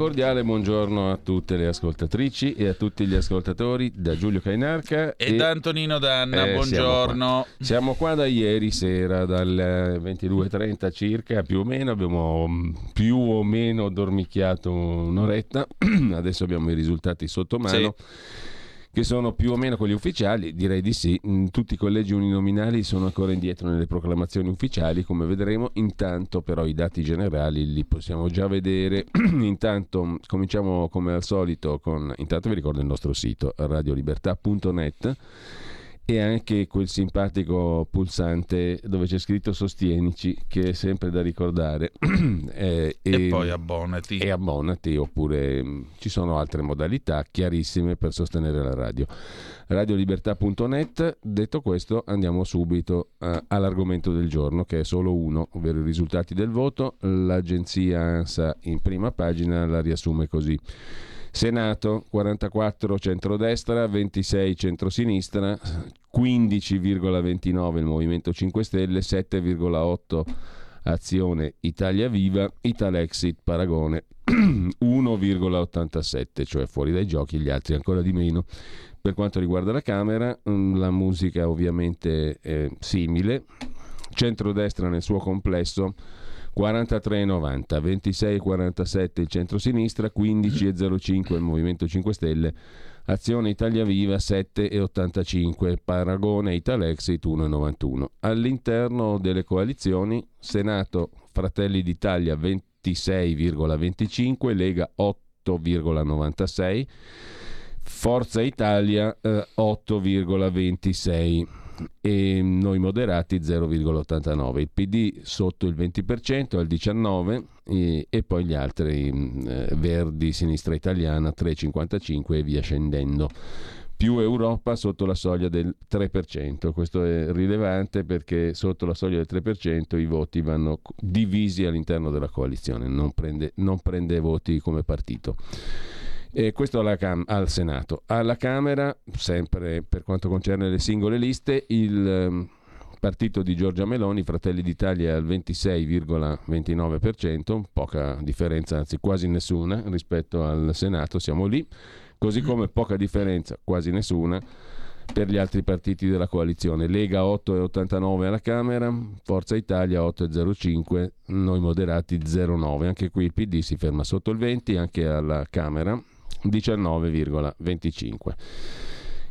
Cordiale buongiorno a tutte le ascoltatrici e a tutti gli ascoltatori da Giulio Cainarca e, e da Antonino Danna. Eh, buongiorno. Siamo qua. siamo qua. da ieri sera, dal 22.30 circa, più o meno. Abbiamo mm, più o meno dormicchiato un'oretta. Adesso abbiamo i risultati sotto mano. Sì che sono più o meno quelli ufficiali, direi di sì. Mm, tutti i collegi uninominali sono ancora indietro nelle proclamazioni ufficiali, come vedremo. Intanto però i dati generali li possiamo già vedere. Intanto cominciamo come al solito con... Intanto vi ricordo il nostro sito radiolibertà.net e anche quel simpatico pulsante dove c'è scritto sostienici che è sempre da ricordare. Eh, e, e, poi abbonati. e abbonati oppure mh, mm, ci sono altre modalità chiarissime per sostenere la radio. Radiolibertà.net detto questo andiamo subito uh, all'argomento del giorno che è solo uno ovvero i risultati del voto. L'agenzia ANSA in prima pagina la riassume così. Senato 44 centrodestra, 26 centrosinistra, 15,29 il Movimento 5 Stelle, 7,8 Azione Italia Viva, Italexit Paragone 1,87, cioè fuori dai giochi, gli altri ancora di meno. Per quanto riguarda la Camera, mm, la musica ovviamente è simile, centrodestra nel suo complesso 43,90, 26,47 il centro-sinistra, 15,05 il Movimento 5 Stelle, Azione Italia Viva 7,85, Paragone Italexit 1,91. All'interno delle coalizioni, Senato Fratelli d'Italia 26,25, Lega 8,96, Forza Italia eh, 8,26 e noi moderati 0,89, il PD sotto il 20% al 19% e, e poi gli altri eh, Verdi, Sinistra Italiana 3,55 e via scendendo più Europa sotto la soglia del 3%. Questo è rilevante perché sotto la soglia del 3% i voti vanno divisi all'interno della coalizione, non prende, non prende voti come partito. E questo cam- al Senato. Alla Camera, sempre per quanto concerne le singole liste, il um, partito di Giorgia Meloni, Fratelli d'Italia al 26,29%, poca differenza, anzi quasi nessuna rispetto al Senato, siamo lì, così come poca differenza, quasi nessuna per gli altri partiti della coalizione. Lega 8,89 alla Camera, Forza Italia 8,05, noi moderati 0,9. Anche qui il PD si ferma sotto il 20, anche alla Camera 19,25.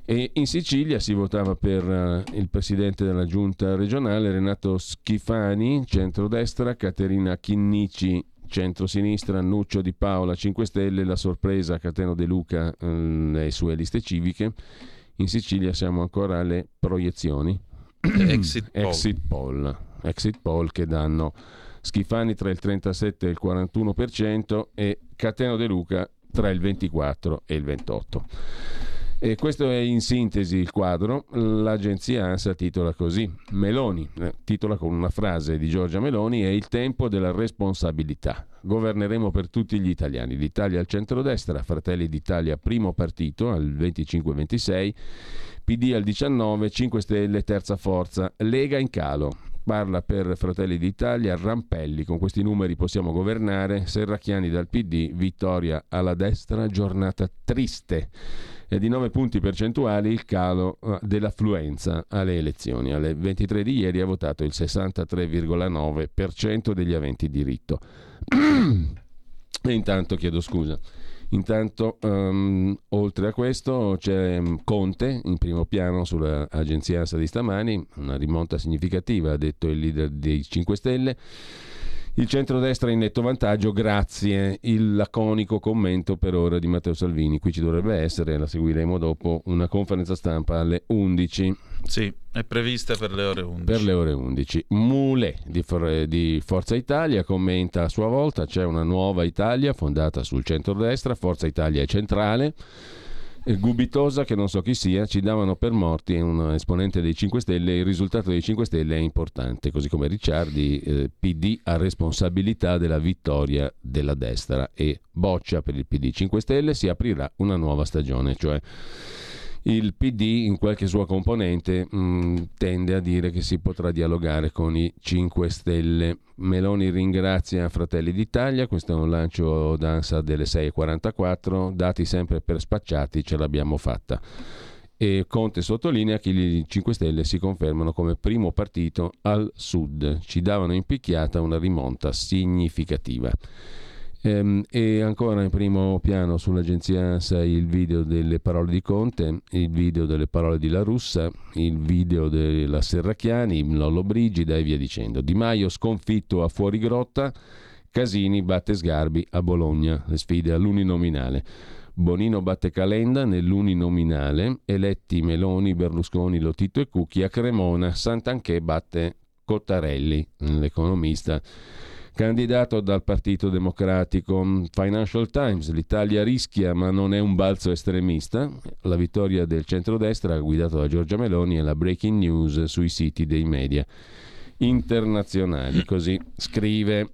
E in Sicilia si votava per uh, il presidente della giunta regionale Renato Schifani, centrodestra, Caterina Chinnici, centrosinistra, Nuccio Di Paola, 5 Stelle, la sorpresa Cateno De Luca, le sue liste civiche. In Sicilia siamo ancora alle proiezioni. Exit poll. Exit poll. Exit poll che danno Schifani tra il 37 e il 41% e Cateno De Luca tra il 24 e il 28. E questo è in sintesi il quadro. L'agenzia ANSA titola così: Meloni, eh, titola con una frase di Giorgia Meloni: È il tempo della responsabilità. Governeremo per tutti gli italiani. L'Italia al centro-destra, Fratelli d'Italia primo partito al 25-26, PD al 19, 5 Stelle terza forza, Lega in calo parla per Fratelli d'Italia, Rampelli, con questi numeri possiamo governare, Serracchiani dal PD, vittoria alla destra, giornata triste. E di 9 punti percentuali il calo eh, dell'affluenza alle elezioni. Alle 23 di ieri ha votato il 63,9% degli aventi diritto. E intanto chiedo scusa. Intanto, um, oltre a questo, c'è mm, Conte in primo piano sull'agenzia ANSA di stamani, una rimonta significativa, ha detto il leader dei 5 Stelle. Il centrodestra in netto vantaggio grazie il laconico commento per ora di Matteo Salvini. Qui ci dovrebbe essere, la seguiremo dopo, una conferenza stampa alle 11. Sì, è prevista per le ore 11. Per le ore 11. Mule di, For- di Forza Italia commenta a sua volta, c'è una nuova Italia fondata sul centrodestra, Forza Italia è centrale. Gubitosa, che non so chi sia, ci davano per morti un esponente dei 5 Stelle. Il risultato dei 5 Stelle è importante, così come Ricciardi, eh, PD ha responsabilità della vittoria della destra e boccia per il PD 5 Stelle. Si aprirà una nuova stagione, cioè il PD in qualche sua componente mh, mm, tende a dire che si potrà dialogare con i 5 Stelle. Meloni ringrazia Fratelli d'Italia, questo è un lancio d'ansa delle 6.44, dati sempre per spacciati, ce l'abbiamo fatta. E Conte sottolinea che i 5 Stelle si confermano come primo partito al sud, ci davano in picchiata una rimonta significativa. Ehm, e ancora in primo piano sull'agenzia ANSA il video delle parole di Conte, il video delle parole di La Russa, il video della Serracchiani, Lollo Brigida e via dicendo. Di Maio sconfitto a fuori grotta, Casini batte Sgarbi a Bologna, le sfide all'uninominale. Bonino batte Calenda nell'uninominale, eletti Meloni, Berlusconi, Lotito e Cucchi a Cremona, Sant'Anché batte Cottarelli, l'economista candidato dal Partito Democratico. Financial Times, l'Italia rischia ma non è un balzo estremista. La vittoria del centrodestra guidato da Giorgia Meloni è la breaking news sui siti dei media internazionali. Così scrive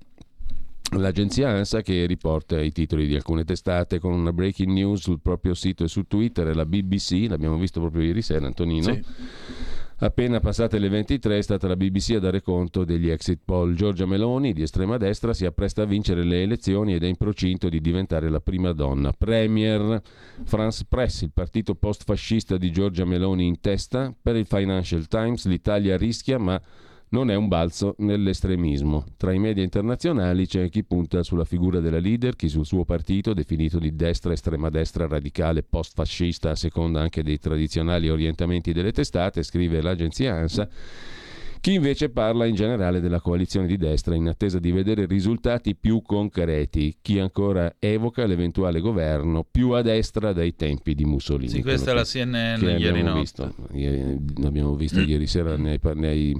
L'agenzia ANSA che riporta i titoli di alcune testate con una breaking news sul proprio sito e su Twitter e la BBC, l'abbiamo visto proprio ieri sera Antonino. Sì Appena passate le 23 è stata la BBC a dare conto degli exit poll. Giorgia Meloni, di estrema destra, si appresta a vincere le elezioni ed è in procinto di diventare la prima donna premier. France Press, il partito post-fascista di Giorgia Meloni in testa. Per il Financial Times l'Italia rischia ma non è un balzo nell'estremismo. Tra i media internazionali c'è chi punta sulla figura della leader, chi sul suo partito, definito di destra, estrema destra, radicale, post-fascista, a seconda anche dei tradizionali orientamenti delle testate, scrive l'agenzia ANSA. Chi invece parla in generale della coalizione di destra in attesa di vedere risultati più concreti. Chi ancora evoca l'eventuale governo più a destra dai tempi di Mussolini. Sì, questa è la CNN ieri notte. Visto, ieri, l'abbiamo visto ieri sera nei, nei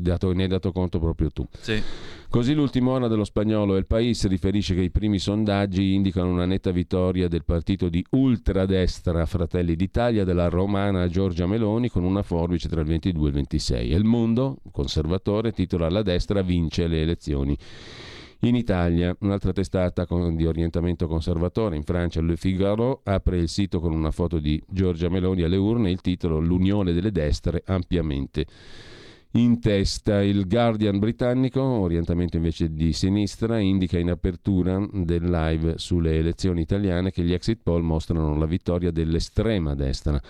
dato, ne hai dato conto proprio tu. Sì. Così l'ultima ora dello spagnolo El País riferisce che i primi sondaggi indicano una netta vittoria del partito di ultradestra Fratelli d'Italia della romana Giorgia Meloni con una forbice tra il 22 e il 26. E il Mondo, conservatore, titola La destra vince le elezioni. In Italia, un'altra testata di orientamento conservatore, in Francia Le Figaro, apre il sito con una foto di Giorgia Meloni alle urne, il titolo L'unione delle destre ampiamente in testa. Il Guardian britannico, orientamento invece di sinistra, indica in apertura del live sulle elezioni italiane che gli exit poll mostrano la vittoria dell'estrema destra.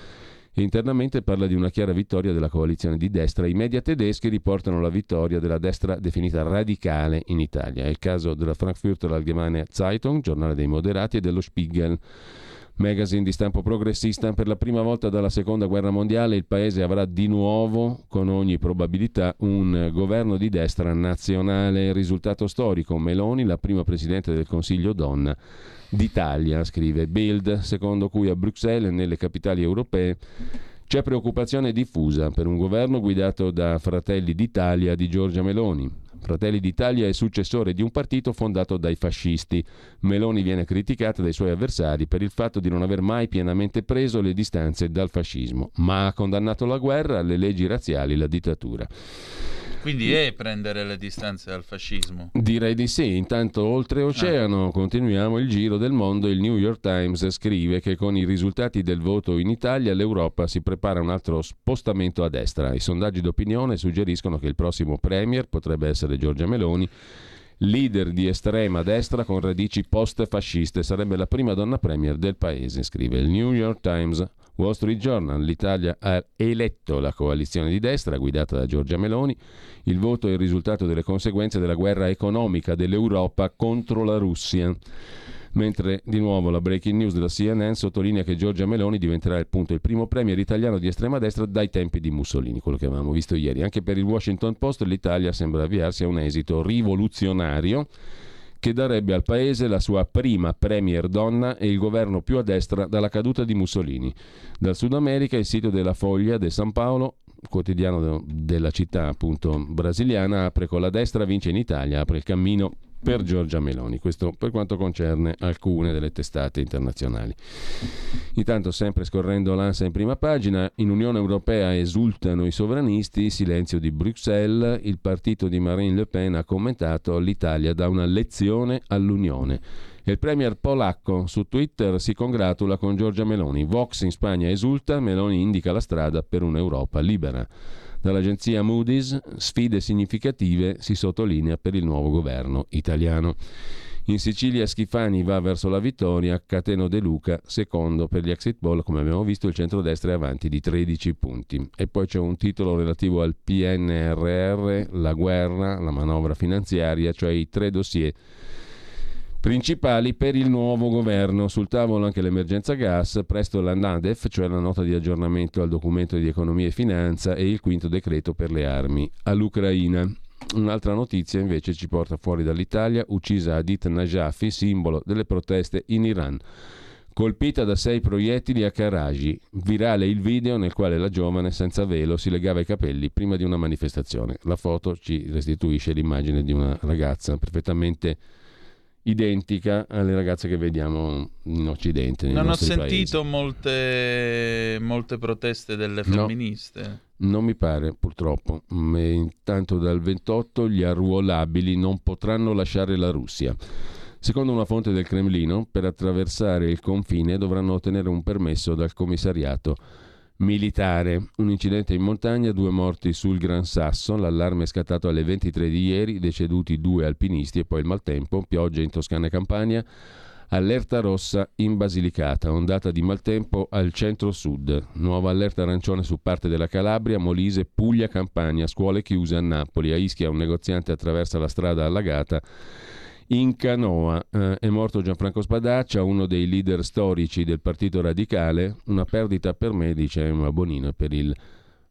Internamente parla di una chiara vittoria della coalizione di destra. I media tedeschi riportano la vittoria della destra definita radicale in Italia. È il caso della Frankfurter Allgemeine Zeitung, giornale dei moderati, e dello Spiegel magazine di stampo progressista, per la prima volta dalla seconda guerra mondiale il paese avrà di nuovo, con ogni probabilità, un governo di destra nazionale. Risultato storico, Meloni, la prima presidente del Consiglio donna d'Italia, scrive Bild, secondo cui a Bruxelles e nelle capitali europee c'è preoccupazione diffusa per un governo guidato da Fratelli d'Italia di Giorgia Meloni. Fratelli d'Italia è successore di un partito fondato dai fascisti. Meloni viene criticata dai suoi avversari per il fatto di non aver mai pienamente preso le distanze dal fascismo, ma ha condannato la guerra, le leggi razziali, la dittatura. Quindi è prendere le distanze dal fascismo? Direi di sì. Intanto, oltreoceano, ah. continuiamo il giro del mondo. Il New York Times scrive che con i risultati del voto in Italia l'Europa si prepara un altro spostamento a destra. I sondaggi d'opinione suggeriscono che il prossimo premier potrebbe essere Giorgia Meloni leader di estrema destra con radici post-fasciste. Sarebbe la prima donna premier del paese, scrive il New York Times. Wall Street Journal, l'Italia ha eletto la coalizione di destra guidata da Giorgia Meloni. Il voto è il risultato delle conseguenze della guerra economica dell'Europa contro la Russia. Mentre di nuovo la breaking news della CNN sottolinea che Giorgia Meloni diventerà appunto il primo premier italiano di estrema destra dai tempi di Mussolini, quello che avevamo visto ieri. Anche per il Washington Post l'Italia sembra avviarsi a un esito rivoluzionario che darebbe al paese la sua prima premier donna e il governo più a destra dalla caduta di Mussolini. Dal Sud America il sito della Foglia de San Paolo quotidiano della città appunto brasiliana apre con la destra vince in Italia apre il cammino per Giorgia Meloni. Questo per quanto concerne alcune delle testate internazionali. Intanto, sempre scorrendo l'ANSA in prima pagina, in Unione Europea esultano i sovranisti, silenzio di Bruxelles, il partito di Marine Le Pen ha commentato l'Italia dà una lezione all'Unione. Il premier polacco su Twitter si congratula con Giorgia Meloni. Vox in Spagna esulta, Meloni indica la strada per un'Europa libera. Dall'agenzia Moody's sfide significative si sottolinea per il nuovo governo italiano. In Sicilia Schifani va verso la vittoria, Cateno De Luca secondo per gli exit poll, come abbiamo visto il centrodestra è avanti di 13 punti. E poi c'è un titolo relativo al PNRR, la guerra, la manovra finanziaria, cioè i tre dossier principali per il nuovo governo. Sul tavolo anche l'emergenza gas, presto la NADEF, cioè la nota di aggiornamento al documento di economia e finanza e il quinto decreto per le armi all'Ucraina. Un'altra notizia invece ci porta fuori dall'Italia, uccisa Adit Najafi, simbolo delle proteste in Iran. Colpita da sei proiettili a Karaji, virale il video nel quale la giovane senza velo si legava i capelli prima di una manifestazione. La foto ci restituisce l'immagine di una ragazza perfettamente identica alle ragazze che vediamo in Occidente. Non ho sentito molte, molte, proteste delle femministe. No, non mi pare, purtroppo. Intanto dal 28 gli arruolabili non potranno lasciare la Russia. Secondo una fonte del Cremlino, per attraversare il confine dovranno ottenere un permesso dal commissariato militare. Un incidente in montagna, due morti sul Gran Sasso, l'allarme è scattato alle 23 di ieri, deceduti due alpinisti e poi il maltempo, pioggia in Toscana e Campania, allerta rossa in Basilicata, ondata di maltempo al centro-sud, nuova allerta arancione su parte della Calabria, Molise, Puglia, Campania, scuole chiuse a Napoli, a Ischia un negoziante attraversa la strada allagata in canoa. Eh, è morto Gianfranco Spadaccia, uno dei leader storici del Partito Radicale, una perdita per me, dice Emma Bonino, per il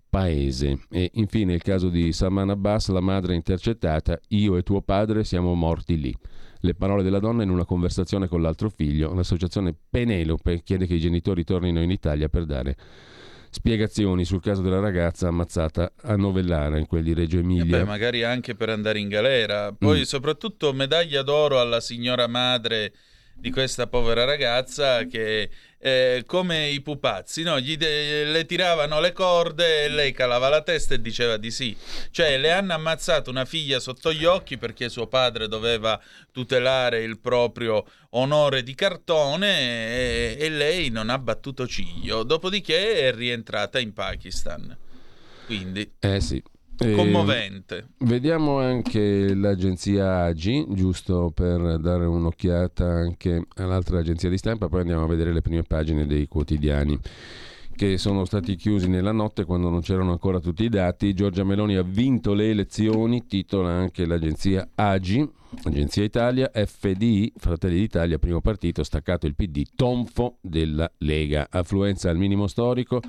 paese. E infine il caso di Salman Abbas, la madre intercettata, io e tuo padre siamo morti lì. Le parole della donna in una conversazione con l'altro figlio. L'associazione Penelope chiede che i genitori tornino in Italia per dare spiegazioni sul caso della ragazza ammazzata a Novellara in quel di Reggio Emilia. Eh beh, magari anche per andare in galera. Poi mm. soprattutto medaglia d'oro alla signora madre di questa povera ragazza che eh, come i pupazzi, no? De- le tiravano le corde e lei calava la testa e diceva di sì. Cioè, le hanno ammazzato una figlia sotto gli occhi perché suo padre doveva tutelare il proprio onore di cartone e, e lei non ha battuto ciglio. Dopodiché è rientrata in Pakistan. Quindi... Eh sì, commovente. Eh, vediamo anche l'agenzia AGI, giusto per dare un'occhiata anche all'altra agenzia di stampa, poi andiamo a vedere le prime pagine dei quotidiani che sono stati chiusi nella notte quando non c'erano ancora tutti i dati. Giorgia Meloni ha vinto le elezioni, titola anche l'agenzia AGI, Agenzia Italia, FDI, Fratelli d'Italia, primo partito, staccato il PD, tonfo della Lega, affluenza al minimo storico.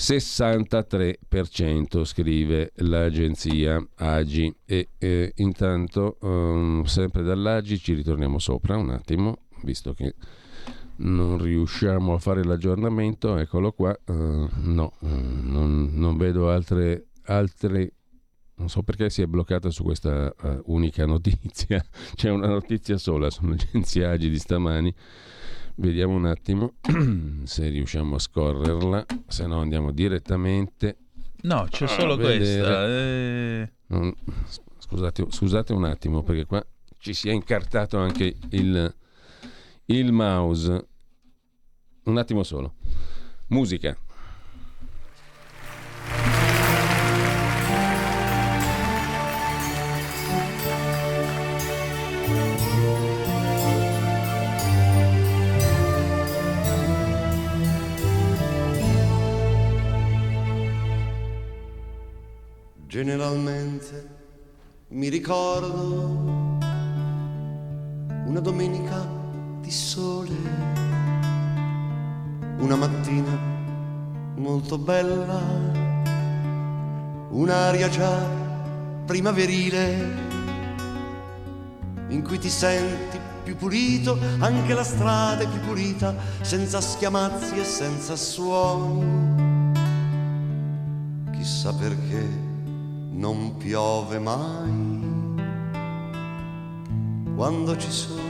63% scrive l'agenzia Agi. E eh, intanto um, sempre dall'Agi ci ritorniamo sopra un attimo visto che non riusciamo a fare l'aggiornamento eccolo qua. Uh, no uh, non, non, vedo altre, altre non so perché si è bloccata su questa uh, unica notizia. C'è una notizia sola sull'agenzia Agi di stamani Vediamo un attimo se riusciamo a scorrerla, se no andiamo direttamente. No, c'è solo questa. Eh... Non... Scusate, scusate, un attimo perché qua ci si è incartato anche il, il mouse. Un attimo solo. Musica. Generalmente mi ricordo una domenica di sole, una mattina molto bella, un'aria già primaverile in cui ti senti più pulito, anche la strada è più pulita, senza schiamazzi e senza suoni. Chissà perché non piove mai quando ci sono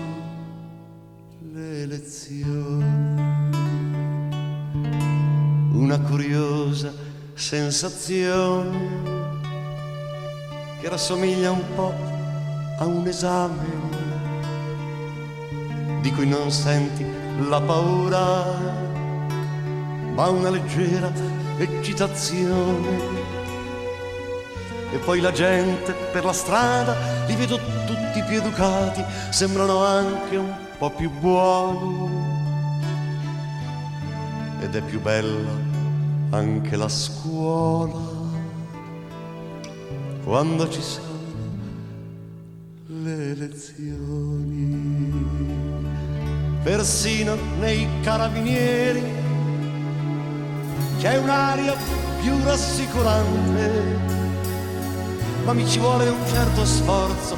le elezioni. Una curiosa sensazione che rassomiglia un po' a un esame di cui non senti la paura, ma una leggera eccitazione. E poi la gente per la strada li vedo tutti più educati, sembrano anche un po' più buoni. Ed è più bella anche la scuola quando ci sono le lezioni persino nei carabinieri c'è un'aria più rassicurante, ma mi ci vuole un certo sforzo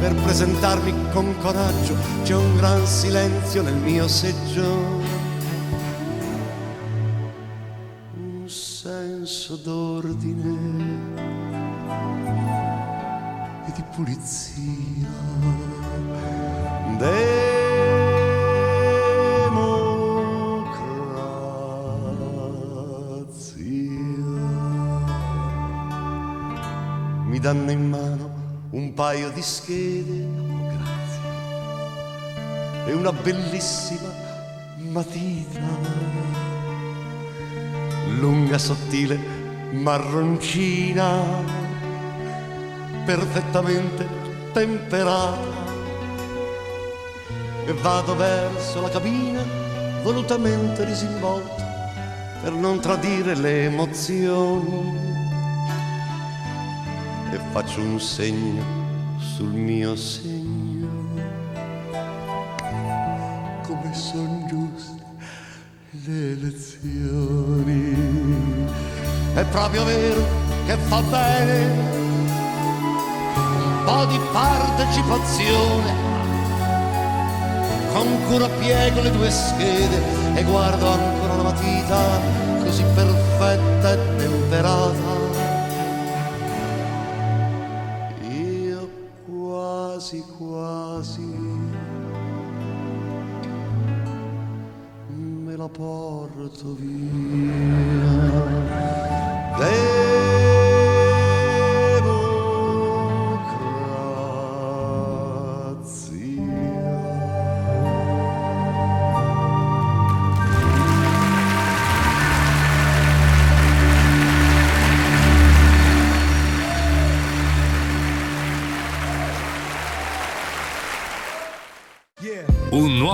per presentarmi con coraggio, c'è un gran silenzio nel mio seggio, un senso d'ordine e di pulizia. Danno in mano un paio di schede, oh grazie, e una bellissima matita, lunga, sottile, marroncina, perfettamente temperata. E vado verso la cabina volutamente disinvolto per non tradire le emozioni faccio un segno sul mio segno. Come sono giuste le lezioni. È proprio vero che fa bene un po' di partecipazione. Con cura piego le due schede e guardo ancora la matita così perfetta e temperata porto via.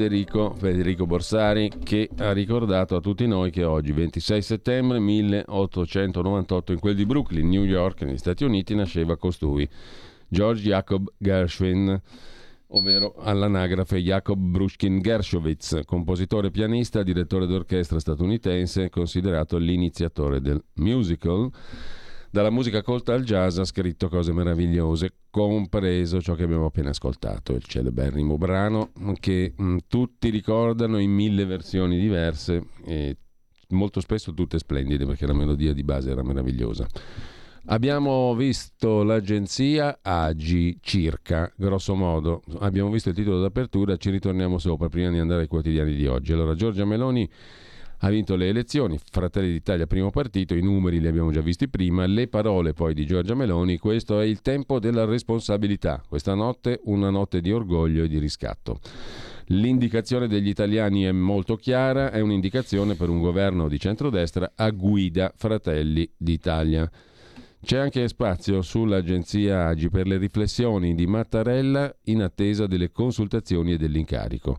Federico, Federico Borsari che ha ricordato a tutti noi che oggi, 26 settembre 1898, in quel di Brooklyn, New York, negli Stati Uniti, nasceva costui, George Jacob Gershwin, ovvero all'anagrafe Jacob Brushkin Gershowitz, compositore pianista, direttore d'orchestra statunitense, considerato l'iniziatore del musical dalla musica colta al jazz ha scritto cose meravigliose, compreso ciò che abbiamo appena ascoltato, il celeberrimo brano che mh, mm, tutti ricordano in mille versioni diverse e molto spesso tutte splendide perché la melodia di base era meravigliosa. Abbiamo visto l'agenzia Agi circa, grosso modo, abbiamo visto il titolo d'apertura, ci ritorniamo sopra prima di andare ai quotidiani di oggi. Allora Giorgia Meloni ha vinto le elezioni, Fratelli d'Italia primo partito, i numeri li abbiamo già visti prima, le parole poi di Giorgia Meloni, questo è il tempo della responsabilità, questa notte una notte di orgoglio e di riscatto. L'indicazione degli italiani è molto chiara, è un'indicazione per un governo di centrodestra a guida Fratelli d'Italia. C'è anche spazio sull'agenzia Agi per le riflessioni di Mattarella in attesa delle consultazioni e dell'incarico.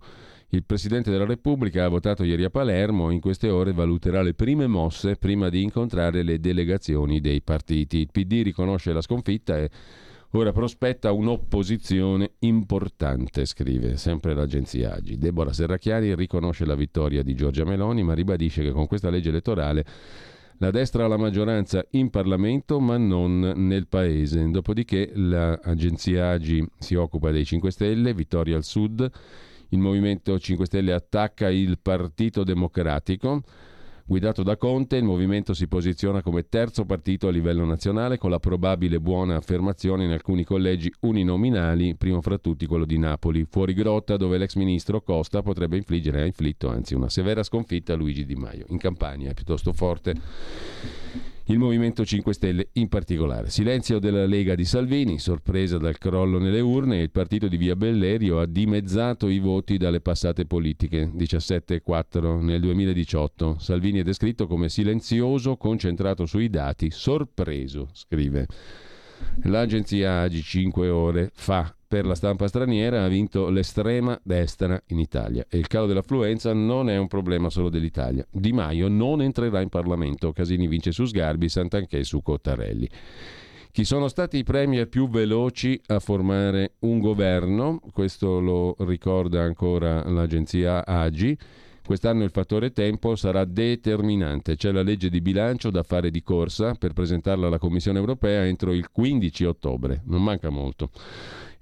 Il Presidente della Repubblica ha votato ieri a Palermo, in queste ore valuterà le prime mosse prima di incontrare le delegazioni dei partiti. Il PD riconosce la sconfitta e ora prospetta un'opposizione importante, scrive sempre l'agenzia Agi. Deborah Serracchiani riconosce la vittoria di Giorgia Meloni, ma ribadisce che con questa legge elettorale la destra ha la maggioranza in Parlamento ma non nel Paese. Dopodiché l'agenzia Agi si occupa dei 5 Stelle, vittoria al sud il Movimento 5 Stelle attacca il Partito Democratico. Guidato da Conte, il movimento si posiziona come terzo partito a livello nazionale con la probabile buona affermazione in alcuni collegi uninominali, primo fra tutti quello di Napoli, fuori grotta dove l'ex ministro Costa potrebbe infliggere, ha inflitto anzi una severa sconfitta a Luigi Di Maio. In Campania è piuttosto forte il Movimento 5 Stelle in particolare. Silenzio della Lega di Salvini, sorpresa dal crollo nelle urne, il partito di Via Bellerio ha dimezzato i voti dalle passate politiche, 17,4 nel 2018. Salvini è descritto come silenzioso, concentrato sui dati, sorpreso, scrive. L'agenzia Agi 5 ore fa per la stampa straniera ha vinto l'estrema destra in Italia e il calo dell'affluenza non è un problema solo dell'Italia. Di Maio non entrerà in Parlamento, Casini vince su Sgarbi, Santanchè su Cottarelli. Chi sono stati i premier più veloci a formare un governo? Questo lo ricorda ancora l'agenzia Agi. Quest'anno il fattore tempo sarà determinante. C'è la legge di bilancio da fare di corsa per presentarla alla Commissione europea entro il 15 ottobre. Non manca molto.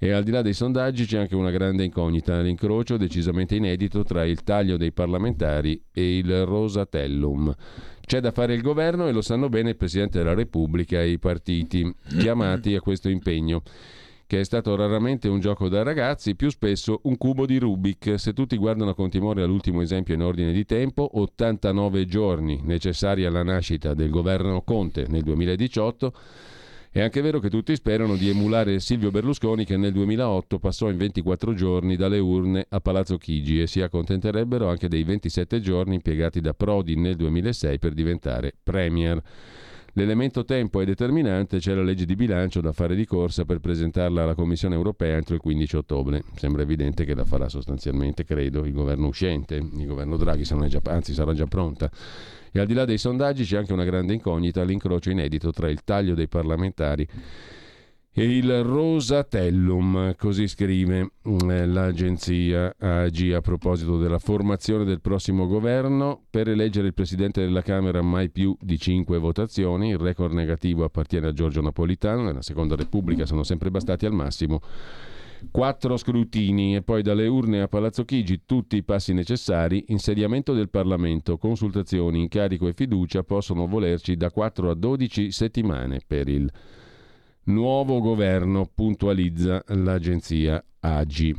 E al di là dei sondaggi c'è anche una grande incognita, l'incrocio decisamente inedito tra il taglio dei parlamentari e il Rosatellum. C'è da fare il governo e lo sanno bene il Presidente della Repubblica e i partiti chiamati a questo impegno che è stato raramente un gioco da ragazzi, più spesso un cubo di Rubik. Se tutti guardano con timore all'ultimo esempio in ordine di tempo, 89 giorni necessari alla nascita del governo Conte nel 2018, è anche vero che tutti sperano di emulare Silvio Berlusconi che nel 2008 passò in 24 giorni dalle urne a Palazzo Chigi e si accontenterebbero anche dei 27 giorni impiegati da Prodi nel 2006 per diventare Premier. L'elemento tempo è determinante, c'è la legge di bilancio da fare di corsa per presentarla alla Commissione europea entro il 15 ottobre. Sembra evidente che la farà sostanzialmente, credo, il governo uscente, il governo Draghi, già, anzi sarà già pronta. E al di là dei sondaggi c'è anche una grande incognita, l'incrocio inedito tra il taglio dei parlamentari e il Rosatellum, così scrive eh, l'agenzia AG a proposito della formazione del prossimo governo. Per eleggere il Presidente della Camera mai più di cinque votazioni, il record negativo appartiene a Giorgio Napolitano, nella Seconda Repubblica sono sempre bastati al massimo Quattro scrutini e poi dalle urne a Palazzo Chigi tutti i passi necessari, insediamento del Parlamento, consultazioni, incarico e fiducia possono volerci da 4 a 12 settimane per il nuovo governo, puntualizza l'agenzia AGI.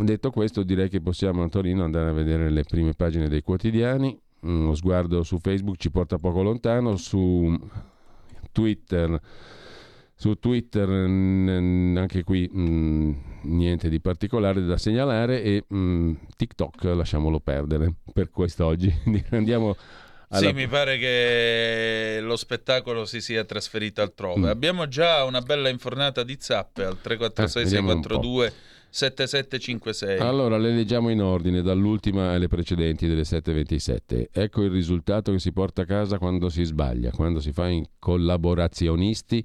Detto questo direi che possiamo Antonino andare a vedere le prime pagine dei quotidiani, uno sguardo su Facebook ci porta poco lontano, su Twitter su Twitter anche qui mh, niente di particolare da segnalare e mh, TikTok lasciamolo perdere per quest'oggi. Andiamo alla... Sì, mi pare che lo spettacolo si sia trasferito altrove. Mm. Abbiamo già una bella infornata di zappe al 346 642 7756. Allora, le leggiamo in ordine, dall'ultima alle precedenti delle 727. Ecco il risultato che si porta a casa quando si sbaglia, quando si fa in collaborazionisti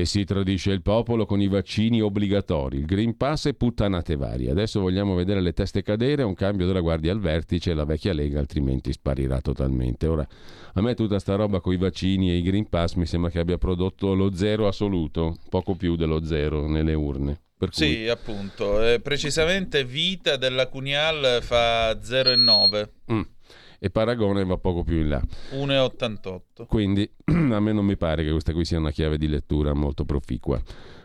e si tradisce il popolo con i vaccini obbligatori, il Green Pass e puttanate varie. Adesso vogliamo vedere le teste cadere, un cambio della guardia al vertice e la vecchia Lega altrimenti sparirà totalmente. Ora, a me tutta sta roba con i vaccini e i Green Pass mi sembra che abbia prodotto lo zero assoluto, poco più dello zero nelle urne. Cui... Sì, appunto. Eh, precisamente Vita della Cunial fa 0,9. Mm e Paragone va poco più in là. 1,88. Quindi a me non mi pare che questa qui sia una chiave di lettura molto proficua.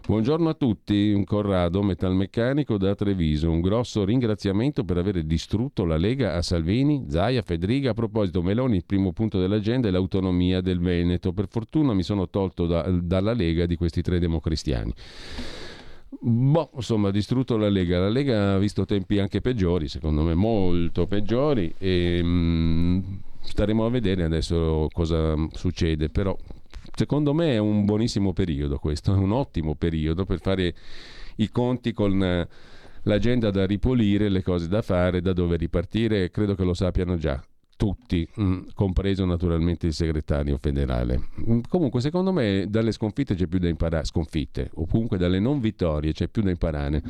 Buongiorno a tutti, un Corrado metalmeccanico da Treviso. Un grosso ringraziamento per aver distrutto la Lega a Salvini, Zaia, Federica. A proposito, Meloni, il primo punto dell'agenda è l'autonomia del Veneto. Per fortuna mi sono tolto da, dalla Lega di questi tre democristiani. Boh, insomma, ha distrutto la Lega. La Lega ha visto tempi anche peggiori, secondo me molto peggiori, e mh, mm, staremo a vedere adesso cosa succede. Però, secondo me, è un buonissimo periodo questo, è un ottimo periodo per fare i conti con l'agenda da ripulire, le cose da fare, da dove ripartire. Credo che lo sappiano già tutti, mm, compreso naturalmente il segretario federale. Mm, comunque, secondo me, dalle sconfitte c'è più da imparare, sconfitte, o comunque dalle non vittorie c'è più da imparare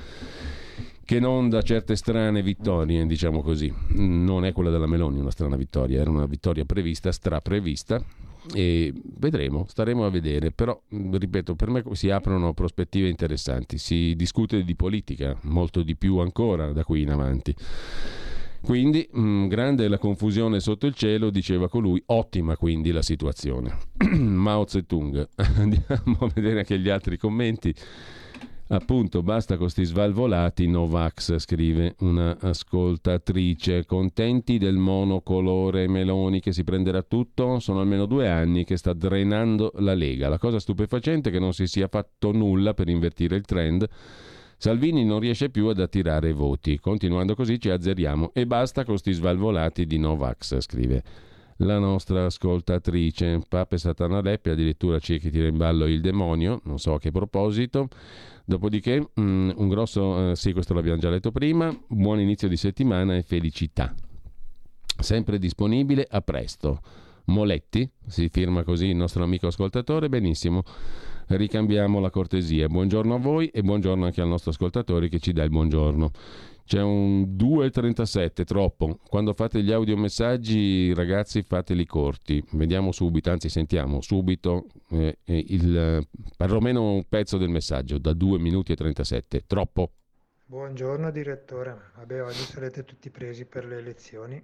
che non da certe strane vittorie, diciamo così. Mm, non è quella della Meloni una strana vittoria, era una vittoria prevista, straprevista e vedremo, staremo a vedere, però ripeto, per me si aprono prospettive interessanti, si discute di politica molto di più ancora da qui in avanti. Quindi, mh, mm, grande la confusione sotto il cielo, diceva colui, ottima quindi la situazione. Mao Zedong. Andiamo a vedere anche gli altri commenti. Appunto, basta con questi svalvolati Novax, scrive una ascoltatrice. Contenti del monocolore Meloni che si prenderà tutto? Sono almeno due anni che sta drenando la Lega. La cosa stupefacente è che non si sia fatto nulla per invertire il trend Salvini non riesce più ad attirare voti. Continuando così ci azzeriamo e basta con sti svalvolati di Novax, scrive la nostra ascoltatrice. Pape Satana Leppi addirittura c'è che tira in ballo il demonio, non so a che proposito. Dopodiché, mm, un grosso, eh, sì, questo l'abbiamo già letto prima, buon inizio di settimana e felicità. Sempre disponibile, a presto. Moletti, si firma così il nostro amico ascoltatore, benissimo ricambiamo la cortesia. Buongiorno a voi e buongiorno anche al nostro ascoltatore che ci dà il buongiorno. C'è un 2,37, troppo. Quando fate gli audiomessaggi, ragazzi, fateli corti. Vediamo subito, anzi sentiamo subito eh, eh il, perlomeno un pezzo del messaggio, da 2 minuti e 37. Troppo. Buongiorno direttore. Vabbè, oggi sarete tutti presi per le elezioni,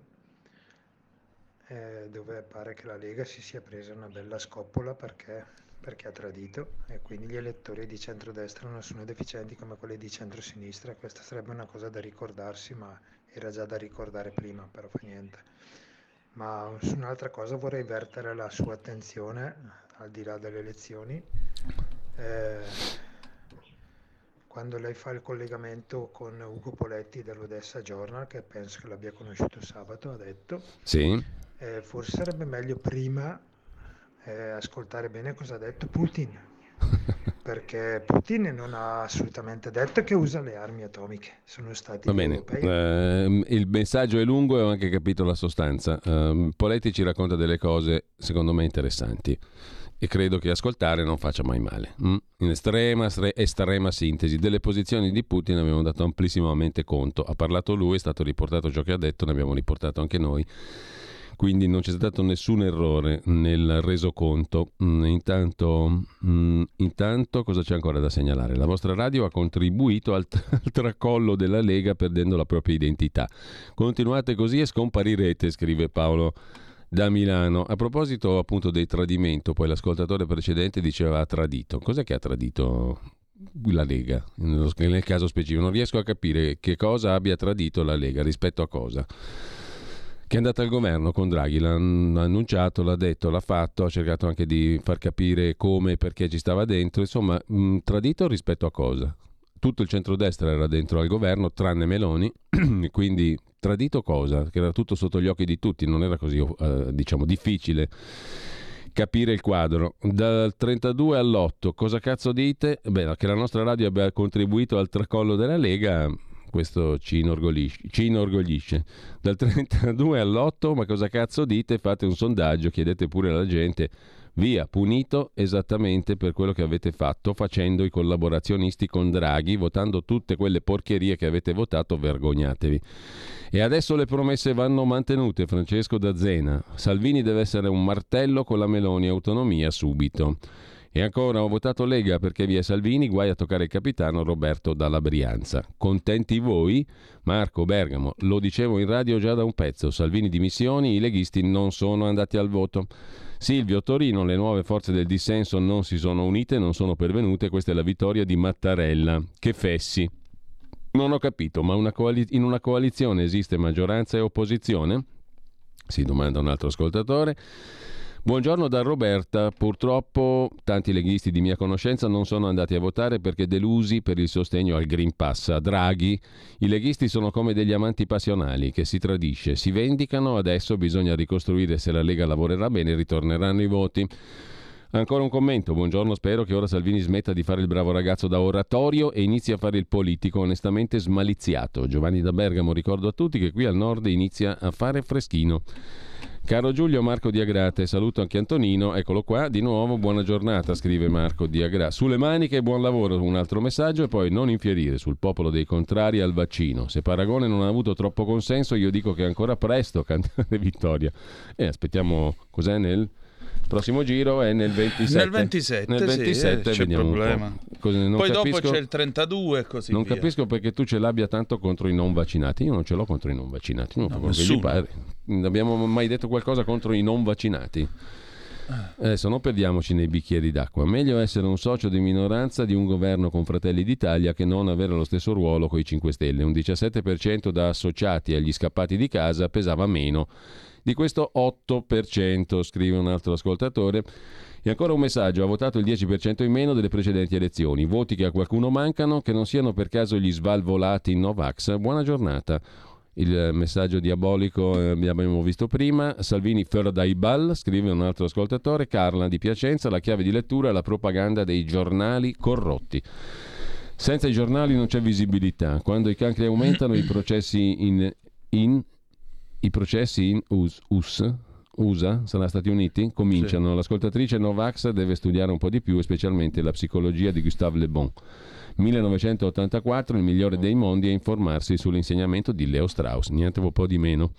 eh, dove pare che la Lega si sia presa una bella scoppola perché perché ha tradito e quindi gli elettori di centrodestra non sono deficienti come quelli di centrosinistra. Questa sarebbe una cosa da ricordarsi, ma era già da ricordare prima, però fa niente. Ma su un'altra cosa vorrei vertere la sua attenzione, al di là delle elezioni. Eh, quando lei fa il collegamento con Ugo Poletti dell'Odessa Journal, che penso che l'abbia conosciuto sabato, ha detto, sì. eh, forse sarebbe meglio prima eh, ascoltare bene cosa ha detto Putin, perché Putin non ha assolutamente detto che usa le armi atomiche, sono stati Va bene, eh, il messaggio è lungo e ho anche capito la sostanza. Eh, Poletti ci racconta delle cose secondo me interessanti e credo che ascoltare non faccia mai male. Mm? In estrema, estrema sintesi, delle posizioni di Putin abbiamo dato amplissimamente conto. Ha parlato lui, è stato riportato ciò che ha detto, ne abbiamo riportato anche noi quindi non c'è stato nessun errore nel resoconto. Mm, intanto, mm, intanto, cosa c'è ancora da segnalare? La vostra radio ha contribuito al, al tracollo della Lega perdendo la propria identità. Continuate così e scomparirete, scrive Paolo da Milano. A proposito appunto del tradimento, poi l'ascoltatore precedente diceva ha tradito. Cos'è che ha tradito la Lega nel caso specifico? Non riesco a capire che cosa abbia tradito la Lega rispetto a cosa che è andata al governo con Draghi, l'ha annunciato, l'ha detto, l'ha fatto, ha cercato anche di far capire come e perché ci stava dentro, insomma, mh, tradito rispetto a cosa? Tutto il centrodestra era dentro al governo, tranne Meloni, quindi tradito cosa? Che era tutto sotto gli occhi di tutti, non era così, eh, diciamo, difficile capire il quadro. Dal 32 all'8, cosa cazzo dite? Beh, che la nostra radio abbia contribuito al tracollo della Lega, questo ci inorgoglisce. ci inorgoglisce. Dal 32 all'8, ma cosa cazzo dite? Fate un sondaggio, chiedete pure alla gente. Via, punito esattamente per quello che avete fatto facendo i collaborazionisti con Draghi, votando tutte quelle porcherie che avete votato, vergognatevi. E adesso le promesse vanno mantenute, Francesco da Zena. Salvini deve essere un martello con la Meloni, autonomia subito. E ancora ho votato Lega perché via Salvini, guai a toccare il capitano Roberto dalla Brianza. Contenti voi? Marco Bergamo, lo dicevo in radio già da un pezzo, Salvini dimissioni, i leghisti non sono andati al voto. Silvio Torino, le nuove forze del dissenso non si sono unite, non sono pervenute, questa è la vittoria di Mattarella. Che fessi. Non ho capito, ma una coali- in una coalizione esiste maggioranza e opposizione? Si domanda un altro ascoltatore. Buongiorno da Roberta. Purtroppo tanti leghisti di mia conoscenza non sono andati a votare perché delusi per il sostegno al Green Pass a Draghi. I leghisti sono come degli amanti passionali che si tradisce, si vendicano, adesso bisogna ricostruire se la Lega lavorerà bene ritorneranno i voti. Ancora un commento, buongiorno, spero che ora Salvini smetta di fare il bravo ragazzo da oratorio e inizi a fare il politico onestamente smaliziato. Giovanni da Bergamo, ricordo a tutti che qui al nord inizia a fare freschino. Caro Giulio Marco Diagrate, saluto anche Antonino, eccolo qua, di nuovo buona giornata, scrive Marco Diagrate. Sulle maniche buon lavoro, un altro messaggio e poi non infierire sul popolo dei contrari al vaccino. Se Paragone non ha avuto troppo consenso, io dico che è ancora presto cantare vittoria. E aspettiamo, cos'è nel prossimo giro è nel 27. Nel 27, nel 27 sì, eh, c'è problema. Così, Poi capisco, dopo c'è il 32 e così Non via. capisco perché tu ce l'abbia tanto contro i non vaccinati. Io non ce l'ho contro i non vaccinati. Non No, gli pare. Abbiamo mai detto qualcosa contro i non vaccinati? Adesso non perdiamoci nei bicchieri d'acqua. Meglio essere un socio di minoranza di un governo con Fratelli d'Italia che non avere lo stesso ruolo con i 5 Stelle. Un 17% da associati agli scappati di casa pesava meno di questo 8%, scrive un altro ascoltatore. E ancora un messaggio, ha votato il 10% in meno delle precedenti elezioni. Voti che a qualcuno mancano, che non siano per caso gli svalvolati Novax. Buona giornata. Il messaggio diabolico eh, abbiamo visto prima. Salvini fuori dai ball, scrive un altro ascoltatore. Carla di Piacenza, la chiave di lettura è la propaganda dei giornali corrotti. Senza i giornali non c'è visibilità. Quando i cancri aumentano, i processi in, in i processi in US, US USA, sarà Stati Uniti, cominciano. L'ascoltatrice Novax deve studiare un po' di più, e specialmente la psicologia di Gustave Le Bon. 1984, il migliore dei mondi, è informarsi sull'insegnamento di Leo Strauss, niente un po' di meno.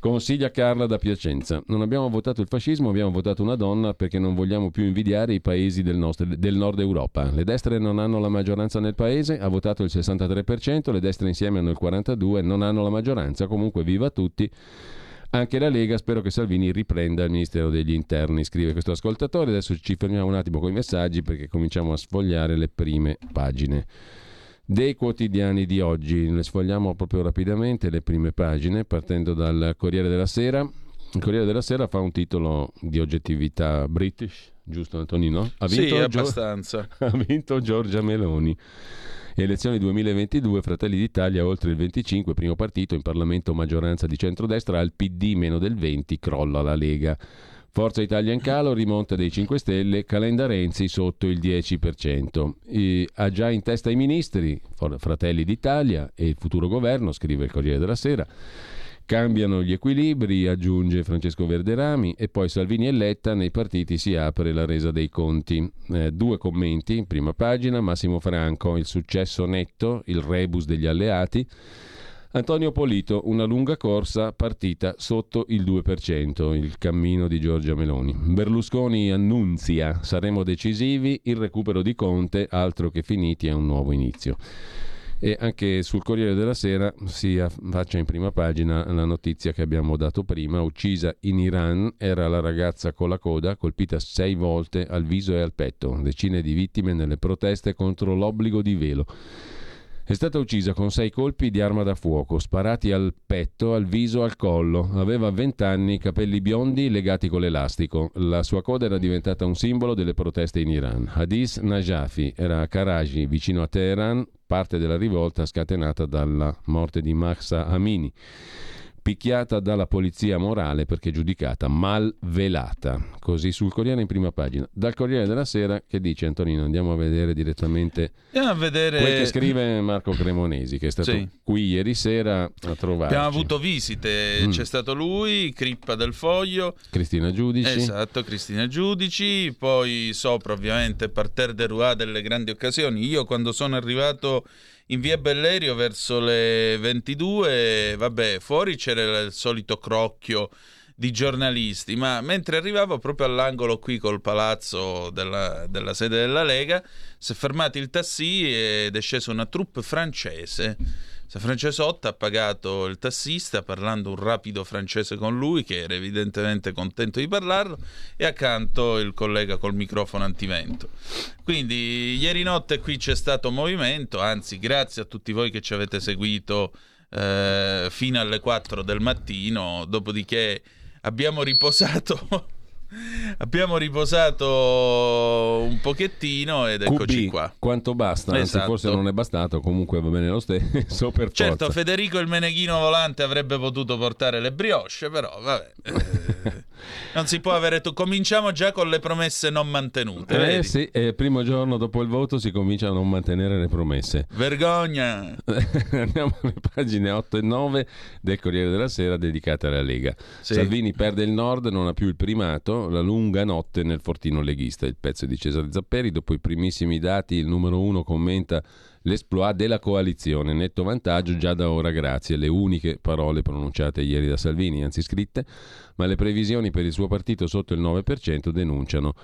Consiglia Carla da Piacenza. Non abbiamo votato il fascismo, abbiamo votato una donna perché non vogliamo più invidiare i paesi del, nostro- del nord Europa. Le destre non hanno la maggioranza nel paese, ha votato il 63%, le destre insieme hanno il 42%, non hanno la maggioranza, comunque viva tutti. Anche la Lega, spero che Salvini riprenda il Ministero degli Interni, scrive questo ascoltatore. Adesso ci fermiamo un attimo con i messaggi perché cominciamo a sfogliare le prime pagine dei quotidiani di oggi. Le sfogliamo proprio rapidamente le prime pagine, partendo dal Corriere della Sera. Il Corriere della Sera fa un titolo di oggettività british, giusto Antonino? Ha Sì, vinto, Gio- abbastanza. ha vinto Giorgia Meloni. Elezioni 2022, Fratelli d'Italia oltre il 25, primo partito in Parlamento maggioranza di centrodestra, al PD meno del 20, crolla la Lega. Forza Italia in calo, rimonta dei 5 Stelle, Calenda Renzi sotto il 10%. E ha già in testa i ministri, Fratelli d'Italia e il futuro governo, scrive il Corriere della Sera. Cambiano gli equilibri, aggiunge Francesco Verderami, e poi Salvini e Letta, nei partiti si apre la resa dei conti. Eh, due commenti, prima pagina, Massimo Franco, il successo netto, il rebus degli alleati. Antonio Polito, una lunga corsa partita sotto il 2%, il cammino di Giorgia Meloni. Berlusconi annunzia, saremo decisivi, il recupero di Conte, altro che finiti, è un nuovo inizio. E anche sul Corriere della Sera si affaccia in prima pagina la notizia che abbiamo dato prima, uccisa in Iran, era la ragazza con la coda, colpita sei volte al viso e al petto, decine di vittime nelle proteste contro l'obbligo di velo. È stata uccisa con sei colpi di arma da fuoco, sparati al petto, al viso, al collo. Aveva 20 anni, capelli biondi legati con l'elastico. La sua coda era diventata un simbolo delle proteste in Iran. Hadis Najafi era a Karaji, vicino a Teheran, parte della rivolta scatenata dalla morte di Mahsa Amini. Picchiata dalla polizia morale perché giudicata malvelata. Così sul Corriere in prima pagina. Dal Corriere della Sera che dice Antonino, andiamo a vedere direttamente Andiamo a vedere quel che scrive Marco Cremonesi, che è stato Sì. qui ieri sera a trovarci. Abbiamo avuto visite, Mm. c'è stato lui, Crippa del Foglio, Cristina Giudici. esatto, Cristina Giudici, poi sopra ovviamente Parterre de Roi delle grandi occasioni. Io quando sono arrivato in via Bellerio verso le 22, vabbè, fuori c'era il solito crocchio di giornalisti, ma mentre arrivavo proprio all'angolo qui col palazzo della, della sede della Lega, si è fermato il tassi ed è scesa una troupe francese. San Francesotta ha pagato il tassista parlando un rapido francese con lui, che era evidentemente contento di parlarlo, e accanto il collega col microfono antivento. Quindi ieri notte qui c'è stato movimento, anzi grazie a tutti voi che ci avete seguito eh, fino alle 4 del mattino, dopodiché abbiamo riposato. Abbiamo riposato un pochettino ed eccoci QB, qua. quanto basta, anzi Esatto. forse non è bastato, comunque va bene lo stesso per Certo, forza. Federico il meneghino volante avrebbe potuto portare le brioche, però vabbè. eh, non si può avere tu. Cominciamo già con le promesse non mantenute. Eh sì, eh, primo giorno dopo il voto si comincia a non mantenere le promesse. Vergogna. Andiamo alle pagine 8 e 9 del Corriere della Sera dedicate alla Lega. Sì. Salvini perde il nord, non ha più il primato, la lunga notte nel fortino leghista. Il pezzo di Cesare Zapperi, dopo i primissimi dati, il numero uno commenta l'esploit della coalizione, netto vantaggio già da ora grazie, le uniche parole pronunciate ieri da Salvini, anzi scritte, ma le previsioni per il suo partito sotto il 9% denunciano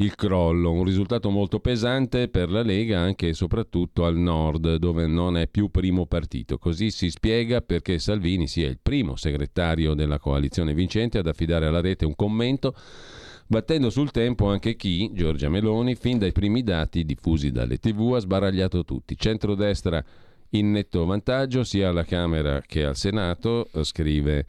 il crollo, un risultato molto pesante per la Lega anche e soprattutto al nord dove non è più primo partito. Così si spiega perché Salvini sia il primo segretario della coalizione vincente ad affidare alla rete un commento battendo sul tempo anche chi, Giorgia Meloni, fin dai primi dati diffusi dalle tv ha sbaragliato tutti. Centrodestra in netto vantaggio sia alla Camera che al Senato, scrive,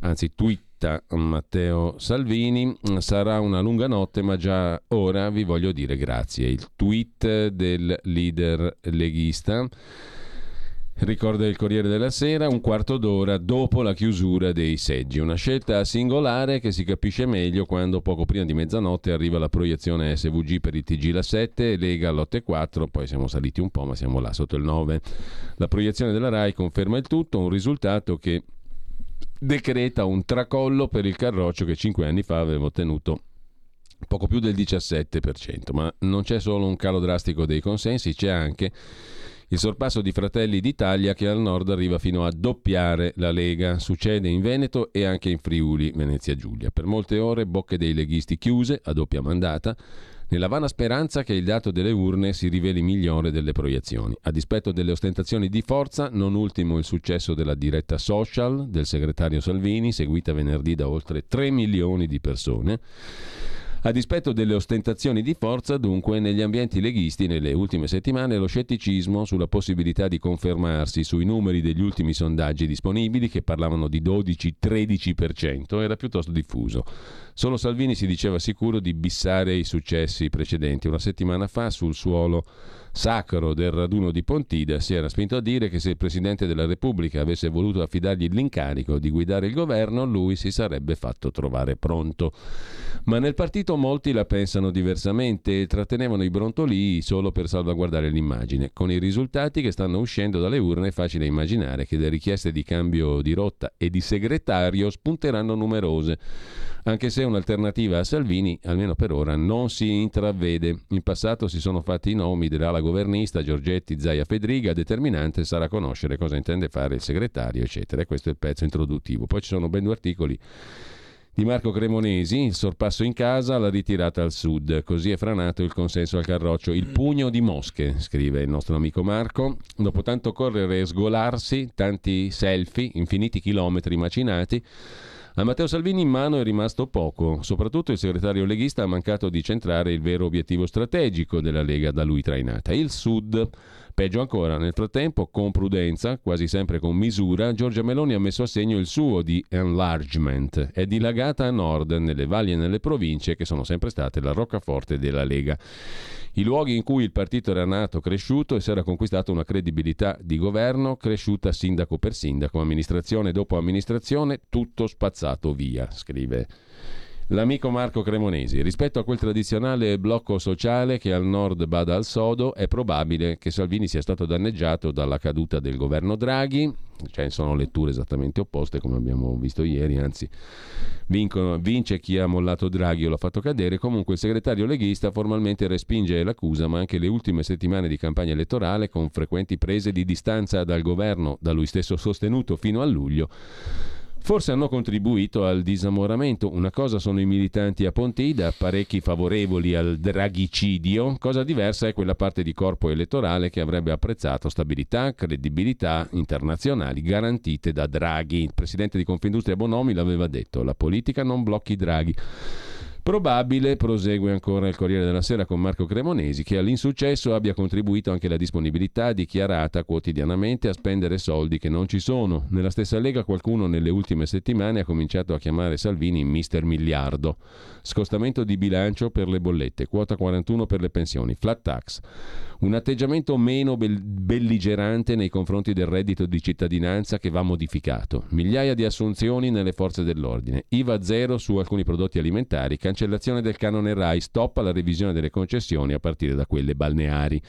anzi twitta Matteo Salvini, sarà una lunga notte ma già ora vi voglio dire grazie. Il tweet del leader leghista. Ricorda il Corriere della Sera, un quarto d'ora dopo la chiusura dei seggi. Una scelta singolare che si capisce meglio quando poco prima di mezzanotte arriva la proiezione SVG per il TG la 7 e Lega all'8,4, poi siamo saliti un po' ma siamo là sotto il 9. La proiezione della RAI conferma il tutto, un risultato che decreta un tracollo per il Carroccio che cinque anni fa aveva ottenuto poco più del 17%, ma non c'è solo un calo drastico dei consensi, c'è anche il sorpasso di Fratelli d'Italia che al nord arriva fino a doppiare la Lega. Succede in Veneto e anche in Friuli, Venezia Giulia. Per molte ore bocche dei leghisti chiuse a doppia mandata, nella vana speranza che il dato delle urne si riveli migliore delle proiezioni. A dispetto delle ostentazioni di forza, non ultimo il successo della diretta social del segretario Salvini, seguita venerdì da oltre 3 milioni di persone. A dispetto delle ostentazioni di forza, dunque, negli ambienti leghisti nelle ultime settimane lo scetticismo sulla possibilità di confermarsi sui numeri degli ultimi sondaggi disponibili, che parlavano di 12-13%, era piuttosto diffuso. Solo Salvini si diceva sicuro di bissare i successi precedenti. Una settimana fa, sul suolo sacro del raduno di Pontida, si era spinto a dire che se il Presidente della Repubblica avesse voluto affidargli l'incarico di guidare il governo, lui si sarebbe fatto trovare pronto. Ma nel partito molti la pensano diversamente e trattenevano i brontolii solo per salvaguardare l'immagine. Con i risultati che stanno uscendo dalle urne è facile immaginare che le richieste di cambio di rotta e di segretario spunteranno numerose, anche se un'alternativa a Salvini, almeno per ora, non si intravede. In passato si sono fatti i nomi dell'ala governista Giorgetti, Zaia Fedriga, determinante sarà conoscere cosa intende fare il segretario, eccetera. Questo è il pezzo introduttivo. Poi ci sono ben due articoli di Marco Cremonesi, il sorpasso in casa, la ritirata al sud. Così è franato il consenso al Carroccio. Il pugno di mosche, scrive il nostro amico Marco. Dopo tanto correre e sgolarsi, tanti selfie, infiniti chilometri macinati, a Matteo Salvini in mano è rimasto poco, soprattutto il segretario leghista ha mancato di centrare il vero obiettivo strategico della Lega da lui trainata, il Sud. Peggio ancora, nel frattempo, con prudenza, quasi sempre con misura, Giorgia Meloni ha messo a segno il suo di enlargement. È dilagata a nord, nelle valli e nelle province che sono sempre state la roccaforte della Lega. I luoghi in cui il partito era nato, cresciuto e si era conquistato una credibilità di governo cresciuta sindaco per sindaco, amministrazione dopo amministrazione, tutto spazzato via, scrive L'amico Marco Cremonesi, rispetto a quel tradizionale blocco sociale che al nord bada al sodo, è probabile che Salvini sia stato danneggiato dalla caduta del governo Draghi, cioè sono letture esattamente opposte come abbiamo visto ieri, anzi vincono, vince chi ha mollato Draghi o l'ha fatto cadere, comunque il segretario leghista formalmente respinge l'accusa, ma anche le ultime settimane di campagna elettorale con frequenti prese di distanza dal governo, da lui stesso sostenuto fino a luglio, forse hanno contribuito al disamoramento. Una cosa sono i militanti a Pontida, parecchi favorevoli al draghicidio, cosa diversa è quella parte di corpo elettorale che avrebbe apprezzato stabilità, credibilità internazionali garantite da Draghi. Il presidente di Confindustria Bonomi l'aveva detto, la politica non blocchi Draghi. Probabile, prosegue ancora il Corriere della Sera con Marco Cremonesi, che all'insuccesso abbia contribuito anche la disponibilità dichiarata quotidianamente a spendere soldi che non ci sono. Nella stessa Lega qualcuno nelle ultime settimane ha cominciato a chiamare Salvini Mister Miliardo. Scostamento di bilancio per le bollette, quota 41 per le pensioni, flat tax. Un atteggiamento meno belligerante nei confronti del reddito di cittadinanza che va modificato. Migliaia di assunzioni nelle forze dell'ordine. IVA zero su alcuni prodotti alimentari. Cancellazione del canone RAI. Stop alla revisione delle concessioni a partire da quelle balneari.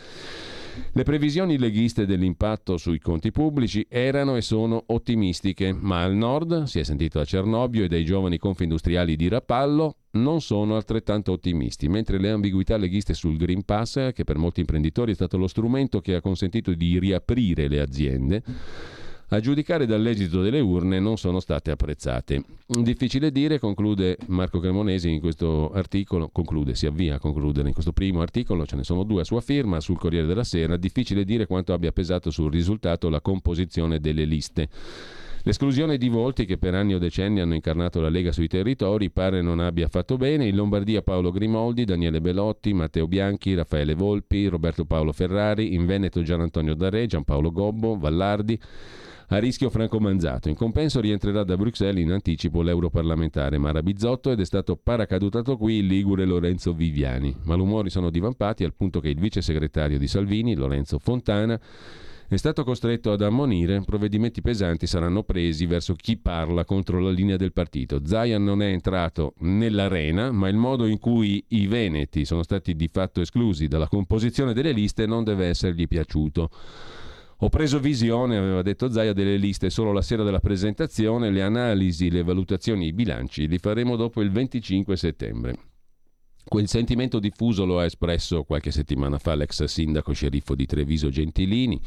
Le previsioni leghiste dell'impatto sui conti pubblici erano e sono ottimistiche, ma al nord, si è sentito a Cernobbio e dai giovani confindustriali di Rapallo, non sono altrettanto ottimisti, mentre le ambiguità leghiste sul Green Pass, che per molti imprenditori è stato lo strumento che ha consentito di riaprire le aziende, a giudicare dall'esito delle urne non sono state apprezzate. Difficile dire, conclude Marco Cremonesi in questo articolo, conclude, si avvia a concludere in questo primo articolo, ce ne sono due a sua firma sul Corriere della Sera, difficile dire quanto abbia pesato sul risultato la composizione delle liste. L'esclusione di volti che per anni o decenni hanno incarnato la Lega sui territori pare non abbia fatto bene. In Lombardia Paolo Grimoldi, Daniele Belotti, Matteo Bianchi, Raffaele Volpi, Roberto Paolo Ferrari, in Veneto Gian Antonio Darre, Giampaolo Gobbo, Vallardi, a rischio Franco Manzato. In compenso rientrerà da Bruxelles in anticipo l'europarlamentare Mara Bizzotto ed è stato paracadutato qui il ligure Lorenzo Viviani. Malumori sono divampati al punto che il vice segretario di Salvini, Lorenzo Fontana, è stato costretto ad ammonire, provvedimenti pesanti saranno presi verso chi parla contro la linea del partito. Zayan non è entrato nell'arena, ma il modo in cui i veneti sono stati di fatto esclusi dalla composizione delle liste non deve essergli piaciuto. Ho preso visione, aveva detto Zaia, delle liste solo la sera della presentazione, le analisi, le valutazioni, i bilanci li faremo dopo il 25 settembre. Quel sentimento diffuso lo ha espresso qualche settimana fa l'ex sindaco sceriffo di Treviso Gentilini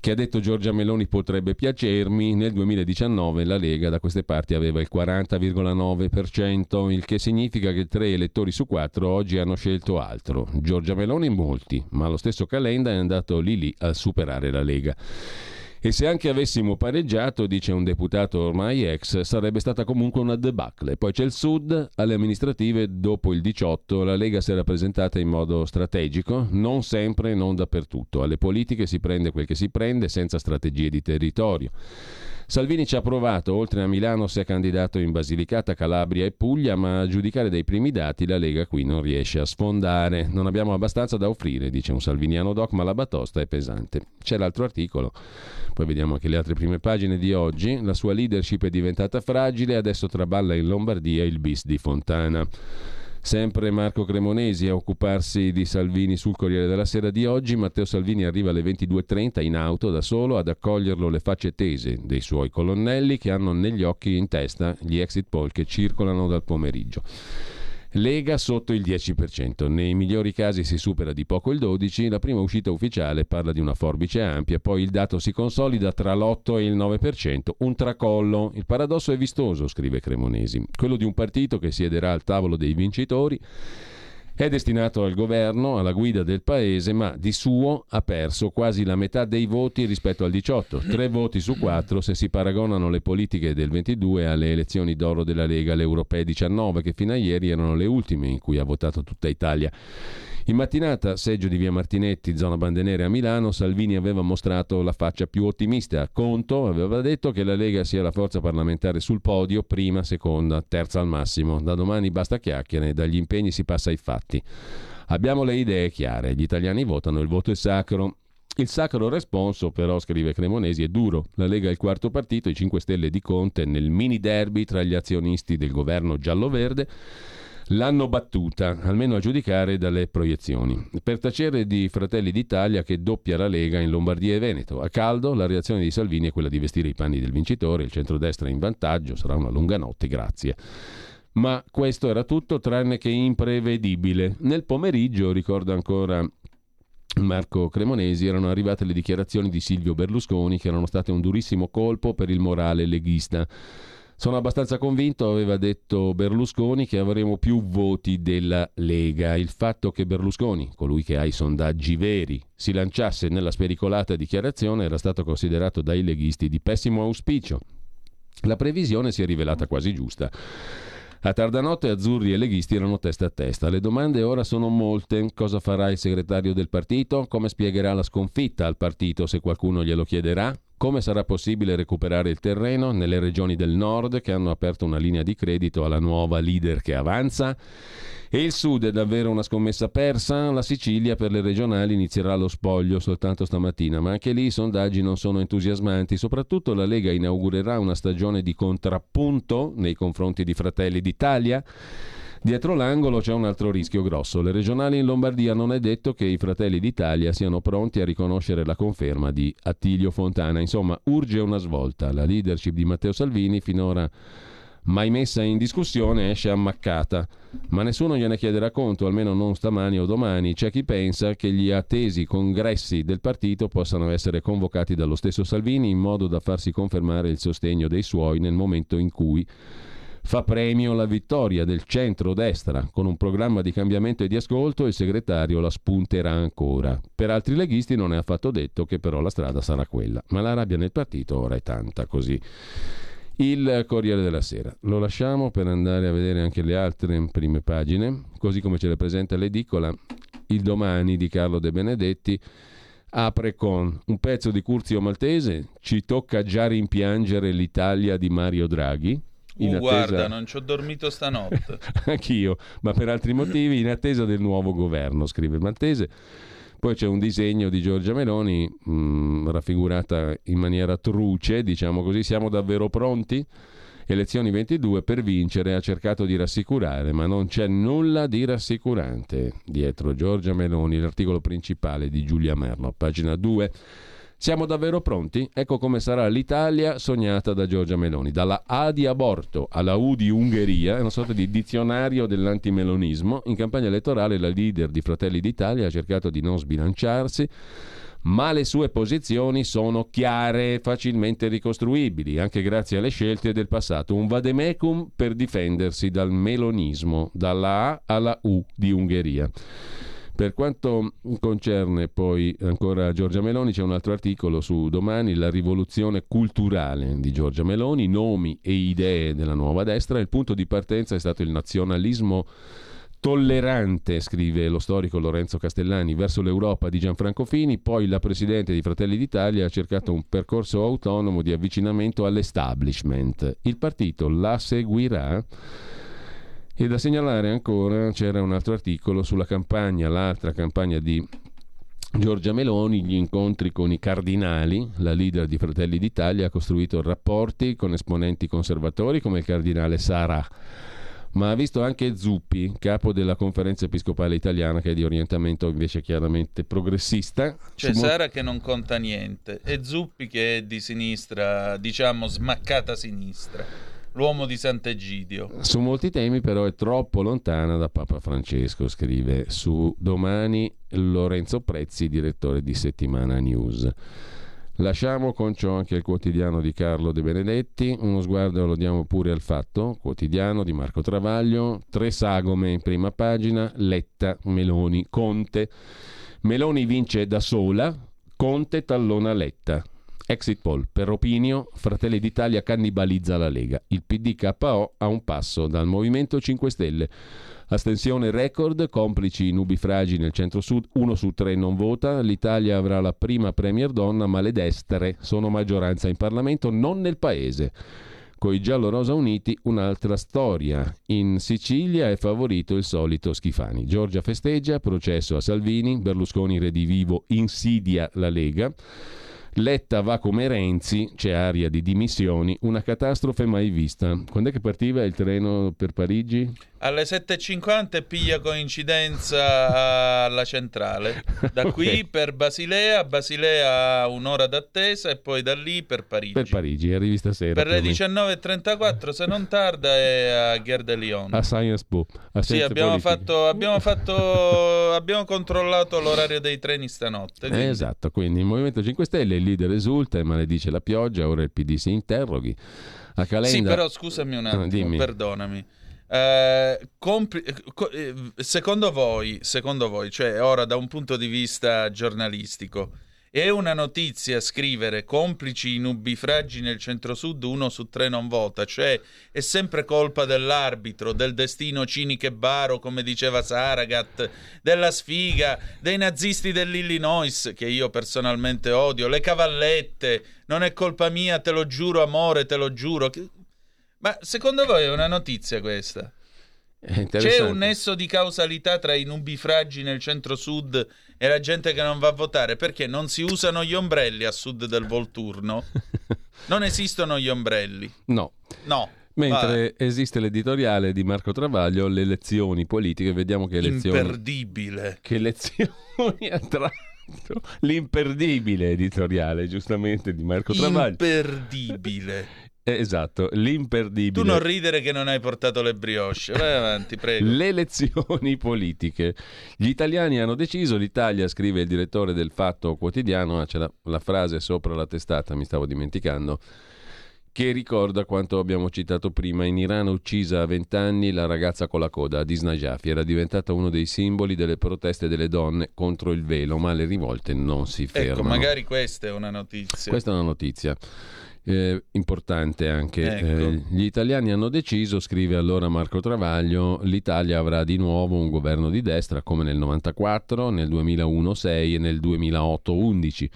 che ha detto Giorgia Meloni potrebbe piacermi, nel 2019 la Lega da queste parti aveva il 40,9%, il che significa che tre elettori su quattro oggi hanno scelto altro. Giorgia Meloni molti, ma lo stesso Calenda è andato lì lì a superare la Lega. E se anche avessimo pareggiato, dice un deputato ormai ex, sarebbe stata comunque una debacle. Poi c'è il Sud, alle amministrative dopo il 18 la Lega si è rappresentata in modo strategico, non sempre e non dappertutto. Alle politiche si prende quel che si prende senza strategie di territorio. Salvini ci ha provato, oltre a Milano si è candidato in Basilicata, Calabria e Puglia, ma a giudicare dai primi dati la Lega qui non riesce a sfondare. Non abbiamo abbastanza da offrire, dice un salviniano doc, ma la batosta è pesante. C'è l'altro articolo, poi vediamo anche le altre prime pagine di oggi. La sua leadership è diventata fragile, adesso traballa in Lombardia il bis di Fontana. Sempre Marco Cremonesi a occuparsi di Salvini sul Corriere della Sera di oggi. Matteo Salvini arriva alle 22.30 in auto da solo ad accoglierlo le facce tese dei suoi colonnelli che hanno negli occhi in testa gli exit poll che circolano dal pomeriggio. Lega sotto il 10%, nei migliori casi si supera di poco il 12%, la prima uscita ufficiale parla di una forbice ampia, poi il dato si consolida tra l'8 e il 9%, un tracollo. Il paradosso è vistoso, scrive Cremonesi, quello di un partito che siederà al tavolo dei vincitori è destinato al governo, alla guida del paese, ma di suo ha perso quasi la metà dei voti rispetto al 18, tre voti su quattro se si paragonano le politiche del 22 alle elezioni d'oro della Lega, le europee 19, che fino a ieri erano le ultime in cui ha votato tutta Italia. In mattinata, seggio di via Martinetti, zona Bandenere a Milano, Salvini aveva mostrato la faccia più ottimista. Conto aveva detto che la Lega sia la forza parlamentare sul podio, prima, seconda, terza al massimo. Da domani basta chiacchiere, dagli impegni si passa ai fatti. Abbiamo le idee chiare, gli italiani votano, il voto è sacro. Il sacro responso, però, scrive Cremonesi, è duro. La Lega è il quarto partito, i 5 Stelle di Conte nel mini derby tra gli azionisti del governo giallo-verde l'hanno battuta, almeno a giudicare dalle proiezioni. Per tacere di Fratelli d'Italia che doppia la Lega in Lombardia e Veneto. A caldo la reazione di Salvini è quella di vestire i panni del vincitore, il centrodestra è in vantaggio, sarà una lunga notte, grazie. Ma questo era tutto tranne che imprevedibile. Nel pomeriggio, ricordo ancora Marco Cremonesi, erano arrivate le dichiarazioni di Silvio Berlusconi che erano state un durissimo colpo per il morale leghista. Sono abbastanza convinto, aveva detto Berlusconi, che avremo più voti della Lega. Il fatto che Berlusconi, colui che ha i sondaggi veri, si lanciasse nella spericolata dichiarazione era stato considerato dai leghisti di pessimo auspicio. La previsione si è rivelata quasi giusta. A tarda notte azzurri e leghisti erano testa a testa. Le domande ora sono molte. Cosa farà il segretario del partito? Come spiegherà la sconfitta al partito se qualcuno glielo chiederà? Come sarà possibile recuperare il terreno nelle regioni del nord che hanno aperto una linea di credito alla nuova leader che avanza? E il sud è davvero una scommessa persa? La Sicilia per le regionali inizierà lo spoglio soltanto stamattina, ma anche lì i sondaggi non sono entusiasmanti. Soprattutto la Lega inaugurerà una stagione di contrappunto nei confronti di Fratelli d'Italia. Dietro l'angolo c'è un altro rischio grosso. Le regionali in Lombardia non è detto che i fratelli d'Italia siano pronti a riconoscere la conferma di Attilio Fontana. Insomma, urge una svolta. La leadership di Matteo Salvini finora mai messa in discussione esce ammaccata. Ma nessuno gliene chiederà conto, almeno non stamani o domani. C'è chi pensa che gli attesi congressi del partito possano essere convocati dallo stesso Salvini in modo da farsi confermare il sostegno dei suoi nel momento in cui fa premio la vittoria del centro-destra. Con un programma di cambiamento e di ascolto il segretario la spunterà ancora. Per altri leghisti non è affatto detto che però la strada sarà quella. Ma la rabbia nel partito ora è tanta così. Il Corriere della Sera. Lo lasciamo per andare a vedere anche le altre prime pagine, così come ce le presenta l'edicola. Il domani di Carlo De Benedetti apre con un pezzo di Curzio Maltese, ci tocca già rimpiangere l'Italia di Mario Draghi, in uh, guarda, non ci ho dormito stanotte. Anch'io, ma per altri motivi, in attesa del nuovo governo, scrive Maltese. Poi c'è un disegno di Giorgia Meloni mh, mm, raffigurata in maniera truce, diciamo così, siamo davvero pronti? Elezioni 22 per vincere ha cercato di rassicurare, ma non c'è nulla di rassicurante dietro Giorgia Meloni, l'articolo principale di Giulia Merlo, pagina 2. Siamo davvero pronti? Ecco come sarà l'Italia sognata da Giorgia Meloni. Dalla A di aborto alla U di Ungheria, è una sorta di dizionario dell'antimelonismo. In campagna elettorale la leader di Fratelli d'Italia ha cercato di non sbilanciarsi, ma le sue posizioni sono chiare e facilmente ricostruibili, anche grazie alle scelte del passato. Un vademecum per difendersi dal melonismo, dalla A alla U di Ungheria. Per quanto concerne poi ancora Giorgia Meloni, c'è un altro articolo su domani, La rivoluzione culturale di Giorgia Meloni, nomi e idee della nuova destra. Il punto di partenza è stato il nazionalismo tollerante, scrive lo storico Lorenzo Castellani, verso l'Europa di Gianfranco Fini, poi la Presidente di Fratelli d'Italia ha cercato un percorso autonomo di avvicinamento all'establishment. Il partito la seguirà e da segnalare ancora, c'era un altro articolo sulla campagna, l'altra campagna di Giorgia Meloni, gli incontri con i cardinali, la leader di Fratelli d'Italia ha costruito rapporti con esponenti conservatori come il cardinale Sara, ma ha visto anche Zuppi, capo della conferenza episcopale italiana che è di orientamento invece chiaramente progressista. C'è Su Sara che non conta niente e Zuppi che è di sinistra, diciamo smaccata sinistra. L'uomo di Sant'Egidio. Su molti temi però è troppo lontana da Papa Francesco, scrive su domani Lorenzo Prezzi, direttore di Settimana News. Lasciamo con ciò anche il quotidiano di Carlo De Benedetti, uno sguardo lo diamo pure al fatto, quotidiano di Marco Travaglio, tre sagome in prima pagina, Letta, Meloni, Conte. Meloni vince da sola, Conte tallona Letta. Exit poll. Per Opinio, Fratelli d'Italia cannibalizza la Lega. Il PD KO a un passo dal Movimento 5 Stelle. Astensione record, complici nubifragi nel centro-sud, uno su tre non vota, l'Italia avrà la prima premier donna, ma le destre sono maggioranza in Parlamento, non nel paese. Con i giallo-rosa uniti un'altra storia. In Sicilia è favorito il solito Schifani. Giorgia festeggia, processo a Salvini, Berlusconi redivivo insidia la Lega. Letta va come Renzi, c'è aria di dimissioni, una catastrofe mai vista. Quando è che partiva il treno per Parigi? Alle 7.50 e piglia coincidenza alla centrale. Da qui Ok. per Basilea, Basilea un'ora d'attesa e poi da lì per Parigi. Per Parigi, arrivi stasera. Per le più o meno. 19.34 se non tarda è a Gare de Lyon. A Sciences Po. Sì, abbiamo fatto, abbiamo fatto abbiamo controllato l'orario dei treni stanotte. Eh, quindi- esatto, quindi il Movimento 5 Stelle, il leader esulta e maledice la pioggia, ora il PD si interroghi. A Calenda... Sì, però scusami un attimo, Ah, dimmi. perdonami. Eh, compri- co- eh, secondo voi, secondo voi, cioè ora da un punto di vista giornalistico, è una notizia scrivere complici i nubifragi nel centro-sud, uno su tre non vota, cioè è sempre colpa dell'arbitro, del destino cinico e baro, come diceva Saragat, della sfiga, dei nazisti dell'Illinois, che io personalmente odio, le cavallette, non è colpa mia, te lo giuro, amore, te lo giuro. Ma secondo voi è una notizia questa? C'è un nesso di causalità tra i nubifragi nel centro-sud e la gente che non va a votare? Perché non si usano gli ombrelli a sud del Volturno? Non esistono gli ombrelli. No. No. Mentre esiste l'editoriale di Marco Travaglio, le lezioni politiche, vediamo che Va, lezioni... imperdibile. Che lezioni ha tratto l'imperdibile editoriale, giustamente, di Marco Travaglio. Imperdibile. Eh, esatto, l'imperdibile. Tu non ridere che non hai portato le brioche. Vai avanti, prego. Le elezioni politiche. Gli italiani hanno deciso, l'Italia, scrive il direttore del Fatto Quotidiano, ah, c'è la, la frase sopra la testata, mi stavo dimenticando, che ricorda quanto abbiamo citato prima. In Iran uccisa a 20 anni la ragazza con la coda, Adis Najafi, era diventata uno dei simboli delle proteste delle donne contro il velo, ma le rivolte non si fermano. Ecco, magari questa è una notizia. Questa è una notizia. Eh, importante anche. Ecco. Eh, gli italiani hanno deciso, scrive allora Marco Travaglio, l'Italia avrà di nuovo un governo di destra come nel 94, nel 2001 6 e nel 2008 11.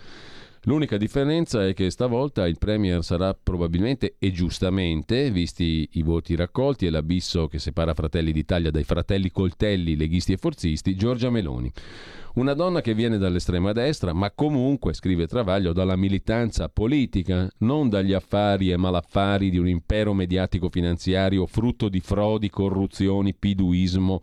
L'unica differenza è che stavolta il Premier sarà probabilmente e giustamente, visti i voti raccolti e l'abisso che separa Fratelli d'Italia dai fratelli coltelli, leghisti e forzisti, Giorgia Meloni. Una donna che viene dall'estrema destra, ma comunque, scrive Travaglio, dalla militanza politica, non dagli affari e malaffari di un impero mediatico-finanziario frutto di frodi, corruzioni, piduismo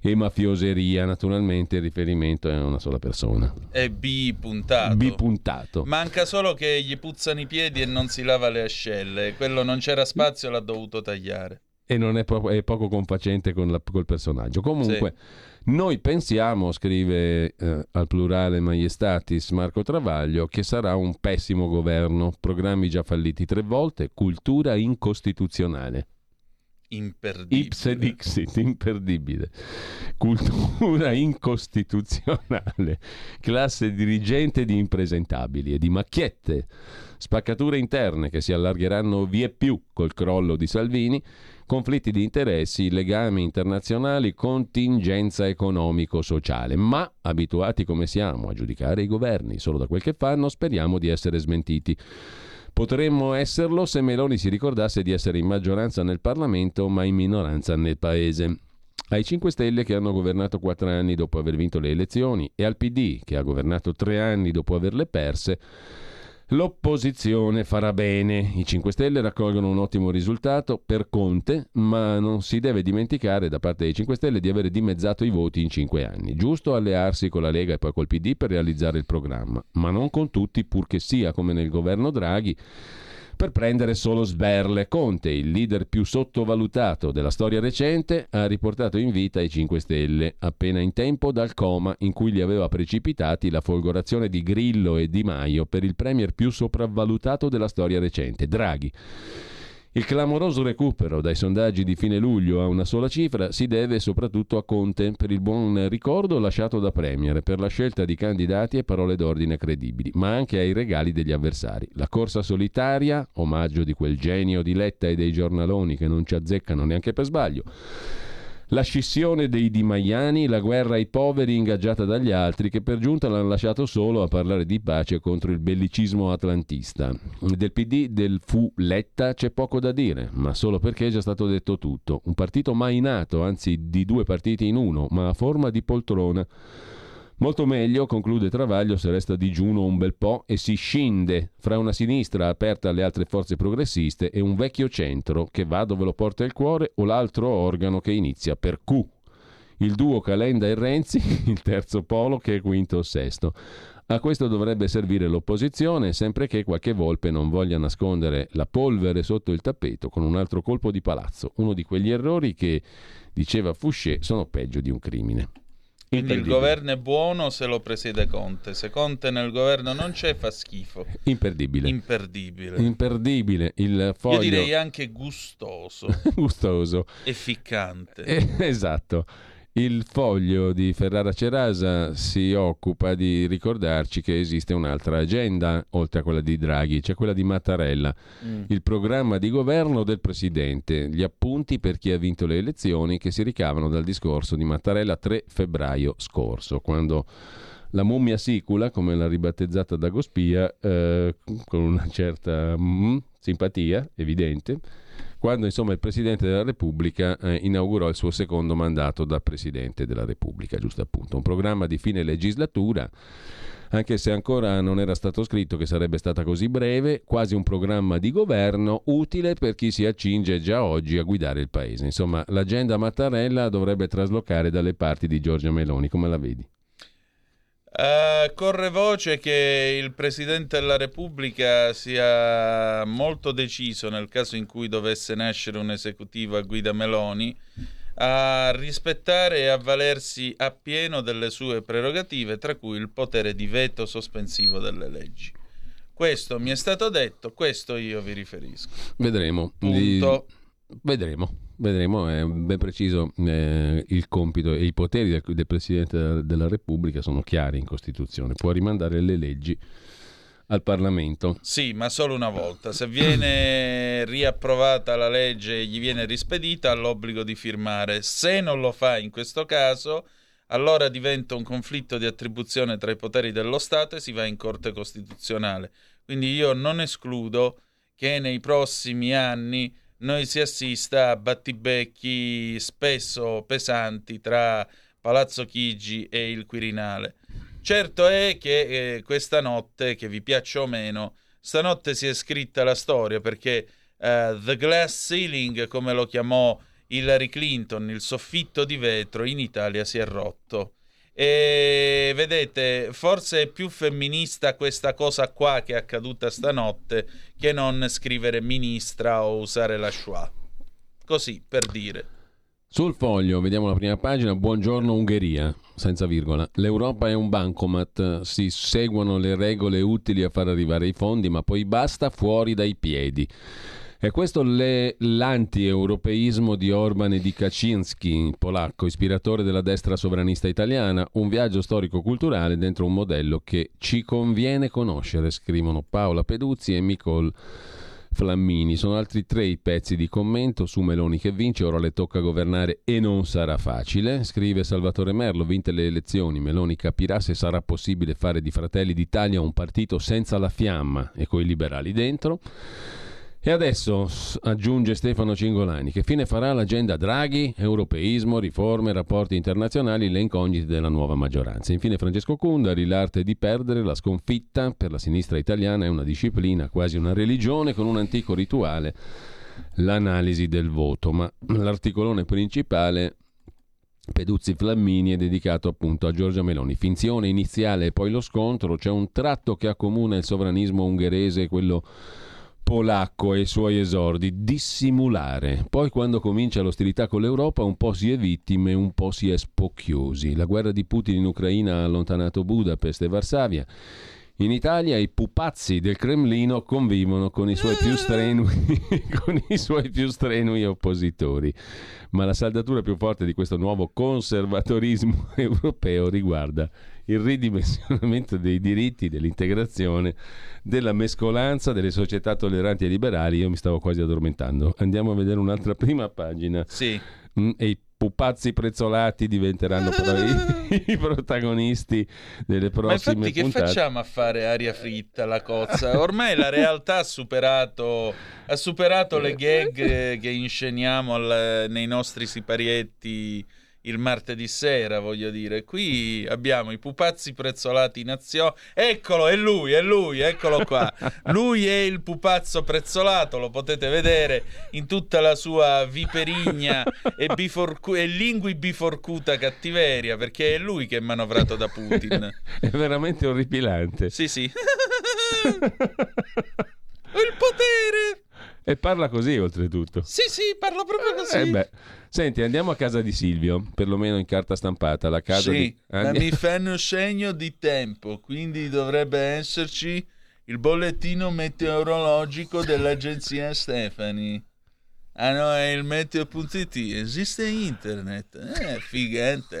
e mafioseria. Naturalmente il riferimento è a una sola persona. È bipuntato. Bipuntato. Manca solo che gli puzzano i piedi e non si lava le ascelle. Quello non c'era spazio, l'ha dovuto tagliare. E non è, proprio- è poco confacente con la- col personaggio. Comunque, noi pensiamo, scrive eh, al plurale Maiestatis Marco Travaglio, che sarà un pessimo governo, programmi già falliti tre volte, cultura incostituzionale. Imperdibile. Ipse dixit, imperdibile. Cultura incostituzionale, classe dirigente di impresentabili e di macchiette, spaccature interne che si allargheranno vie più col crollo di Salvini, conflitti di interessi, legami internazionali, contingenza economico-sociale. Ma, abituati come siamo a giudicare i governi solo da quel che fanno, speriamo di essere smentiti. Potremmo esserlo se Meloni si ricordasse di essere in maggioranza nel Parlamento ma in minoranza nel Paese. Ai 5 Stelle che hanno governato 4 anni dopo aver vinto le elezioni e al PD che ha governato 3 anni dopo averle perse, l'opposizione farà bene. I 5 Stelle raccolgono un ottimo risultato per Conte, ma non si deve dimenticare da parte dei 5 Stelle di avere dimezzato i voti in 5 anni. Giusto allearsi con la Lega e poi col PD per realizzare il programma, ma non con tutti purché sia come nel governo Draghi per prendere solo sberle. Conte, il leader più sottovalutato della storia recente, ha riportato in vita i 5 Stelle, appena in tempo dal coma in cui li aveva precipitati la folgorazione di Grillo e Di Maio per il premier più sopravvalutato della storia recente, Draghi. Il clamoroso recupero dai sondaggi di fine luglio a una sola cifra si deve soprattutto a Conte per il buon ricordo lasciato da Premier, per la scelta di candidati e parole d'ordine credibili, ma anche ai regali degli avversari. La corsa solitaria, omaggio di quel genio di Letta e dei giornaloni che non ci azzeccano neanche per sbaglio la scissione dei Di Maiani, la guerra ai poveri ingaggiata dagli altri che per giunta l'hanno lasciato solo a parlare di pace contro il bellicismo atlantista. Del PD del fu Letta c'è poco da dire, ma solo perché è già stato detto tutto. Un partito mai nato, anzi di due partiti in uno, ma a forma di poltrona Molto meglio, conclude Travaglio, se resta digiuno un bel po' e si scinde fra una sinistra aperta alle altre forze progressiste e un vecchio centro che va dove lo porta il cuore o l'altro organo che inizia per Q. Il duo Calenda e Renzi, il terzo polo che è quinto o sesto. A questo dovrebbe servire l'opposizione, sempre che qualche volpe non voglia nascondere la polvere sotto il tappeto con un altro colpo di palazzo, uno di quegli errori che, diceva Fouché, sono peggio di un crimine. Quindi il governo è buono se lo presiede Conte. Se Conte nel governo non c'è, fa schifo. Imperdibile. Imperdibile. Imperdibile. Il foglio... Io direi anche gustoso. gustoso. E ficcante. Eh, esatto. Il foglio di Ferrara Cerasa si occupa di ricordarci che esiste un'altra agenda, oltre a quella di Draghi, c'è quella di Mattarella, mm. il programma di governo del Presidente, gli appunti per chi ha vinto le elezioni che si ricavano dal discorso di Mattarella 3 febbraio scorso, quando la mummia sicula, come l'ha ribattezzata Dagospia, eh, con una certa mm, simpatia evidente, quando insomma, il Presidente della Repubblica eh, inaugurò il suo secondo mandato da Presidente della Repubblica, giusto appunto. Un programma di fine legislatura, anche se ancora non era stato scritto che sarebbe stata così breve, quasi un programma di governo utile per chi si accinge già oggi a guidare il Paese. Insomma, l'agenda Mattarella dovrebbe traslocare dalle parti di Giorgia Meloni, come la vedi? Uh, corre voce che il Presidente della Repubblica sia molto deciso nel caso in cui dovesse nascere un esecutivo a guida Meloni a rispettare e avvalersi appieno delle sue prerogative, tra cui il potere di veto sospensivo delle leggi. Questo mi è stato detto, questo io vi riferisco. Vedremo. Punto. Vedremo. Vedremo, è ben preciso eh, il compito e i poteri del, del, Presidente della Repubblica sono chiari in Costituzione, può rimandare le leggi al Parlamento. Sì, ma solo una volta. Se viene riapprovata la legge e gli viene rispedita, ha l'obbligo di firmare. Se non lo fa in questo caso, allora diventa un conflitto di attribuzione tra i poteri dello Stato e si va in Corte Costituzionale. Quindi io non escludo che nei prossimi anni noi si assista a battibecchi spesso pesanti tra Palazzo Chigi e il Quirinale. Certo è che eh, questa notte, che vi piaccia o meno, stanotte si è scritta la storia perché uh, The Glass Ceiling, come lo chiamò Hillary Clinton, il soffitto di vetro, in Italia si è rotto. E vedete, forse è più femminista questa cosa qua che è accaduta stanotte che non scrivere ministra o usare la schwa. Così per dire. Sul foglio, vediamo la prima pagina, buongiorno Ungheria, senza virgola. L'Europa è un bancomat, si seguono le regole utili a far arrivare i fondi, ma poi basta fuori dai piedi. È questo le, l'anti-europeismo di Orban e di Kaczynski, polacco, ispiratore della destra sovranista italiana, un viaggio storico-culturale dentro un modello che ci conviene conoscere, scrivono Paola Peduzzi e Nicole Flammini. Sono altri tre i pezzi di commento su Meloni che vince, ora le tocca governare e non sarà facile. Scrive Salvatore Merlo, vinte le elezioni, Meloni capirà se sarà possibile fare di Fratelli d'Italia un partito senza la fiamma e coi liberali dentro. E adesso aggiunge Stefano Cingolani, che fine farà l'agenda Draghi, europeismo, riforme, rapporti internazionali, le incognite della nuova maggioranza. Infine Francesco Cundari, l'arte di perdere, la sconfitta per la sinistra italiana è una disciplina, quasi una religione con un antico rituale, l'analisi del voto. Ma l'articolone principale Peduzzi Flammini è dedicato appunto a Giorgia Meloni. Finzione iniziale e poi lo scontro, c'è un tratto che accomuna il sovranismo ungherese e quello polacco e i suoi esordi, dissimulare. Poi quando comincia l'ostilità con l'Europa un po' si è vittime, un po' si è spocchiosi. La guerra di Putin in Ucraina ha allontanato Budapest e Varsavia. In Italia i pupazzi del Cremlino convivono con i suoi più strenui, i suoi più strenui oppositori. Ma la saldatura più forte di questo nuovo conservatorismo europeo riguarda il ridimensionamento dei diritti, dell'integrazione, della mescolanza delle società tolleranti e liberali. Io mi stavo quasi addormentando. Andiamo a vedere un'altra prima pagina. Sì. Mm, e i pupazzi prezzolati diventeranno i, protagonisti delle Ma prossime infatti che puntate. facciamo a fare aria fritta la cozza? Ormai la realtà ha superato, ha superato le gag che insceniamo al- nei nostri siparietti il martedì sera, voglio dire. Qui abbiamo i pupazzi prezzolati in azione. Eccolo, è lui, è lui, eccolo qua. Lui è il pupazzo prezzolato, lo potete vedere in tutta la sua viperigna e, biforcu- e lingui biforcuta cattiveria, perché è lui che è manovrato da Putin. È veramente orripilante. Sì, sì. Il potere! E parla così oltretutto. Sì, sì, parlo proprio così. Eh beh. Senti, andiamo a casa di Silvio, perlomeno in carta stampata. La casa sì, di... ma mi fanno segno di tempo, quindi dovrebbe esserci il bollettino meteorologico dell'agenzia Stefani. Ah no, è il meteo.it, esiste internet. Eh, figante.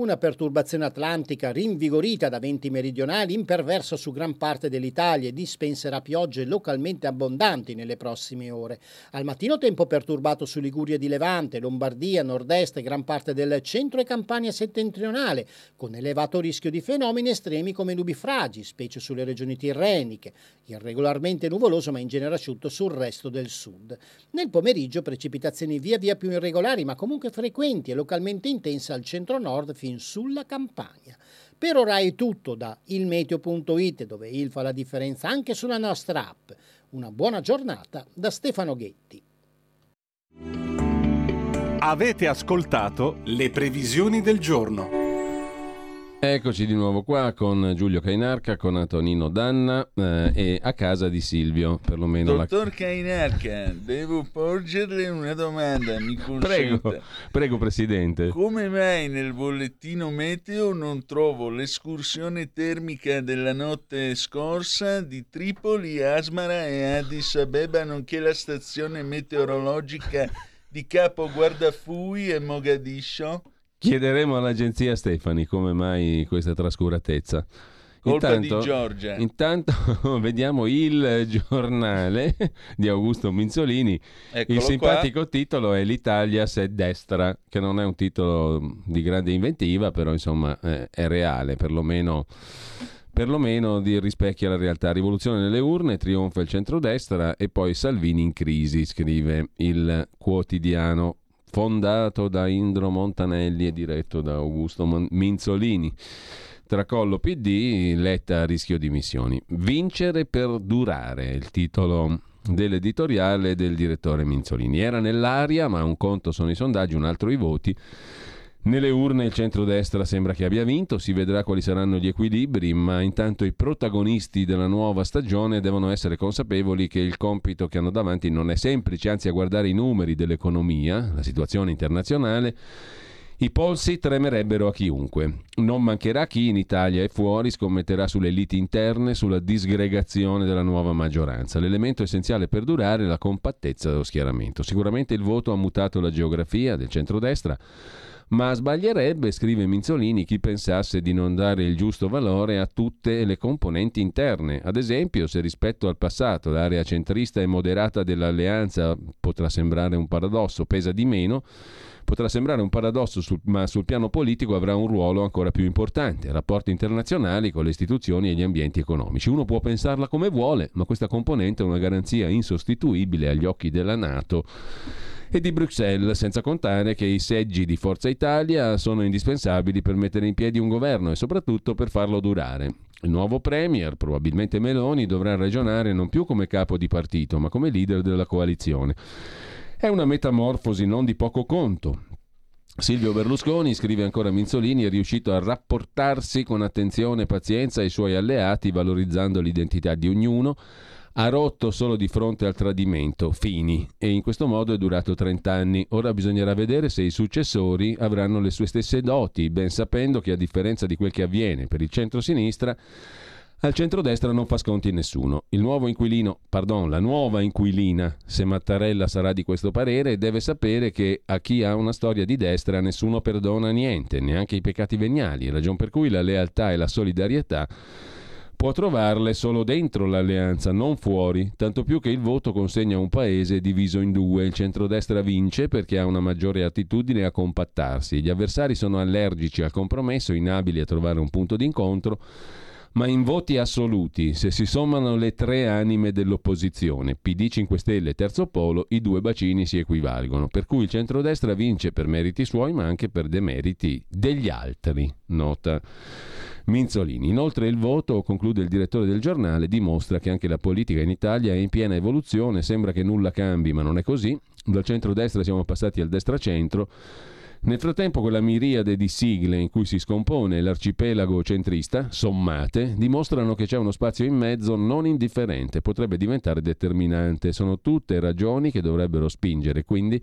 Una perturbazione atlantica rinvigorita da venti meridionali imperversa su gran parte dell'Italia e dispenserà piogge localmente abbondanti nelle prossime ore. Al mattino tempo perturbato su Liguria di Levante, Lombardia, Nord-Est e gran parte del centro e Campania settentrionale, con elevato rischio di fenomeni estremi come nubifragi, specie sulle regioni tirreniche, irregolarmente nuvoloso ma in genere asciutto sul resto del sud. Nel pomeriggio precipitazioni via via più irregolari ma comunque frequenti e localmente intense al centro-nord fin sulla campagna. Per ora è tutto da ilmeteo.it dove il fa la differenza anche sulla nostra app. Una buona giornata da Stefano Ghetti. Avete ascoltato Le previsioni del giorno. Eccoci di nuovo qua con Giulio Cainarca, con Antonino Danna eh, e a casa di Silvio, perlomeno la... Dottor Cainarca, devo porgerle una domanda, mi consenta. Prego, prego Presidente. Come mai nel bollettino meteo non trovo l'escursione termica della notte scorsa di Tripoli, Asmara e Addis Abeba, nonché la stazione meteorologica di Capo Guardafui e Mogadiscio? Chiederemo all'agenzia Stefani come mai questa trascuratezza. Colpa di Giorgia. Intanto vediamo il giornale di Augusto Minzolini. Eccolo il simpatico titolo è L'Italia se destra, che non è un titolo di grande inventiva, però insomma eh, è reale, perlomeno, perlomeno di, rispecchia la realtà. Rivoluzione nelle urne, trionfa il centrodestra e poi Salvini in crisi, scrive il quotidiano fondato da Indro Montanelli e diretto da Augusto Minzolini. Tracollo PD, Letta a rischio di missioni. Vincere per durare, il titolo dell'editoriale del direttore Minzolini. Era nell'aria, ma un conto sono i sondaggi, un altro i voti. Nelle urne il centrodestra sembra che abbia vinto, si vedrà quali saranno gli equilibri, ma intanto i protagonisti della nuova stagione devono essere consapevoli che il compito che hanno davanti non è semplice, anzi a guardare i numeri dell'economia, la situazione internazionale, I polsi tremerebbero a chiunque. Non mancherà chi in Italia e fuori scommetterà sulle liti interne, sulla disgregazione della nuova maggioranza. L'elemento essenziale per durare è la compattezza dello schieramento. Sicuramente il voto ha mutato la geografia del centrodestra, ma sbaglierebbe, scrive Minzolini, chi pensasse di non dare il giusto valore a tutte le componenti interne. Ad esempio, se rispetto al passato l'area centrista e moderata dell'alleanza potrà sembrare un paradosso, pesa di meno, Potrà sembrare un paradosso, sul, ma sul piano politico avrà un ruolo ancora più importante, rapporti internazionali con le istituzioni e gli ambienti economici. Uno può pensarla come vuole, ma questa componente è una garanzia insostituibile agli occhi della Nato e di Bruxelles, senza contare che i seggi di Forza Italia sono indispensabili per mettere in piedi un governo e soprattutto per farlo durare. Il nuovo Premier, probabilmente Meloni, dovrà ragionare non più come capo di partito, ma come leader della coalizione. È una metamorfosi non di poco conto. Silvio Berlusconi, scrive ancora Minzolini, è riuscito a rapportarsi con attenzione e pazienza ai suoi alleati, valorizzando l'identità di ognuno, ha rotto solo di fronte al tradimento, fini, e in questo modo è durato 30 anni. Ora bisognerà vedere se i successori avranno le sue stesse doti, ben sapendo che a differenza di quel che avviene per il centro-sinistra, al centrodestra non fa sconti nessuno. Il nuovo inquilino, pardon, la nuova inquilina, se Mattarella sarà di questo parere, deve sapere che a chi ha una storia di destra nessuno perdona niente, neanche i peccati veniali, ragion per cui la lealtà e la solidarietà può trovarle solo dentro l'alleanza, non fuori, tanto più che il voto consegna un paese diviso in due. Il centrodestra vince perché ha una maggiore attitudine a compattarsi, gli avversari sono allergici al compromesso, inabili a trovare un punto d'incontro ma in voti assoluti, se si sommano le tre anime dell'opposizione, PD 5 Stelle e Terzo Polo, i due bacini si equivalgono, per cui il centrodestra vince per meriti suoi ma anche per demeriti degli altri, nota Minzolini. Inoltre il voto, conclude il direttore del giornale, dimostra che anche la politica in Italia è in piena evoluzione, sembra che nulla cambi, ma non è così. Dal centrodestra siamo passati al destra-centro nel frattempo quella miriade di sigle in cui si scompone l'arcipelago centrista, sommate, dimostrano che c'è uno spazio in mezzo non indifferente, potrebbe diventare determinante. Sono tutte ragioni che dovrebbero spingere quindi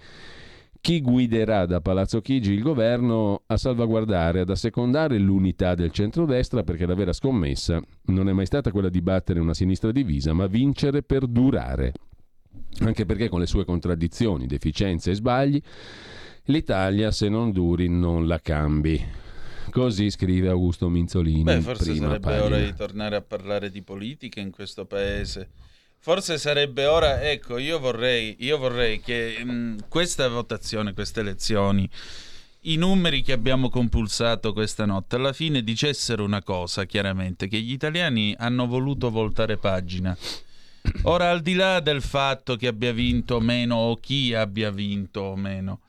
chi guiderà da Palazzo Chigi il governo a salvaguardare, ad assecondare l'unità del centrodestra perché la vera scommessa non è mai stata quella di battere una sinistra divisa, ma vincere per durare. Anche perché con le sue contraddizioni, deficienze e sbagli L'Italia, se non duri, non la cambi. Così scrive Augusto Minzolini. Beh, forse sarebbe pagina. ora di tornare a parlare di politica in questo paese. Forse sarebbe ora, ecco, io vorrei, io vorrei che mh, questa votazione, queste elezioni, i numeri che abbiamo compulsato questa notte alla fine dicessero una cosa, chiaramente, che gli italiani hanno voluto voltare pagina. Ora, al di là del fatto che abbia vinto o meno o chi abbia vinto o meno,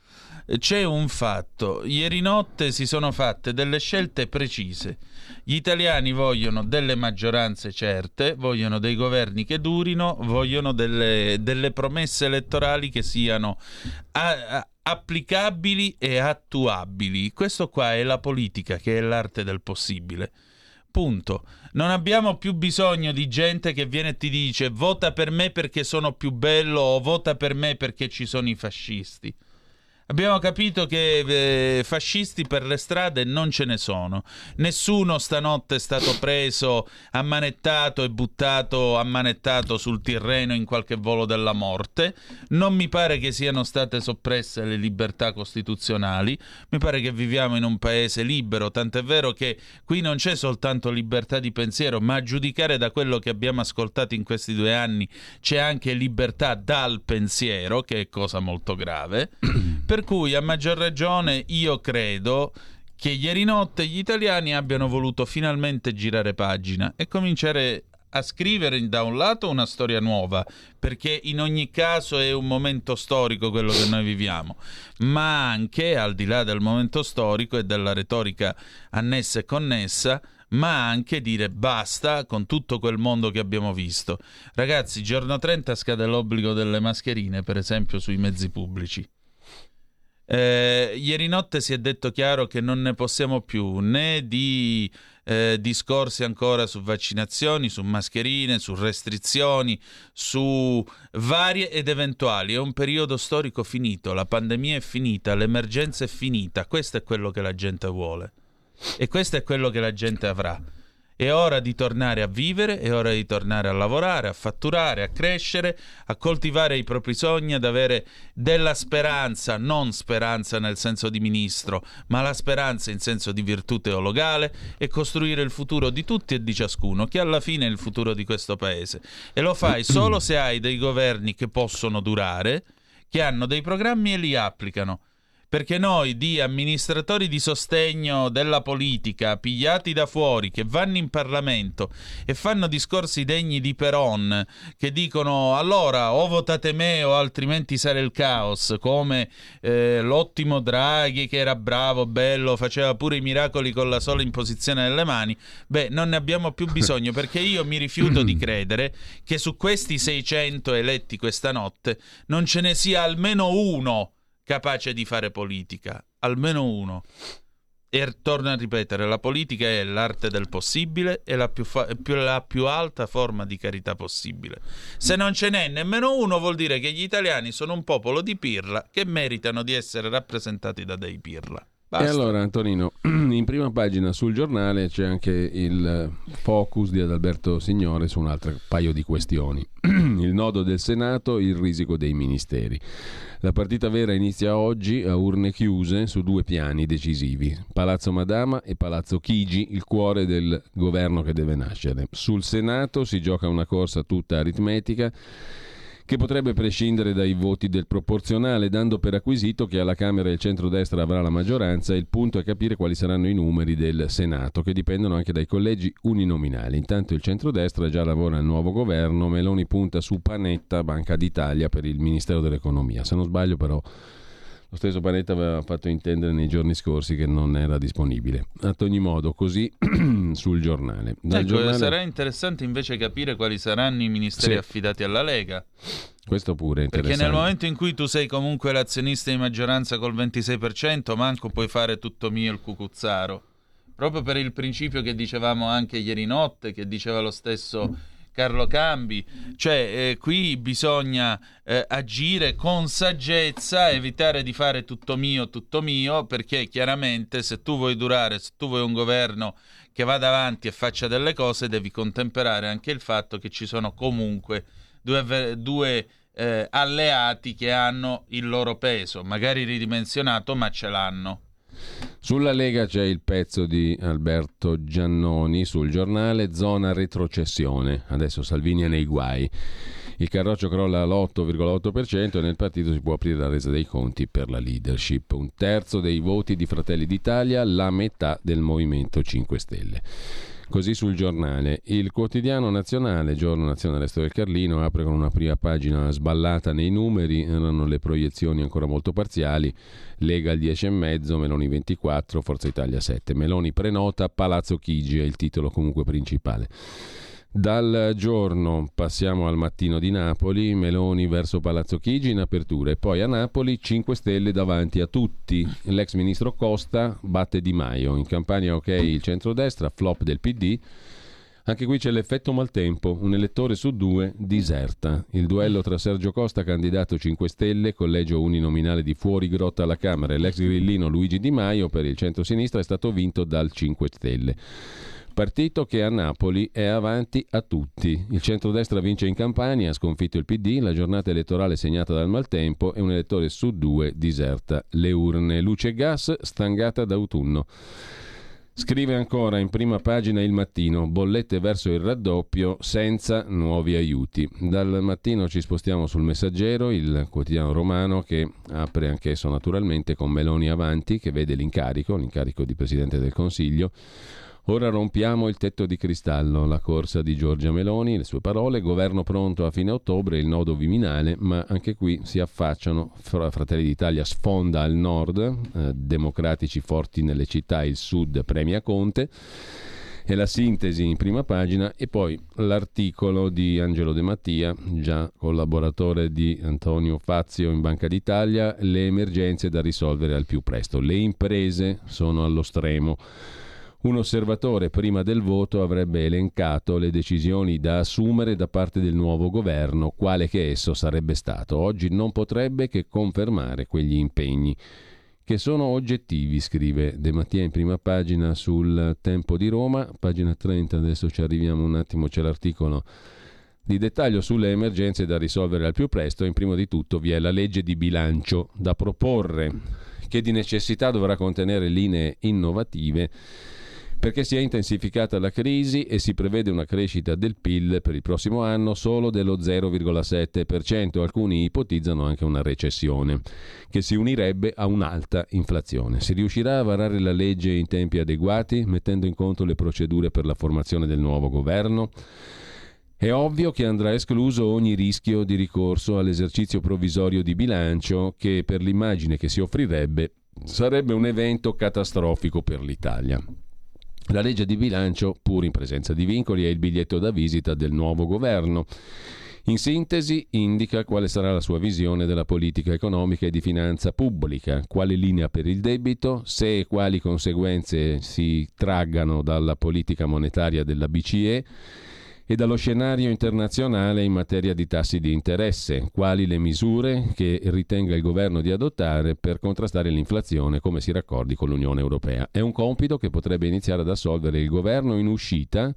c'è un fatto. Ieri notte si sono fatte delle scelte precise. Gli italiani vogliono delle maggioranze certe, vogliono dei governi che durino, vogliono delle, delle promesse elettorali che siano a, a, applicabili e attuabili. Questo qua è la politica, che è l'arte del possibile. Punto. Non abbiamo più bisogno di gente che viene e ti dice vota per me perché sono più bello o vota per me perché ci sono i fascisti. Abbiamo capito che eh, fascisti per le strade non ce ne sono. Nessuno stanotte è stato preso, ammanettato e buttato ammanettato sul Tirreno in qualche volo della morte. Non mi pare che siano state soppresse le libertà costituzionali. Mi pare che viviamo in un paese libero, tant'è vero che qui non c'è soltanto libertà di pensiero, ma a giudicare da quello che abbiamo ascoltato in questi due anni c'è anche libertà dal pensiero, che è cosa molto grave. Per cui a maggior ragione io credo che ieri notte gli italiani abbiano voluto finalmente girare pagina e cominciare a scrivere da un lato una storia nuova, perché in ogni caso è un momento storico quello che noi viviamo, ma anche al di là del momento storico e della retorica annessa e connessa, ma anche dire basta con tutto quel mondo che abbiamo visto. Ragazzi, giorno 30 scade l'obbligo delle mascherine, per esempio, sui mezzi pubblici Eh, ieri notte si è detto chiaro che non ne possiamo più né di eh, discorsi ancora su vaccinazioni, su mascherine, su restrizioni, su varie ed eventuali. È un periodo storico finito, la pandemia è finita, l'emergenza è finita, questo è quello che la gente vuole e questo è quello che la gente avrà. È ora di tornare a vivere, è ora di tornare a lavorare, a fatturare, a crescere, a coltivare i propri sogni, ad avere della speranza, non speranza nel senso di ministro, ma la speranza in senso di virtù teologale e costruire il futuro di tutti e di ciascuno, che alla fine è il futuro di questo paese. E lo fai solo se hai dei governi che possono durare, che hanno dei programmi e li applicano perché noi di amministratori di sostegno della politica pigliati da fuori che vanno in Parlamento e fanno discorsi degni di Peron che dicono allora o votate me o altrimenti sarà il caos come eh, l'ottimo Draghi che era bravo, bello, faceva pure i miracoli con la sola imposizione delle mani beh non ne abbiamo più bisogno perché io mi rifiuto di credere che su questi 600 eletti questa notte non ce ne sia almeno uno capace di fare politica, almeno uno. E torno a ripetere, la politica è l'arte del possibile e la più, fa- più, la più alta forma di carità possibile. Se non ce n'è nemmeno uno, vuol dire che gli italiani sono un popolo di pirla che meritano di essere rappresentati da dei pirla. Basta. E allora Antonino, in prima pagina sul giornale c'è anche il focus di Adalberto Signore su un altro paio di questioni. il nodo del Senato, il risico dei ministeri. La partita vera inizia oggi a urne chiuse su due piani decisivi, Palazzo Madama e Palazzo Chigi, il cuore del governo che deve nascere. Sul Senato si gioca una corsa tutta aritmetica che potrebbe prescindere dai voti del proporzionale, dando per acquisito che alla Camera il centrodestra avrà la maggioranza il punto è capire quali saranno i numeri del Senato, che dipendono anche dai collegi uninominali. Intanto il centrodestra già lavora al nuovo governo, Meloni punta su Panetta, Banca d'Italia, per il Ministero dell'Economia. Se non sbaglio però lo stesso Panetta aveva fatto intendere nei giorni scorsi che non era disponibile. Ad ogni modo, così sul giornale. Dal ecco, giornale... sarà interessante invece capire quali saranno i ministeri sì. affidati alla Lega. Questo pure è interessante. Perché nel momento in cui tu sei comunque l'azionista di maggioranza col 26%, manco puoi fare tutto mio il cucuzzaro. Proprio per il principio che dicevamo anche ieri notte, che diceva lo stesso Carlo Cambi, cioè eh, qui bisogna eh, agire con saggezza, evitare di fare tutto mio, tutto mio, perché chiaramente se tu vuoi durare, se tu vuoi un governo che vada avanti e faccia delle cose, devi contemperare anche il fatto che ci sono comunque due, due eh, alleati che hanno il loro peso, magari ridimensionato, ma ce l'hanno. Sulla Lega c'è il pezzo di Alberto Giannoni sul giornale Zona retrocessione. Adesso Salvini è nei guai. Il carroccio crolla all'8,8% e nel partito si può aprire la resa dei conti per la leadership. Un terzo dei voti di Fratelli d'Italia, la metà del Movimento 5 Stelle. Così sul giornale. Il quotidiano nazionale, giorno nazionale Resto del Carlino, apre con una prima pagina sballata nei numeri, erano le proiezioni ancora molto parziali. Lega al 10,5, Meloni 24, Forza Italia 7. Meloni prenota, Palazzo Chigi è il titolo comunque principale. Dal giorno passiamo al mattino di Napoli, Meloni verso Palazzo Chigi in apertura e poi a Napoli 5 Stelle davanti a tutti. L'ex ministro Costa batte Di Maio, in campagna ok il centrodestra, flop del PD. Anche qui c'è l'effetto maltempo, un elettore su due diserta. Il duello tra Sergio Costa, candidato 5 Stelle, collegio uninominale di fuori grotta alla Camera, e l'ex grillino Luigi Di Maio per il centro-sinistra è stato vinto dal 5 Stelle partito che a Napoli è avanti a tutti. Il centrodestra vince in Campania, ha sconfitto il PD, la giornata elettorale segnata dal maltempo e un elettore su due diserta le urne. Luce e gas stangata d'autunno. Scrive ancora in prima pagina il mattino, bollette verso il raddoppio senza nuovi aiuti. Dal mattino ci spostiamo sul messaggero, il quotidiano romano che apre anch'esso naturalmente con Meloni avanti, che vede l'incarico, l'incarico di Presidente del Consiglio. Ora rompiamo il tetto di cristallo, la corsa di Giorgia Meloni, le sue parole, governo pronto a fine ottobre, il nodo viminale, ma anche qui si affacciano, Fratelli d'Italia sfonda al nord, eh, democratici forti nelle città, il sud premia Conte è la sintesi in prima pagina e poi l'articolo di Angelo De Mattia, già collaboratore di Antonio Fazio in Banca d'Italia, le emergenze da risolvere al più presto. Le imprese sono allo stremo. Un osservatore prima del voto avrebbe elencato le decisioni da assumere da parte del nuovo governo, quale che esso sarebbe stato. Oggi non potrebbe che confermare quegli impegni che sono oggettivi, scrive De Mattia in prima pagina sul Tempo di Roma, pagina 30, adesso ci arriviamo un attimo, c'è l'articolo di dettaglio sulle emergenze da risolvere al più presto. In primo di tutto vi è la legge di bilancio da proporre, che di necessità dovrà contenere linee innovative perché si è intensificata la crisi e si prevede una crescita del PIL per il prossimo anno solo dello 0,7%. Alcuni ipotizzano anche una recessione, che si unirebbe a un'alta inflazione. Si riuscirà a varare la legge in tempi adeguati, mettendo in conto le procedure per la formazione del nuovo governo? È ovvio che andrà escluso ogni rischio di ricorso all'esercizio provvisorio di bilancio che per l'immagine che si offrirebbe sarebbe un evento catastrofico per l'Italia. La legge di bilancio, pur in presenza di vincoli, è il biglietto da visita del nuovo governo. In sintesi, indica quale sarà la sua visione della politica economica e di finanza pubblica, quale linea per il debito, se e quali conseguenze si traggano dalla politica monetaria della BCE e dallo scenario internazionale in materia di tassi di interesse, quali le misure che ritenga il governo di adottare per contrastare l'inflazione come si raccordi con l'Unione Europea. È un compito che potrebbe iniziare ad assolvere il governo in uscita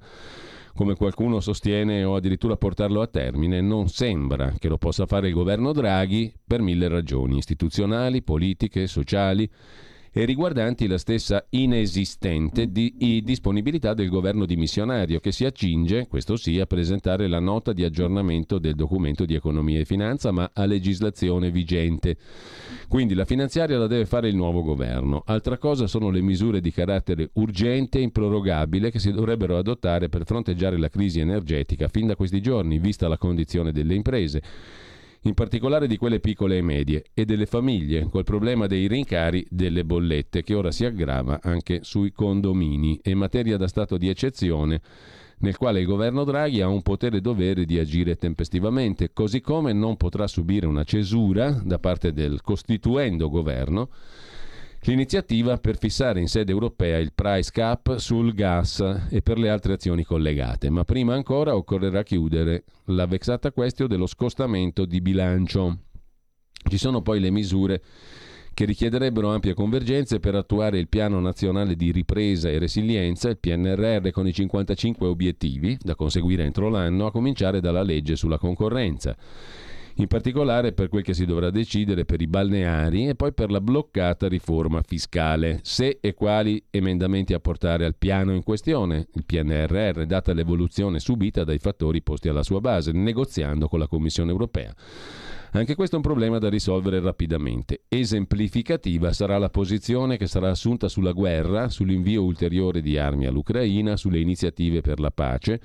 come qualcuno sostiene o addirittura portarlo a termine, non sembra che lo possa fare il governo Draghi per mille ragioni istituzionali, politiche, sociali e riguardanti la stessa inesistente di disponibilità del governo dimissionario che si accinge, questo sì, a presentare la nota di aggiornamento del documento di economia e finanza, ma a legislazione vigente. Quindi la finanziaria la deve fare il nuovo governo. Altra cosa sono le misure di carattere urgente e improrogabile che si dovrebbero adottare per fronteggiare la crisi energetica fin da questi giorni, vista la condizione delle imprese in particolare di quelle piccole e medie, e delle famiglie, col problema dei rincari delle bollette, che ora si aggrava anche sui condomini. È materia da stato di eccezione nel quale il governo Draghi ha un potere dovere di agire tempestivamente, così come non potrà subire una cesura da parte del costituendo governo l'iniziativa per fissare in sede europea il price cap sul gas e per le altre azioni collegate, ma prima ancora occorrerà chiudere la vexata questione dello scostamento di bilancio. Ci sono poi le misure che richiederebbero ampie convergenze per attuare il Piano Nazionale di Ripresa e Resilienza, il PNRR con i 55 obiettivi da conseguire entro l'anno, a cominciare dalla legge sulla concorrenza in particolare per quel che si dovrà decidere per i balneari e poi per la bloccata riforma fiscale, se e quali emendamenti apportare al piano in questione, il PNRR, data l'evoluzione subita dai fattori posti alla sua base, negoziando con la Commissione europea. Anche questo è un problema da risolvere rapidamente. Esemplificativa sarà la posizione che sarà assunta sulla guerra, sull'invio ulteriore di armi all'Ucraina, sulle iniziative per la pace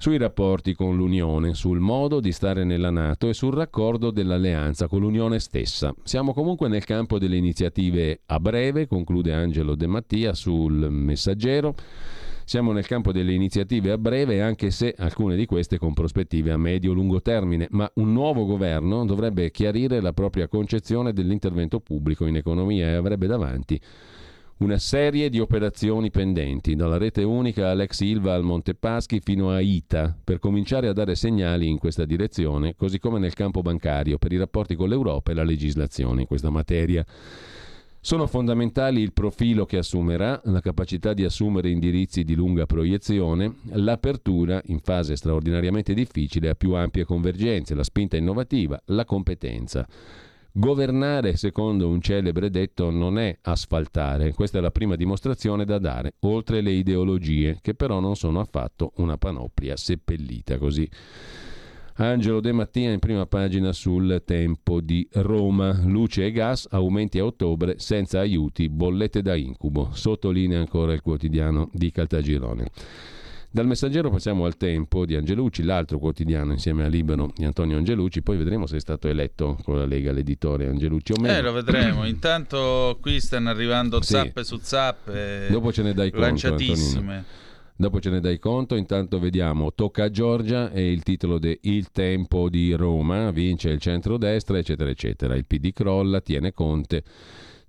sui rapporti con l'Unione, sul modo di stare nella Nato e sul raccordo dell'alleanza con l'Unione stessa. Siamo comunque nel campo delle iniziative a breve, conclude Angelo De Mattia sul messaggero. Siamo nel campo delle iniziative a breve, anche se alcune di queste con prospettive a medio-lungo termine, ma un nuovo governo dovrebbe chiarire la propria concezione dell'intervento pubblico in economia e avrebbe davanti una serie di operazioni pendenti, dalla rete unica all'ex Ilva al Montepaschi fino a ITA, per cominciare a dare segnali in questa direzione, così come nel campo bancario, per i rapporti con l'Europa e la legislazione in questa materia. Sono fondamentali il profilo che assumerà, la capacità di assumere indirizzi di lunga proiezione, l'apertura in fase straordinariamente difficile a più ampie convergenze, la spinta innovativa, la competenza. Governare, secondo un celebre detto, non è asfaltare. Questa è la prima dimostrazione da dare, oltre le ideologie, che però non sono affatto una panoplia seppellita così. Angelo De Mattia in prima pagina sul tempo di Roma. Luce e gas, aumenti a ottobre senza aiuti, bollette da incubo. Sottolinea ancora il quotidiano di Caltagirone. Dal messaggero passiamo al tempo di Angelucci, l'altro quotidiano insieme a Libero di Antonio Angelucci, poi vedremo se è stato eletto con la Lega l'editore Angelucci o meno. Eh, lo vedremo. Intanto qui stanno arrivando zappe sì. su zappe. Dopo ce ne dai conto, lanciatissime. Antonino. Dopo ce ne dai conto, intanto vediamo Tocca a Giorgia e il titolo di Il tempo di Roma, vince il centrodestra, eccetera, eccetera. Il PD crolla, tiene Conte,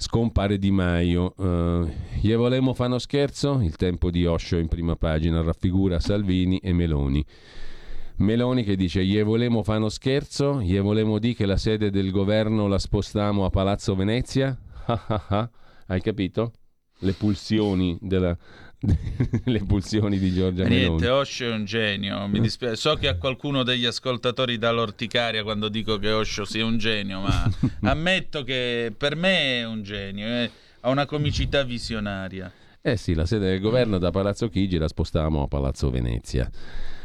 scompare Di Maio. Uh, gli volemo fare uno scherzo? Il tempo di Osho in prima pagina raffigura Salvini e Meloni. Meloni che dice gli volemo fare uno scherzo? Gli volemo dire che la sede del governo la spostiamo a Palazzo Venezia? Hai capito? Le pulsioni della, le pulsioni di Giorgia Niente, Meloni. Osho è un genio. Mi dispiace. So che a qualcuno degli ascoltatori dà l'orticaria quando dico che Osho sia un genio, ma ammetto che per me è un genio. eh. Ha una comicità visionaria. Eh sì, la sede del governo da Palazzo Chigi la spostiamo a Palazzo Venezia.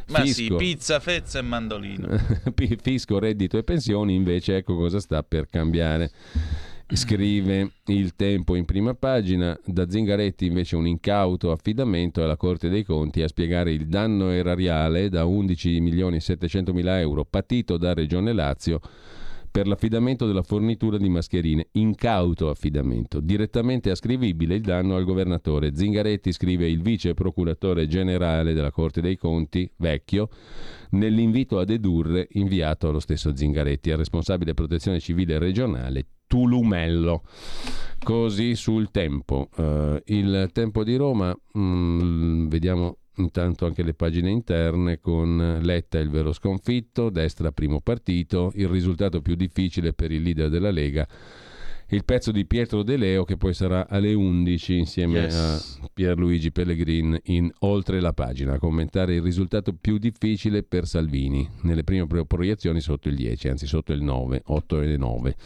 Ma sì, Fisco. pizza, fezza e mandolino. Fisco, reddito e pensioni, invece, ecco cosa sta per cambiare. Scrive il tempo in prima pagina, da Zingaretti invece un incauto affidamento alla Corte dei Conti a spiegare il danno erariale da 11 milioni e 700 mila euro patito da Regione Lazio per l'affidamento della fornitura di mascherine, incauto affidamento, direttamente ascrivibile il danno al governatore. Zingaretti scrive il vice procuratore generale della Corte dei Conti, vecchio, nell'invito a dedurre inviato allo stesso Zingaretti, al responsabile protezione civile regionale Tulumello. Così sul tempo. Eh, il tempo di Roma, mm, vediamo intanto anche le pagine interne con Letta il vero sconfitto, destra primo partito, il risultato più difficile per il leader della Lega. Il pezzo di Pietro De Leo che poi sarà alle 11 insieme Yes. a Pierluigi Pellegrin in Oltre la pagina a commentare il risultato più difficile per Salvini nelle prime pro- proiezioni sotto il 10, anzi sotto il 9, 8 e 9.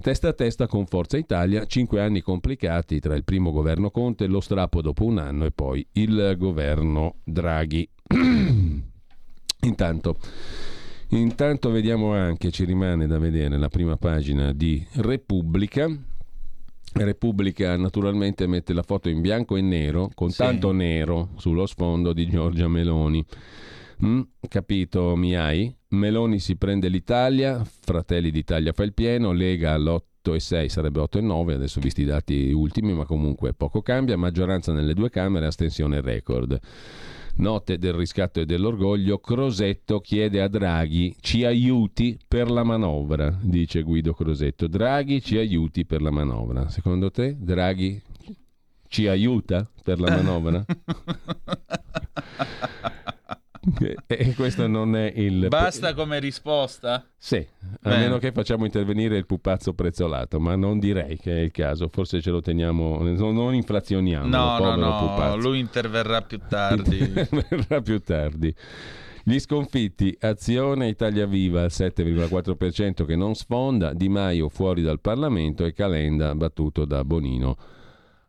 Testa a testa con Forza Italia, cinque anni complicati tra il primo governo Conte, lo strappo dopo un anno e poi il governo Draghi. Intanto, intanto vediamo anche, ci rimane da vedere la prima pagina di Repubblica. Repubblica naturalmente mette la foto in bianco e nero, con Sì. tanto nero sullo sfondo di Giorgia Meloni. Mm, capito, mi hai? Meloni si prende l'Italia, Fratelli d'Italia fa il pieno, Lega all'8 e 6 sarebbe 8 e 9, adesso visti i dati ultimi, ma comunque poco cambia, maggioranza nelle due Camere, astensione record. Note del riscatto e dell'orgoglio, Crosetto chiede a Draghi ci aiuti per la manovra, dice Guido Crosetto. Draghi ci aiuti per la manovra. Secondo te Draghi ci aiuta per la manovra? E- questo non è il... Basta come risposta? Sì, a Bene. meno che facciamo intervenire il pupazzo prezzolato, ma non direi che è il caso, forse ce lo teniamo, non, inflazioniamo. No, no, no, pupazzo. lui interverrà più tardi. Verrà più tardi. Gli sconfitti, Azione Italia Viva al 7,4% che non sfonda, Di Maio fuori dal Parlamento e Calenda battuto da Bonino.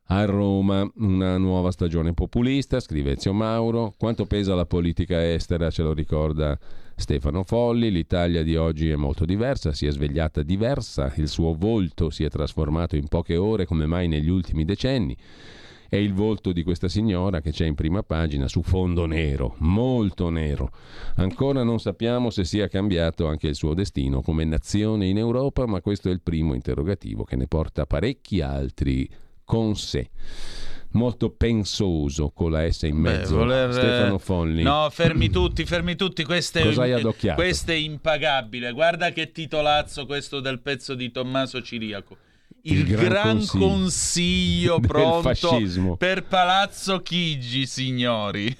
A Roma una nuova stagione populista, scrive Ezio Mauro. Quanto pesa la politica estera ce lo ricorda Stefano Folli. L'Italia di oggi è molto diversa, si è svegliata diversa, il suo volto si è trasformato in poche ore come mai negli ultimi decenni. È il volto di questa signora che c'è in prima pagina su fondo nero, molto nero. Ancora non sappiamo se sia cambiato anche il suo destino come nazione in Europa, ma questo è il primo interrogativo che ne porta parecchi altri con sé. Molto pensoso con la S in Beh, mezzo. voler- Stefano Folli. No, fermi tutti, fermi tutti. Questo è, questo è impagabile. Guarda che titolazzo questo del pezzo di Tommaso Ciriaco. Il, Il gran gran, consiglio consiglio, pronto fascismo. per Palazzo Chigi, signori.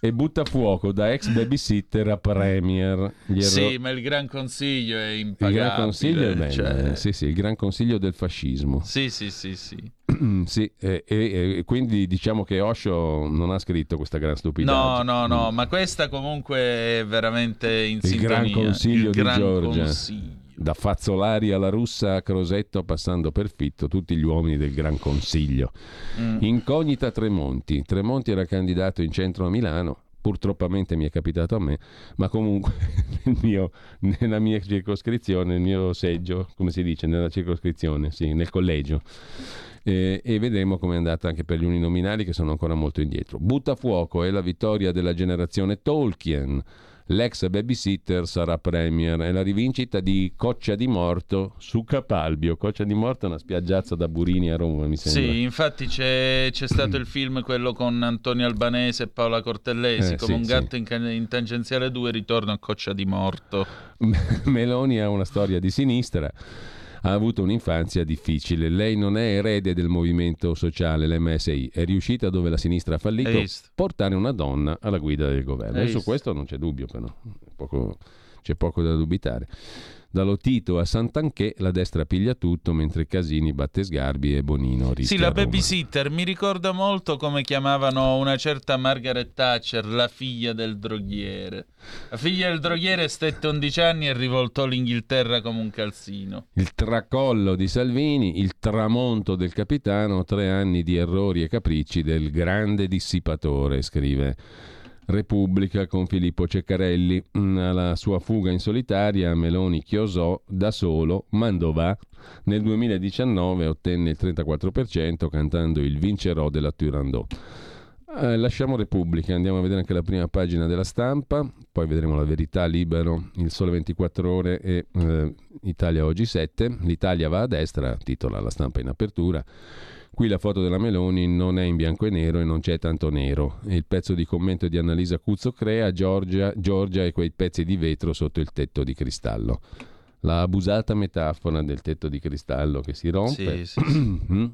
E butta fuoco da ex babysitter a premier. Gli erro- Sì, ma il gran consiglio è Il impagabile. gran consiglio è bello, cioè- sì, sì, il gran consiglio del fascismo. Sì, sì, sì, sì. sì, e, e- e quindi diciamo che Osho non ha scritto questa gran No, stupidaggine. no, no, ma questa comunque è veramente in Il sintonia. gran consiglio Il di gran Giorgia. consiglio. Da Fazzolari alla Russa a Crosetto passando per Fitto, tutti gli uomini del Gran Consiglio. Mm. Incognita Tremonti. Tremonti era candidato in centro a Milano. Purtroppamente mi è capitato a me, ma comunque nel mio- nella mia circoscrizione, nel mio seggio, come si dice, nella circoscrizione, sì, nel collegio. Eh, e vedremo come è andata anche per gli uninominali che sono ancora molto indietro. Butta fuoco è la vittoria della generazione Tolkien. L'ex babysitter sarà premier. È la rivincita di Coccia di Morto su Capalbio. Coccia di Morto è una spiaggiazza da Burini a Roma, mi sembra. Sì, infatti c'è, c'è stato il film, quello con Antonio Albanese e Paola Cortellesi, Eh, come sì, un gatto in, can- in tangenziale 2, ritorno a Coccia di Morto. Meloni ha una storia di sinistra. Ha avuto un'infanzia difficile. Lei non è erede del movimento sociale, l'MSI. È riuscita dove la sinistra ha fallito visto? portare una donna alla guida del governo. E su questo non c'è dubbio, però. Poco- c'è poco da dubitare. Da Lotito a Sant'Anché la destra piglia tutto, mentre Casini batte Sgarbi e Bonino rischia Sì, la babysitter mi ricorda molto come chiamavano una certa Margaret Thatcher, la figlia del droghiere. La figlia del droghiere stette 11 anni e rivoltò l'Inghilterra come un calzino. Il tracollo di Salvini, il tramonto del capitano, tre anni di errori e capricci del grande dissipatore, scrive Repubblica con Filippo Ceccarelli. Mm, Alla sua fuga in solitaria Meloni chiosò da solo Mandovà. Nel 2019 ottenne il 34% cantando il vincerò della Turandot. Eh, lasciamo Repubblica, andiamo a vedere anche la prima pagina della stampa, poi vedremo la verità libero, il sole 24 ore e eh, Italia oggi 7. L'Italia va a destra, titola la stampa in apertura. Qui la foto della Meloni non è in bianco e nero e non c'è tanto nero. Il pezzo di commento di Annalisa Cuzzo crea Giorgia, Giorgia e quei pezzi di vetro sotto il tetto di cristallo. La abusata metafora del tetto di cristallo che si rompe, Sì, sì, sì. Mm?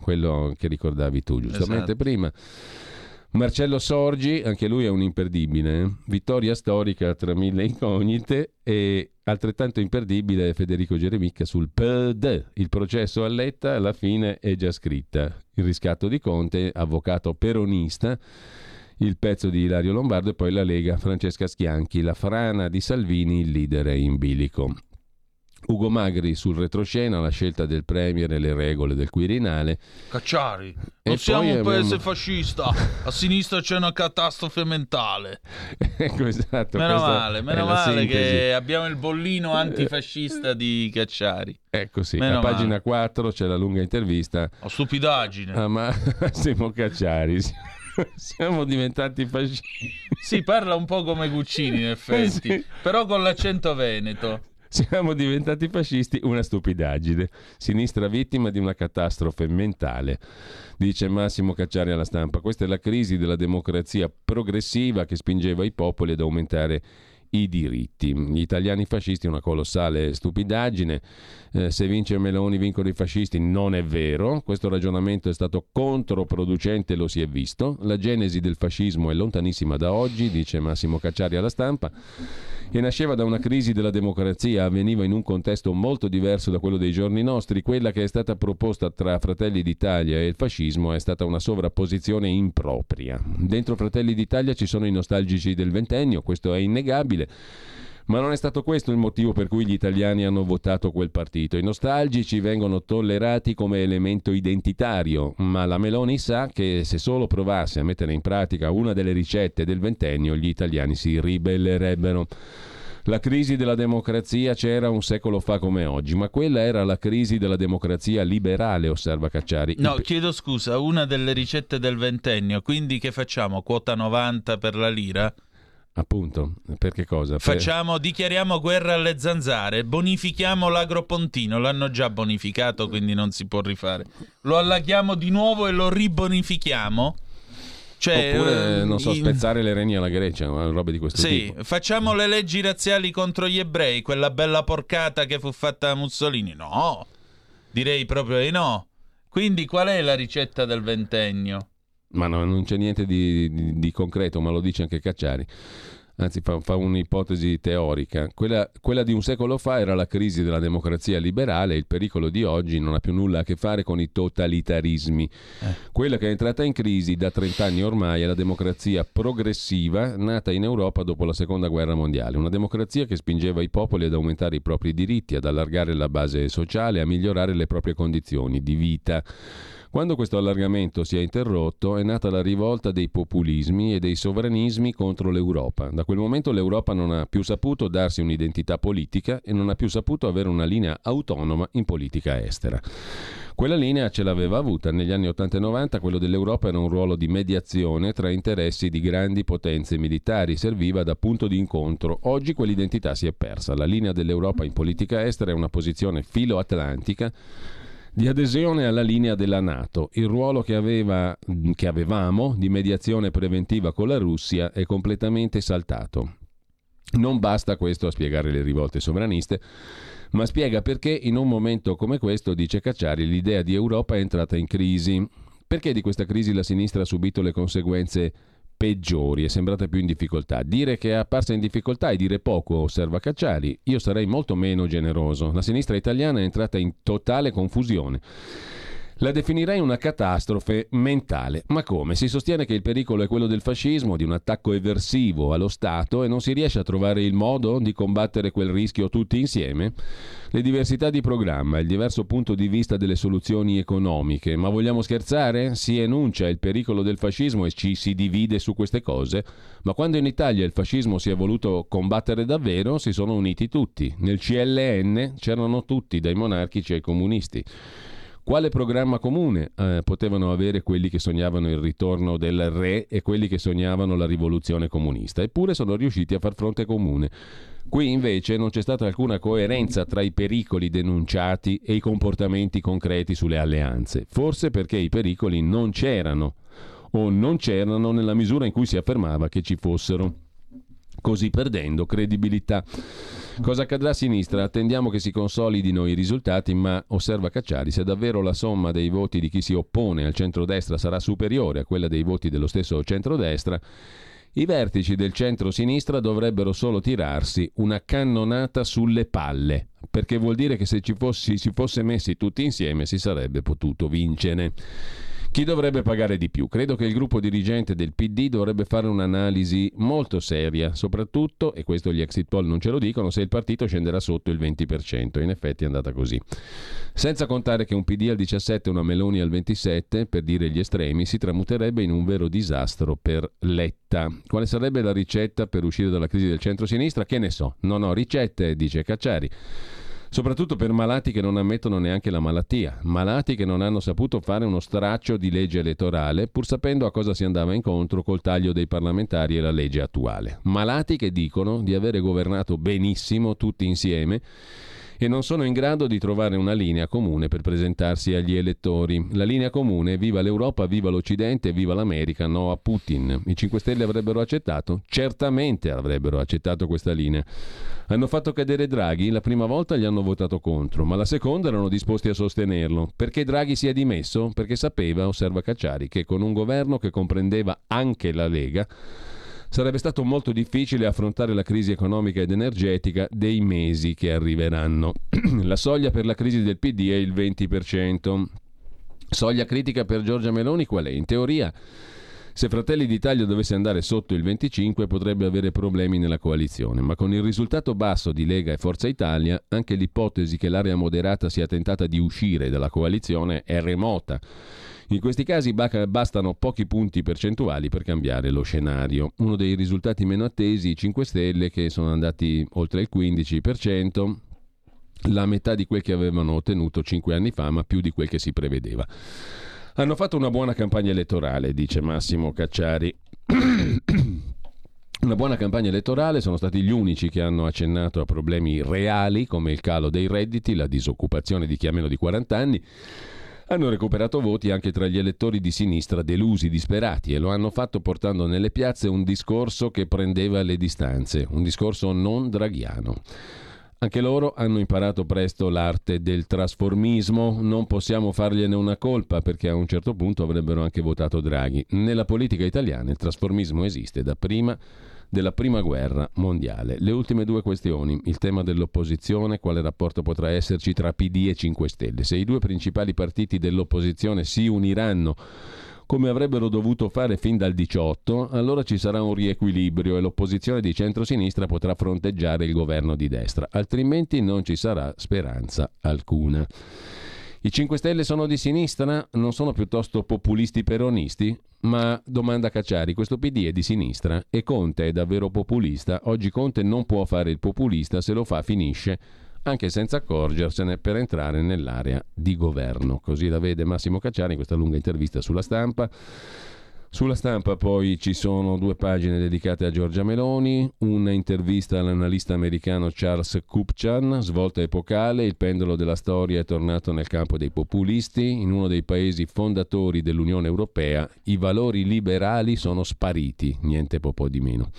quello che ricordavi tu giustamente Esatto. prima. Marcello Sorgi, anche lui è un imperdibile, eh? vittoria storica tra mille incognite e altrettanto imperdibile Federico Geremicca sul PD, il processo a Letta alla fine è già scritta, il riscatto di Conte, avvocato peronista, il pezzo di Ilario Lombardo e poi la Lega Francesca Schianchi, la frana di Salvini, il leader in bilico. Ugo Magri sul retroscena, la scelta del Premier e le regole del Quirinale. Cacciari, E non siamo un paese abbiamo- fascista, a sinistra c'è una catastrofe mentale. ecco esatto. Meno male, meno male che abbiamo il bollino antifascista di Cacciari. Ecco sì, Meno a pagina male. 4 c'è la lunga intervista Ho stupidaggine. a Massimo Cacciari. Siamo diventati fascisti. Sì, parla un po' come Guccini in effetti, Sì. però con l'accento veneto. Siamo diventati fascisti, una stupidaggine. Sinistra vittima di una catastrofe mentale, dice Massimo Cacciari alla stampa. Questa è la crisi della democrazia progressiva che spingeva i popoli ad aumentare i diritti. Gli italiani fascisti una colossale stupidaggine. Eh, se vince Meloni vincono i fascisti, non è vero. Questo ragionamento è stato controproducente, lo si è visto. La genesi del fascismo è lontanissima da oggi, dice Massimo Cacciari alla stampa e nasceva da una crisi della democrazia, avveniva in un contesto molto diverso da quello dei giorni nostri. Quella che è stata proposta tra Fratelli d'Italia e il fascismo è stata una sovrapposizione impropria. Dentro Fratelli d'Italia ci sono i nostalgici del ventennio, questo è innegabile. Ma non è stato questo il motivo per cui gli italiani hanno votato quel partito. I nostalgici vengono tollerati come elemento identitario, ma la Meloni sa che se solo provasse a mettere in pratica una delle ricette del ventennio, gli italiani si ribellerebbero. La crisi della democrazia c'era un secolo fa come oggi, ma quella era la crisi della democrazia liberale, osserva Cacciari. No, chiedo scusa, una delle ricette del ventennio, quindi che facciamo? Quota 90 per la lira? Appunto, per che cosa? Facciamo, dichiariamo guerra alle zanzare, bonifichiamo l'agropontino, l'hanno già bonificato quindi non si può rifare. Lo allaghiamo di nuovo e lo ribonifichiamo? Cioè, Oppure, eh, non so, spezzare le reni alla Grecia, o robe di questo Sì, tipo. facciamo le leggi razziali contro gli ebrei, quella bella porcata che fu fatta da Mussolini. No, direi proprio di no. Quindi qual è la ricetta del ventennio? Ma no, non c'è niente di, di- di concreto, ma lo dice anche Cacciari. Anzi, fa, fa un'ipotesi teorica. Quella, quella di un secolo fa era la crisi della democrazia liberale, il pericolo di oggi non ha più nulla a che fare con i totalitarismi. Quella che è entrata in crisi da 30 anni ormai è la democrazia progressiva nata in Europa dopo la seconda guerra mondiale. Una democrazia che spingeva i popoli ad aumentare i propri diritti, ad allargare la base sociale, a migliorare le proprie condizioni di vita. Quando questo allargamento si è interrotto è nata la rivolta dei populismi e dei sovranismi contro l'Europa. Da quel momento l'Europa non ha più saputo darsi un'identità politica e non ha più saputo avere una linea autonoma in politica estera. Quella linea ce l'aveva avuta negli anni 80 e 90, quello dell'Europa era un ruolo di mediazione tra interessi di grandi potenze militari, serviva da punto di incontro. Oggi quell'identità si è persa. La linea dell'Europa in politica estera è una posizione filo-atlantica di adesione alla linea della Nato. Il ruolo che, aveva, che avevamo di mediazione preventiva con la Russia è completamente saltato. Non basta questo a spiegare le rivolte sovraniste, ma spiega perché in un momento come questo, dice Cacciari, l'idea di Europa è entrata in crisi. Perché di questa crisi la sinistra ha subito le conseguenze peggiori, è sembrata più in difficoltà. Dire che è apparsa in difficoltà è dire poco, osserva Cacciari. Io sarei molto meno generoso. La sinistra italiana è entrata in totale confusione. La definirei una catastrofe mentale. Ma come? Si sostiene che il pericolo è quello del fascismo, di un attacco eversivo allo Stato e non si riesce a trovare il modo di combattere quel rischio tutti insieme? Le diversità di programma, il diverso punto di vista delle soluzioni economiche. Ma vogliamo scherzare? Si enuncia il pericolo del fascismo e ci si divide su queste cose? Ma quando in Italia il fascismo si è voluto combattere davvero, si sono uniti tutti. Nel CLN c'erano tutti, dai monarchici ai comunisti. Quale programma comune eh, potevano avere quelli che sognavano il ritorno del re e quelli che sognavano la rivoluzione comunista? Eppure sono riusciti a far fronte comune. Qui invece non c'è stata alcuna coerenza tra i pericoli denunciati e i comportamenti concreti sulle alleanze, forse perché i pericoli non c'erano o non c'erano nella misura in cui si affermava che ci fossero così perdendo credibilità. Cosa accadrà a sinistra? Attendiamo che si consolidino i risultati, ma osserva Cacciari, se davvero la somma dei voti di chi si oppone al centrodestra sarà superiore a quella dei voti dello stesso centrodestra, i vertici del centro-sinistra dovrebbero solo tirarsi una cannonata sulle palle, perché vuol dire che se ci fossi, si fosse messi tutti insieme si sarebbe potuto vincere. Chi dovrebbe pagare di più? Credo che il gruppo dirigente del PD dovrebbe fare un'analisi molto seria, soprattutto, e questo gli exit poll non ce lo dicono, se il partito scenderà sotto il 20%. In effetti è andata così. Senza contare che un PD al 17 e una Meloni al 27, per dire gli estremi, si tramuterebbe in un vero disastro per Letta. Quale sarebbe la ricetta per uscire dalla crisi del centro-sinistra? Che ne so, non ho ricette, dice Cacciari soprattutto per malati che non ammettono neanche la malattia, malati che non hanno saputo fare uno straccio di legge elettorale pur sapendo a cosa si andava incontro col taglio dei parlamentari e la legge attuale, malati che dicono di avere governato benissimo tutti insieme e non sono in grado di trovare una linea comune per presentarsi agli elettori. La linea comune viva l'Europa, viva l'Occidente, viva l'America, no a Putin. I 5 Stelle avrebbero accettato? Certamente avrebbero accettato questa linea. Hanno fatto cadere Draghi, la prima volta gli hanno votato contro, ma la seconda erano disposti a sostenerlo. Perché Draghi si è dimesso? Perché sapeva, osserva Cacciari, che con un governo che comprendeva anche la Lega sarebbe stato molto difficile affrontare la crisi economica ed energetica dei mesi che arriveranno. la soglia per la crisi del PD è il 20%. Soglia critica per Giorgia Meloni qual è? In teoria se Fratelli d'Italia dovesse andare sotto il 25 potrebbe avere problemi nella coalizione, ma con il risultato basso di Lega e Forza Italia anche l'ipotesi che l'area moderata sia tentata di uscire dalla coalizione è remota. In questi casi bastano pochi punti percentuali per cambiare lo scenario. Uno dei risultati meno attesi, i 5 Stelle, che sono andati oltre il 15%, la metà di quel che avevano ottenuto 5 anni fa, ma più di quel che si prevedeva. Hanno fatto una buona campagna elettorale, dice Massimo Cacciari. Una buona campagna elettorale sono stati gli unici che hanno accennato a problemi reali come il calo dei redditi, la disoccupazione di chi ha meno di 40 anni hanno recuperato voti anche tra gli elettori di sinistra delusi, disperati e lo hanno fatto portando nelle piazze un discorso che prendeva le distanze, un discorso non draghiano. Anche loro hanno imparato presto l'arte del trasformismo, non possiamo fargliene una colpa perché a un certo punto avrebbero anche votato Draghi. Nella politica italiana il trasformismo esiste da prima della prima guerra mondiale. Le ultime due questioni, il tema dell'opposizione, quale rapporto potrà esserci tra PD e 5 Stelle. Se i due principali partiti dell'opposizione si uniranno come avrebbero dovuto fare fin dal 18, allora ci sarà un riequilibrio e l'opposizione di centrosinistra potrà fronteggiare il governo di destra, altrimenti non ci sarà speranza alcuna. I 5 Stelle sono di sinistra? Non sono piuttosto populisti peronisti? Ma domanda Cacciari, questo PD è di sinistra e Conte è davvero populista? Oggi Conte non può fare il populista, se lo fa finisce anche senza accorgersene per entrare nell'area di governo. Così la vede Massimo Cacciari in questa lunga intervista sulla stampa. Sulla stampa poi ci sono due pagine dedicate a Giorgia Meloni, una intervista all'analista americano Charles Kupchan, svolta epocale, il pendolo della storia è tornato nel campo dei populisti, in uno dei paesi fondatori dell'Unione Europea i valori liberali sono spariti, niente po' di meno.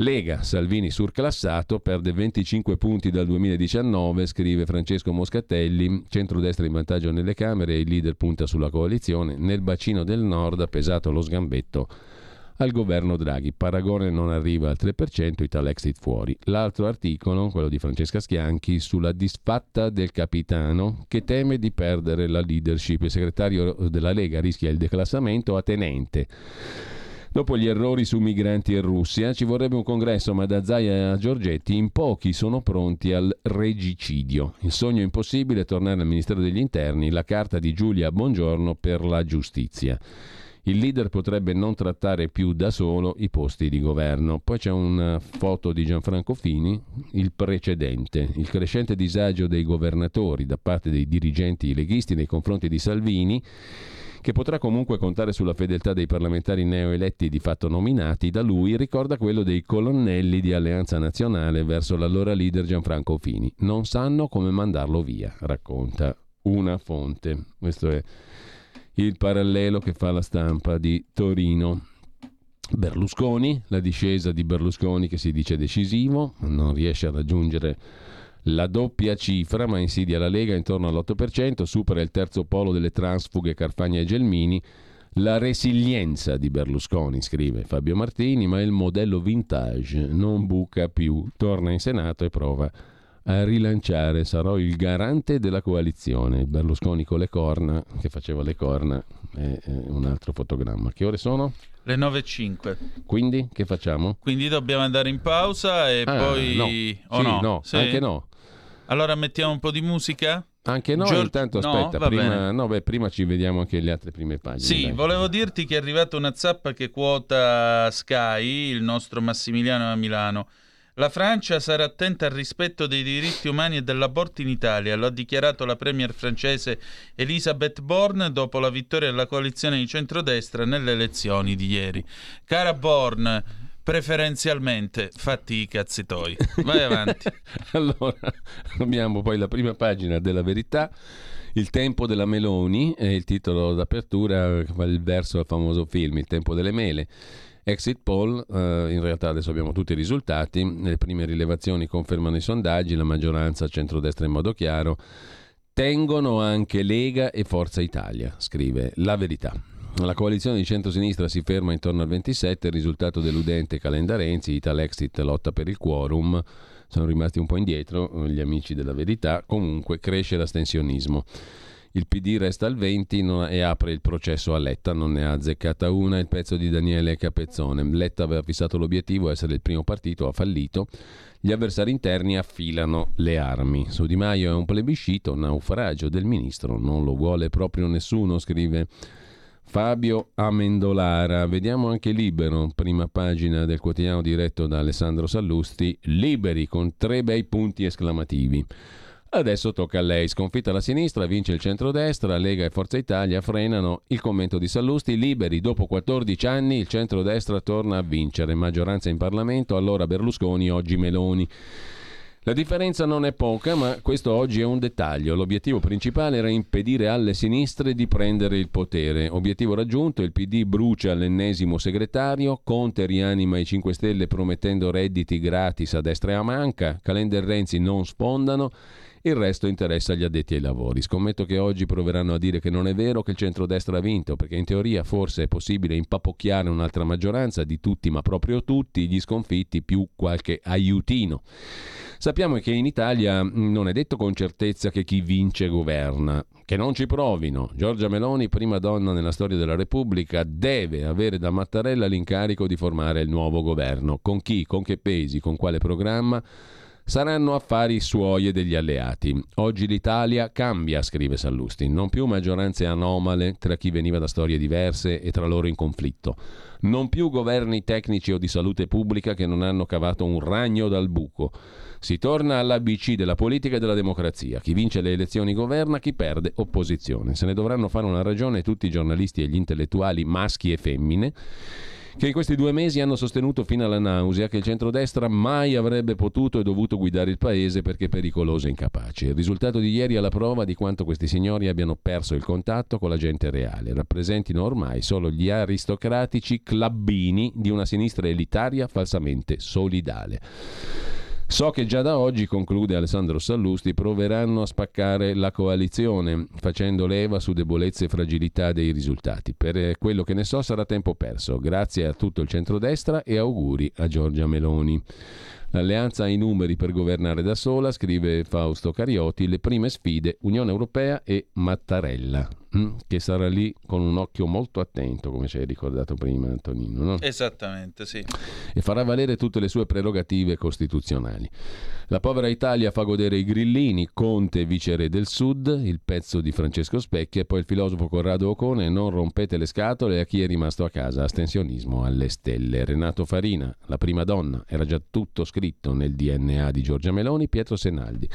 Lega, Salvini surclassato, perde 25 punti dal 2019, scrive Francesco Moscatelli, centrodestra in vantaggio nelle Camere il leader punta sulla coalizione, nel bacino del nord ha pesato lo sgambetto al governo Draghi. Paragone non arriva al 3%, Italexit fuori. L'altro articolo, quello di Francesca Schianchi, sulla disfatta del capitano che teme di perdere la leadership. Il segretario della Lega rischia il declassamento a tenente. Dopo gli errori su migranti e Russia ci vorrebbe un congresso, ma da Zaia a Giorgetti in pochi sono pronti al regicidio. Il sogno impossibile è tornare al Ministero degli Interni, la carta di Giulia Bongiorno per la giustizia. Il leader potrebbe non trattare più da solo i posti di governo. Poi c'è una foto di Gianfranco Fini, il precedente, il crescente disagio dei governatori da parte dei dirigenti leghisti nei confronti di Salvini che potrà comunque contare sulla fedeltà dei parlamentari neoeletti di fatto nominati da lui, ricorda quello dei colonnelli di Alleanza Nazionale verso l'allora leader Gianfranco Fini. Non sanno come mandarlo via, racconta una fonte. Questo è il parallelo che fa la stampa di Torino. Berlusconi, la discesa di Berlusconi che si dice decisivo, non riesce a raggiungere la doppia cifra, ma insidia la Lega intorno all'8%, supera il terzo polo delle transfughe Carfagna e Gelmini. La resilienza di Berlusconi, scrive Fabio Martini, ma il modello vintage non buca più. Torna in Senato e prova a rilanciare. Sarò il garante della coalizione. Berlusconi con le corna, che faceva le corna, è un altro fotogramma. Che ore sono? Le 9.05. Quindi che facciamo? Quindi dobbiamo andare in pausa e Ah, poi... no. O Sì, no? no, Sì? anche no. Allora mettiamo un po' di musica? Anche no, Gior- intanto no? aspetta, Va prima, no, beh, prima ci vediamo anche le altre prime pagine. Sì, dai. volevo dirti che è arrivata una zappa che quota Sky, il nostro Massimiliano a Milano. La Francia sarà attenta al rispetto dei diritti umani e dell'aborto in Italia, lo ha dichiarato la premier francese Elisabeth Borne dopo la vittoria della coalizione di centrodestra nelle elezioni di ieri. Cara Borne, preferenzialmente fatti i cazzi tuoi. Vai avanti. allora, abbiamo poi la prima pagina della verità. Il tempo della Meloni è il titolo d'apertura, il verso al famoso film Il tempo delle mele. Exit poll, eh, in realtà adesso abbiamo tutti i risultati, le prime rilevazioni confermano i sondaggi, la maggioranza centrodestra in modo chiaro, tengono anche Lega e Forza Italia, scrive La Verità. La coalizione di centrosinistra si ferma intorno al 27, il risultato deludente Calenda Renzi, Italexit lotta per il quorum, sono rimasti un po' indietro gli amici della verità, comunque cresce l'astensionismo. Il PD resta al 20 non- e apre il processo a Letta, non ne ha azzeccata una, il pezzo di Daniele Capezzone. Letta aveva fissato l'obiettivo essere il primo partito, ha fallito. Gli avversari interni affilano le armi. Su Di Maio è un plebiscito, naufragio del ministro, non lo vuole proprio nessuno, scrive Fabio Amendolara. Vediamo anche Libero, prima pagina del quotidiano diretto da Alessandro Sallusti, liberi con tre bei punti esclamativi. Adesso tocca a lei, sconfitta la sinistra, vince il centrodestra, Lega e Forza Italia frenano il commento di Sallusti, liberi dopo 14 anni il centrodestra torna a vincere, maggioranza in Parlamento, allora Berlusconi, oggi Meloni. La differenza non è poca, ma questo oggi è un dettaglio. L'obiettivo principale era impedire alle sinistre di prendere il potere. Obiettivo raggiunto, il PD brucia l'ennesimo segretario, Conte rianima i 5 Stelle promettendo redditi gratis a destra e a manca, Calenda e Renzi non sfondano, il resto interessa gli addetti ai lavori. Scommetto che oggi proveranno a dire che non è vero che il centrodestra ha vinto, perché in teoria forse è possibile impapocchiare un'altra maggioranza di tutti, ma proprio tutti, gli sconfitti più qualche aiutino. Sappiamo che in Italia mh, non è detto con certezza che chi vince governa. Che non ci provino. Giorgia Meloni, prima donna nella storia della Repubblica, deve avere da Mattarella l'incarico di formare il nuovo governo. Con chi, con che pesi, con quale programma? Saranno affari suoi e degli alleati. Oggi l'Italia cambia, scrive Sallusti, non più maggioranze anomale tra chi veniva da storie diverse e tra loro in conflitto. Non più governi tecnici o di salute pubblica che non hanno cavato un ragno dal buco. Si torna all'ABC della politica e della democrazia. Chi vince le elezioni governa, chi perde opposizione. Se ne dovranno fare una ragione tutti i giornalisti e gli intellettuali maschi e femmine che in questi due mesi hanno sostenuto fino alla nausea che il centrodestra mai avrebbe potuto e dovuto guidare il paese perché pericoloso e incapace. Il risultato di ieri è la prova di quanto questi signori abbiano perso il contatto con la gente reale, rappresentino ormai solo gli aristocratici clubbini di una sinistra elitaria falsamente solidale. So che già da oggi, conclude Alessandro Sallusti, proveranno a spaccare la coalizione, facendo leva su debolezze e fragilità dei risultati. Per quello che ne so sarà tempo perso. Grazie a tutto il centrodestra e auguri a Giorgia Meloni. L'alleanza ha i numeri per governare da sola, scrive Fausto Cariotti, le prime sfide Unione Europea e Mattarella. Mm, che sarà lì con un occhio molto attento, come ci hai ricordato prima Antonino. No? Esattamente, sì. E farà valere tutte le sue prerogative costituzionali. La povera Italia fa godere i grillini, Conte viceré del Sud, il pezzo di Francesco Specchia e poi il filosofo Corrado Ocone, non rompete le scatole a chi è rimasto a casa, astensionismo alle stelle. Renato Farina, la prima donna, era già tutto scritto nel DNA di Giorgia Meloni, Pietro Senaldi.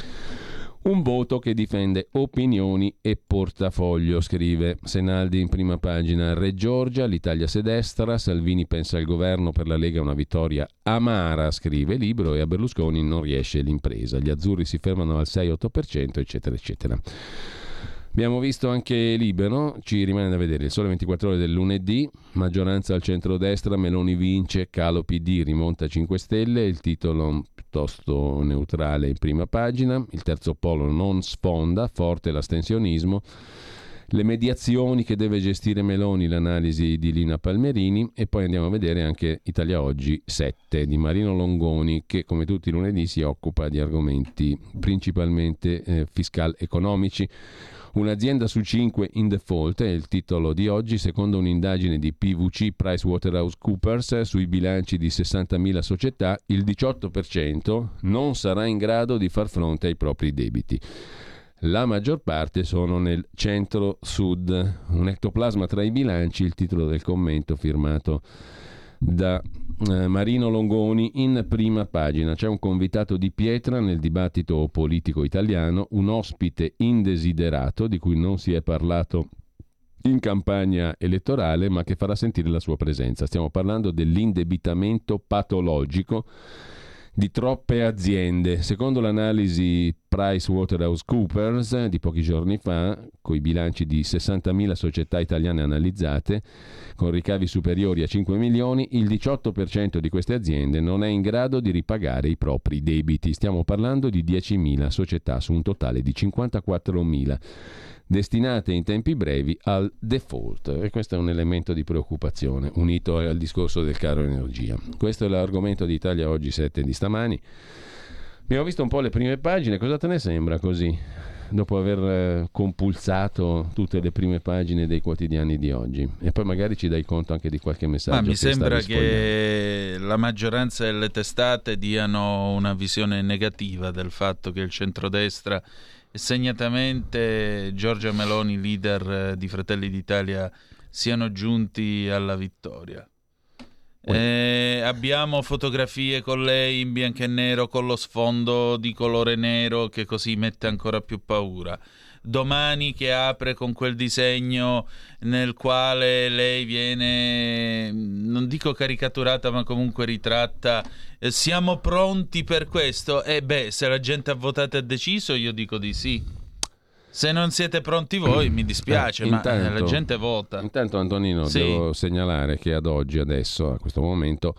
Un voto che difende opinioni e portafoglio, scrive Senaldi in prima pagina. Re Giorgia, l'Italia sedestra, Salvini pensa al governo per la Lega una vittoria amara, scrive libro, e a Berlusconi non riesce l'impresa. Gli azzurri si fermano al 6-8%, eccetera, eccetera. Abbiamo visto anche Libero, ci rimane da vedere. Il sole 24 ore del lunedì, maggioranza al centro-destra, Meloni vince, calo PD, rimonta 5 Stelle, il titolo piuttosto neutrale in prima pagina, il terzo polo non sfonda, forte l'astensionismo, le mediazioni che deve gestire Meloni, l'analisi di Lina Palmerini. E poi andiamo a vedere anche Italia Oggi 7 di Marino Longoni che come tutti i lunedì si occupa di argomenti principalmente eh, fiscal-economici. Un'azienda su cinque in default è il titolo di oggi, secondo un'indagine di PVC PricewaterhouseCoopers sui bilanci di 60.000 società, il 18% non sarà in grado di far fronte ai propri debiti. La maggior parte sono nel centro-sud. Un ectoplasma tra i bilanci, il titolo del commento firmato da eh, Marino Longoni in prima pagina. C'è un convitato di pietra nel dibattito politico italiano, un ospite indesiderato di cui non si è parlato in campagna elettorale, ma che farà sentire la sua presenza. Stiamo parlando dell'indebitamento patologico di troppe aziende. Secondo l'analisi PricewaterhouseCoopers di pochi giorni fa, con i bilanci di 60.000 società italiane analizzate, con ricavi superiori a 5 milioni, il 18% di queste aziende non è in grado di ripagare i propri debiti. Stiamo parlando di 10.000 società su un totale di 54.000 destinate in tempi brevi al default e questo è un elemento di preoccupazione unito al discorso del caro energia. Questo è l'argomento di Italia oggi 7 di stamani. Abbiamo visto un po' le prime pagine, cosa te ne sembra così? Dopo aver eh, compulsato tutte le prime pagine dei quotidiani di oggi e poi magari ci dai conto anche di qualche messaggio. Ma mi sembra che la maggioranza delle testate diano una visione negativa del fatto che il centrodestra segnatamente Giorgia Meloni, leader eh, di Fratelli d'Italia, siano giunti alla vittoria. Eh, abbiamo fotografie con lei in bianco e nero con lo sfondo di colore nero che così mette ancora più paura domani che apre con quel disegno nel quale lei viene, non dico caricaturata, ma comunque ritratta. Eh, siamo pronti per questo? E eh beh, se la gente ha votato e deciso, io dico di sì. Se non siete pronti voi, mi dispiace, eh, intanto, ma la gente vota. Intanto, Antonino, sì. devo segnalare che ad oggi, adesso, a questo momento,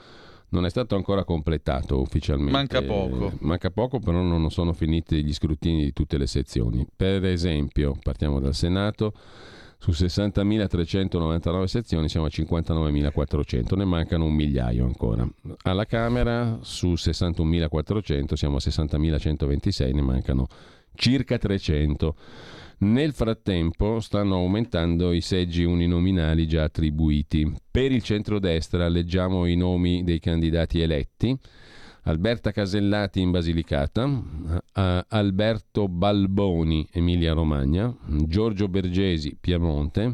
non è stato ancora completato ufficialmente. Manca poco. Manca poco, però non sono finiti gli scrutini di tutte le sezioni. Per esempio, partiamo dal Senato. Su 60.399 sezioni siamo a 59.400, ne mancano un migliaio ancora. Alla Camera su 61.400 siamo a 60.126, ne mancano circa 300. Nel frattempo stanno aumentando i seggi uninominali già attribuiti. Per il centrodestra leggiamo i nomi dei candidati eletti. Alberta Casellati in Basilicata, uh, Alberto Balboni, Emilia Romagna, Giorgio Bergesi, Piemonte,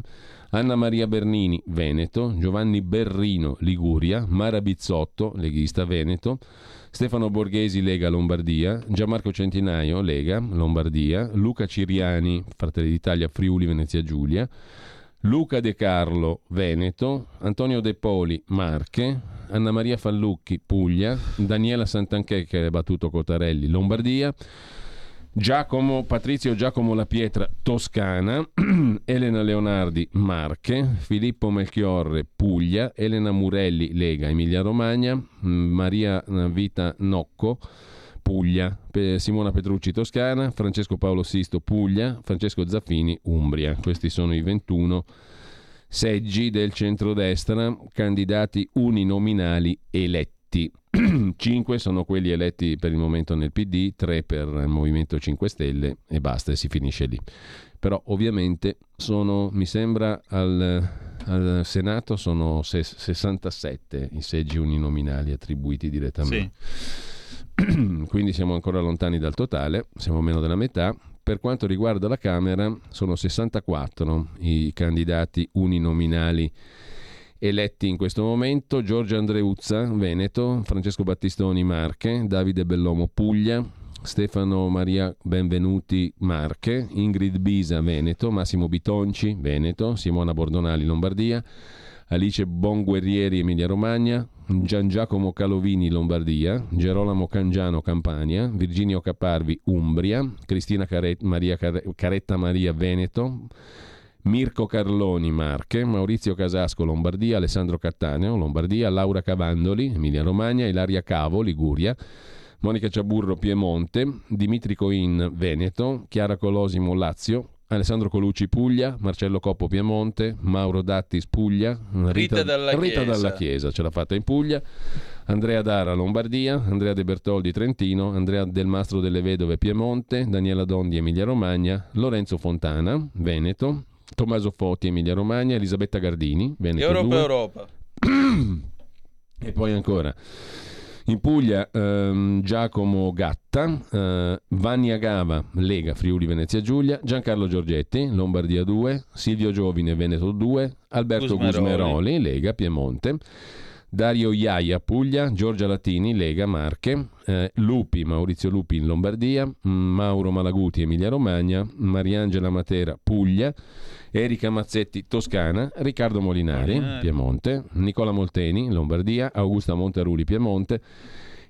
Anna Maria Bernini, Veneto, Giovanni Berrino, Liguria, Mara Bizzotto, leghista Veneto, Stefano Borghesi, Lega Lombardia, Gianmarco Centinaio, Lega Lombardia, Luca Ciriani, Fratelli d'Italia, Friuli, Venezia Giulia, Luca De Carlo, Veneto, Antonio De Poli, Marche, Anna Maria Fallucchi, Puglia, Daniela Santanchè che ha battuto Cotarelli, Lombardia, Giacomo, Patrizio Giacomo La Pietra, Toscana, Elena Leonardi, Marche, Filippo Melchiorre, Puglia, Elena Murelli, Lega, Emilia Romagna, Maria Vita Nocco, Puglia, Simona Petrucci Toscana, Francesco Paolo Sisto Puglia, Francesco Zaffini Umbria. Questi sono i 21 seggi del centrodestra, candidati uninominali eletti. 5 sono quelli eletti per il momento nel PD, 3 per il Movimento 5 Stelle e basta e si finisce lì. Però ovviamente sono, mi sembra, al, al Senato sono 67 i seggi uninominali attribuiti direttamente. Sì. quindi siamo ancora lontani dal totale, siamo meno della metà. Per quanto riguarda la Camera, sono 64 i candidati uninominali eletti in questo momento. Giorgio Andreuzza, Veneto, Francesco Battistoni, Marche, Davide Bellomo, Puglia, Stefano Maria Benvenuti, Marche, Ingrid Bisa, Veneto, Massimo Bitonci, Veneto, Simona Bordonali, Lombardia, Alice Bonguerrieri, Emilia Romagna, Gian Giacomo Calovini, Lombardia, Gerolamo Cangiano, Campania, Virginio Caparvi, Umbria, Cristina Caret- Maria Car- Caretta Maria, Veneto, Mirko Carloni, Marche, Maurizio Casasco, Lombardia, Alessandro Cattaneo, Lombardia, Laura Cavandoli, Emilia Romagna, Ilaria Cavo, Liguria, Monica Ciaburro, Piemonte, Dimitri Coin, Veneto, Chiara Colosimo, Lazio, Alessandro Colucci Puglia, Marcello Coppo Piemonte, Mauro Dattis Puglia, Rita, Rita, dalla, Rita Chiesa. dalla, Chiesa. ce l'ha fatta in Puglia, Andrea Dara Lombardia, Andrea De Bertoldi Trentino, Andrea Del Mastro delle Vedove Piemonte, Daniela Dondi Emilia Romagna, Lorenzo Fontana Veneto, Tommaso Foti Emilia Romagna, Elisabetta Gardini Veneto Europa 2. Europa. e poi ancora in Puglia ehm, Giacomo Gatta, eh, Vannia Gava, Lega Friuli Venezia Giulia, Giancarlo Giorgetti, Lombardia 2, Silvio Giovine Veneto 2, Alberto Gusmeroli, Gusmeroli Lega Piemonte. Dario Iaia, Puglia, Giorgia Latini, Lega, Marche, eh, Lupi, Maurizio Lupi in Lombardia, Mauro Malaguti, Emilia Romagna, Mariangela Matera, Puglia, Erika Mazzetti, Toscana, Riccardo Molinari. Piemonte, Nicola Molteni, Lombardia, Augusta Monteruli, Piemonte,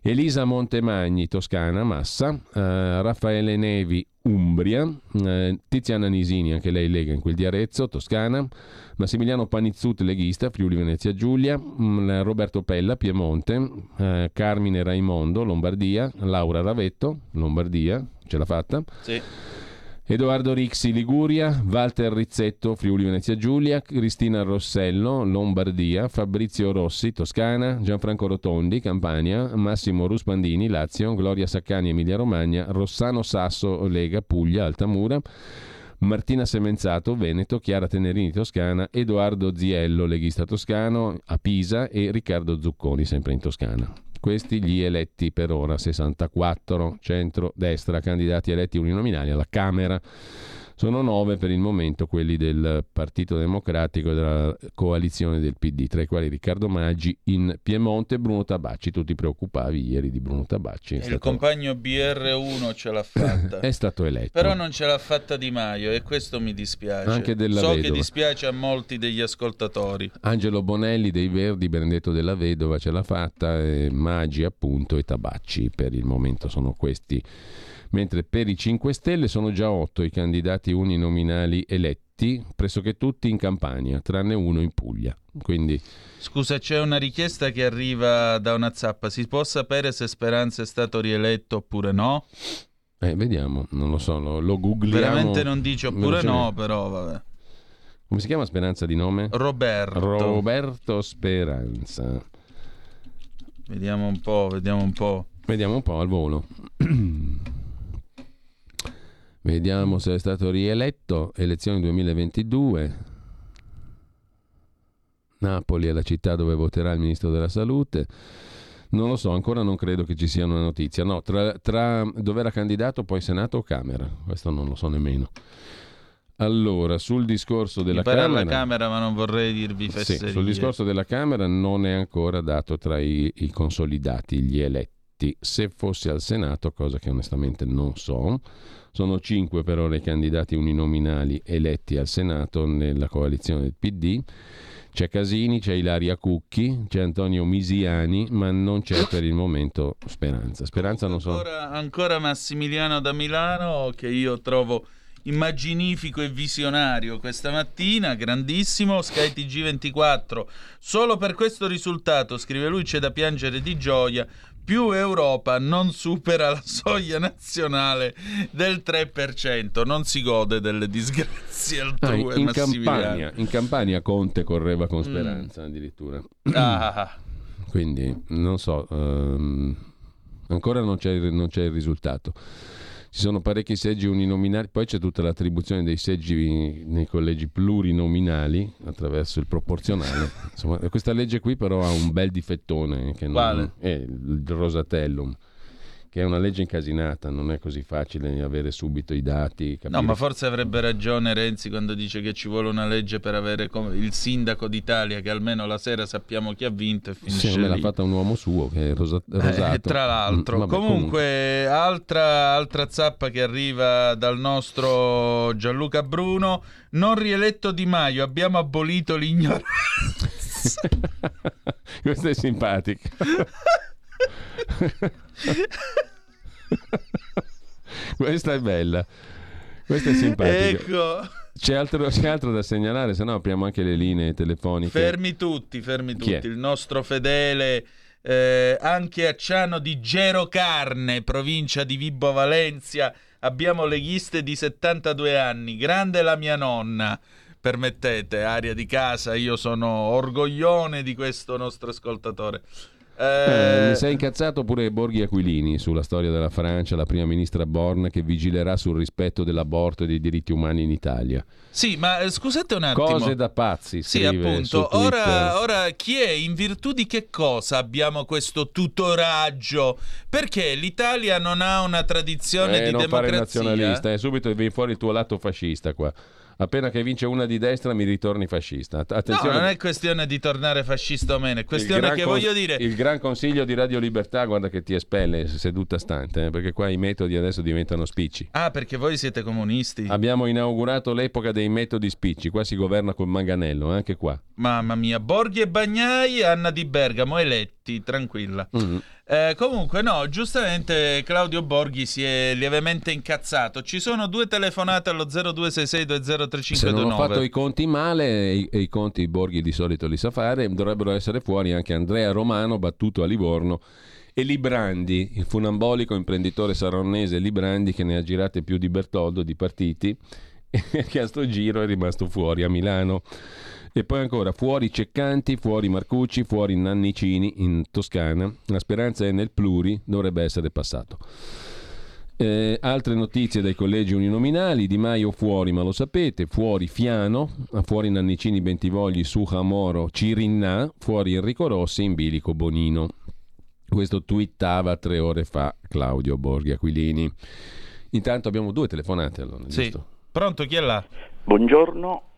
Elisa Montemagni, Toscana, Massa, eh, Raffaele Nevi, Umbria, eh, Tiziana Nisini, anche lei lega in quel di Arezzo, Toscana, Massimiliano Panizzut, leghista, Friuli Venezia Giulia, mh, mm, Roberto Pella, Piemonte, eh, Carmine Raimondo, Lombardia, Laura Ravetto, Lombardia, ce l'ha fatta. Sì. Edoardo Rixi, Liguria, Walter Rizzetto, Friuli Venezia Giulia, Cristina Rossello, Lombardia, Fabrizio Rossi, Toscana, Gianfranco Rotondi, Campania, Massimo Ruspandini, Lazio, Gloria Saccani, Emilia Romagna, Rossano Sasso, Lega, Puglia, Altamura, Martina Semenzato, Veneto, Chiara Tenerini, Toscana, Edoardo Ziello, leghista toscano, a Pisa e Riccardo Zucconi, sempre in Toscana. Questi gli eletti per ora, 64 centro-destra, candidati eletti uninominali alla Camera. Sono nove per il momento quelli del Partito Democratico e della coalizione del PD, tra i quali Riccardo Maggi in Piemonte e Bruno Tabacci. Tu ti preoccupavi ieri di Bruno Tabacci. Il compagno BR1 ce l'ha fatta. è stato eletto. Però non ce l'ha fatta Di Maio e questo mi dispiace. Anche della so vedova. che dispiace a molti degli ascoltatori. Angelo Bonelli dei Verdi, Benedetto della Vedova ce l'ha fatta, e Maggi appunto e Tabacci per il momento sono questi mentre per i 5 Stelle sono già 8 i candidati uninominali eletti, pressoché tutti in Campania, tranne uno in Puglia. Quindi... Scusa, c'è una richiesta che arriva da una zappa. Si può sapere se Speranza è stato rieletto oppure no? Eh, vediamo, non lo so, lo, lo googliamo. Veramente non dice oppure no, però vabbè. Come si chiama Speranza di nome? Roberto. Roberto Speranza. Vediamo un po', vediamo un po'. Vediamo un po' al volo. Vediamo se è stato rieletto. Elezioni 2022. Napoli è la città dove voterà il ministro della salute. Non lo so, ancora non credo che ci sia una notizia. No, tra, tra dove era candidato poi Senato o Camera? Questo non lo so nemmeno. Allora, sul discorso della Camera... Camera... ma non vorrei dirvi fesserie. Sì, sul discorso della Camera non è ancora dato tra i, i consolidati, gli eletti. Se fosse al Senato, cosa che onestamente non so, sono cinque per ora i candidati uninominali eletti al Senato nella coalizione del PD. C'è Casini, c'è Ilaria Cucchi, c'è Antonio Misiani, ma non c'è per il momento Speranza. Speranza non so. Ancora, ancora Massimiliano da Milano che io trovo immaginifico e visionario questa mattina, grandissimo, Sky TG24. Solo per questo risultato, scrive lui, c'è da piangere di gioia. Più Europa non supera la soglia nazionale del 3%, non si gode delle disgrazie altrui. Ah, in, Campania, in Campania Conte correva con speranza mm. addirittura. Ah. Quindi non so, um, ancora non c'è, non c'è il risultato ci sono parecchi seggi uninominali, poi c'è tutta l'attribuzione dei seggi nei collegi plurinominali attraverso il proporzionale. Insomma, questa legge qui però ha un bel difettone che non, è il Rosatellum che è una legge incasinata, non è così facile avere subito i dati. Capire. No, ma forse avrebbe ragione Renzi quando dice che ci vuole una legge per avere il sindaco d'Italia, che almeno la sera sappiamo chi ha vinto e finisce sì, me l'ha fatta un uomo suo, che è rosa- eh, rosato. Eh, tra l'altro. Mm, vabbè, comunque, comunque, Altra, altra zappa che arriva dal nostro Gianluca Bruno, non rieletto Di Maio, abbiamo abolito l'ignoranza. Questo è simpatico. Questa è bella. Questa è simpatica. Ecco. C'è altro, c'è altro, da segnalare, se no apriamo anche le linee telefoniche. Fermi tutti, fermi tutti. Il nostro fedele eh, anche a Ciano di Gero Carne, provincia di Vibo Valencia, abbiamo leghiste di 72 anni. Grande la mia nonna. Permettete, aria di casa, io sono orgoglione di questo nostro ascoltatore. Eh, mi sei incazzato pure Borghi Aquilini sulla storia della Francia, la prima ministra Born che vigilerà sul rispetto dell'aborto e dei diritti umani in Italia. Sì, ma eh, scusate un attimo. Cose da pazzi. Sì, appunto. Ora, ora, chi è? In virtù di che cosa abbiamo questo tutoraggio? Perché l'Italia non ha una tradizione eh, di non democrazia. fare nazionalista, eh, subito viene fuori il tuo lato fascista qua appena che vince una di destra mi ritorni fascista. Attenzione. No, non è questione di tornare fascista o meno, è questione che cons- voglio dire... Il gran consiglio di Radio Libertà, guarda che ti espelle seduta stante, eh, perché qua i metodi adesso diventano spicci. Ah, perché voi siete comunisti? Abbiamo inaugurato l'epoca dei metodi spicci, qua si governa col manganello, anche qua. Mamma mia, Borghi e Bagnai, Anna di Bergamo, eletti, tranquilla. Mm-hmm. Eh, comunque, no, giustamente Claudio Borghi si è lievemente incazzato. Ci sono due telefonate allo 0266203529. Se non ho fatto i conti male, e i, conti Borghi di solito li sa fare, dovrebbero essere fuori anche Andrea Romano, battuto a Livorno, e Librandi, il funambolico imprenditore saronnese Librandi che ne ha girate più di Bertoldo di partiti, e che a sto giro è rimasto fuori a Milano. E poi ancora fuori Ceccanti, fuori Marcucci, fuori Nannicini in Toscana. La speranza è nel pluri, dovrebbe essere passato. Eh, altre notizie dai collegi uninominali, Di Maio fuori, ma lo sapete, fuori Fiano, fuori Nannicini Bentivogli, Suja Moro, Cirinna, fuori Enrico Rossi, in bilico Bonino. Questo twittava tre ore fa Claudio Borghi Aquilini. Intanto abbiamo due telefonate allora, sì. giusto? Pronto, chi è là? Buongiorno.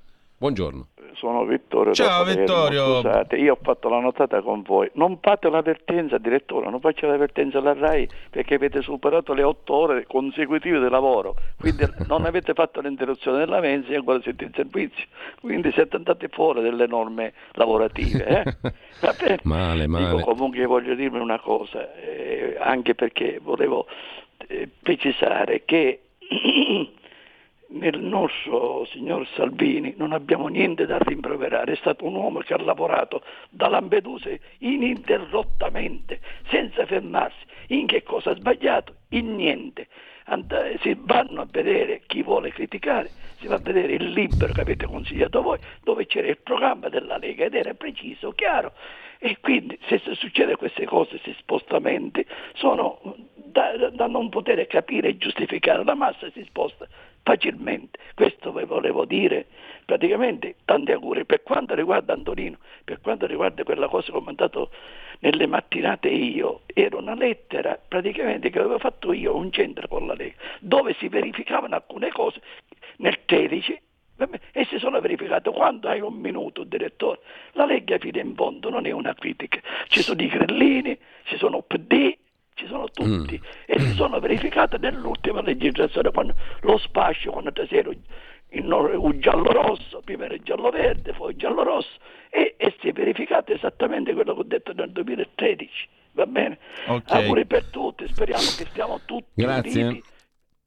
Buongiorno sono Vittorio. Ciao Vittorio. Scusate, io ho fatto la notata con voi. Non fate l'avvertenza, direttore, non faccia l'avvertenza alla RAI perché avete superato le otto ore consecutive di lavoro. Quindi non avete fatto l'interruzione della mensa e ancora siete in servizio. Quindi siete andati fuori delle norme lavorative. Eh? male, male. Dico, comunque voglio dirmi una cosa, eh, anche perché volevo eh, precisare che nel nostro signor Salvini non abbiamo niente da rimproverare, è stato un uomo che ha lavorato da Lampedusa ininterrottamente, senza fermarsi. In che cosa ha sbagliato? In niente. And- si vanno a vedere chi vuole criticare, si va a vedere il libro che avete consigliato voi, dove c'era il programma della Lega ed era preciso, chiaro. E quindi se succede queste cose, questi spostamenti, sono da, da non poter capire e giustificare. La massa si sposta facilmente. Questo vi volevo dire. Praticamente tanti auguri. Per quanto riguarda Antonino, per quanto riguarda quella cosa che ho mandato nelle mattinate io, era una lettera praticamente che avevo fatto io a un centro con la Lega, dove si verificavano alcune cose nel 13 e si sono verificate quando hai un minuto, direttore. La Lega fino in fondo non è una critica. Ci sono i grillini, ci sono PD, ci sono tutti mm. e si sono verificate nell'ultima legislazione quando lo spazio quando ti sei un giallo rosso, prima era il giallo verde, poi il giallo rosso e, e, si è verificato esattamente quello che ho detto nel 2013. Va bene? Okay. Auguri per tutti, speriamo che stiamo tutti Grazie. Uniti.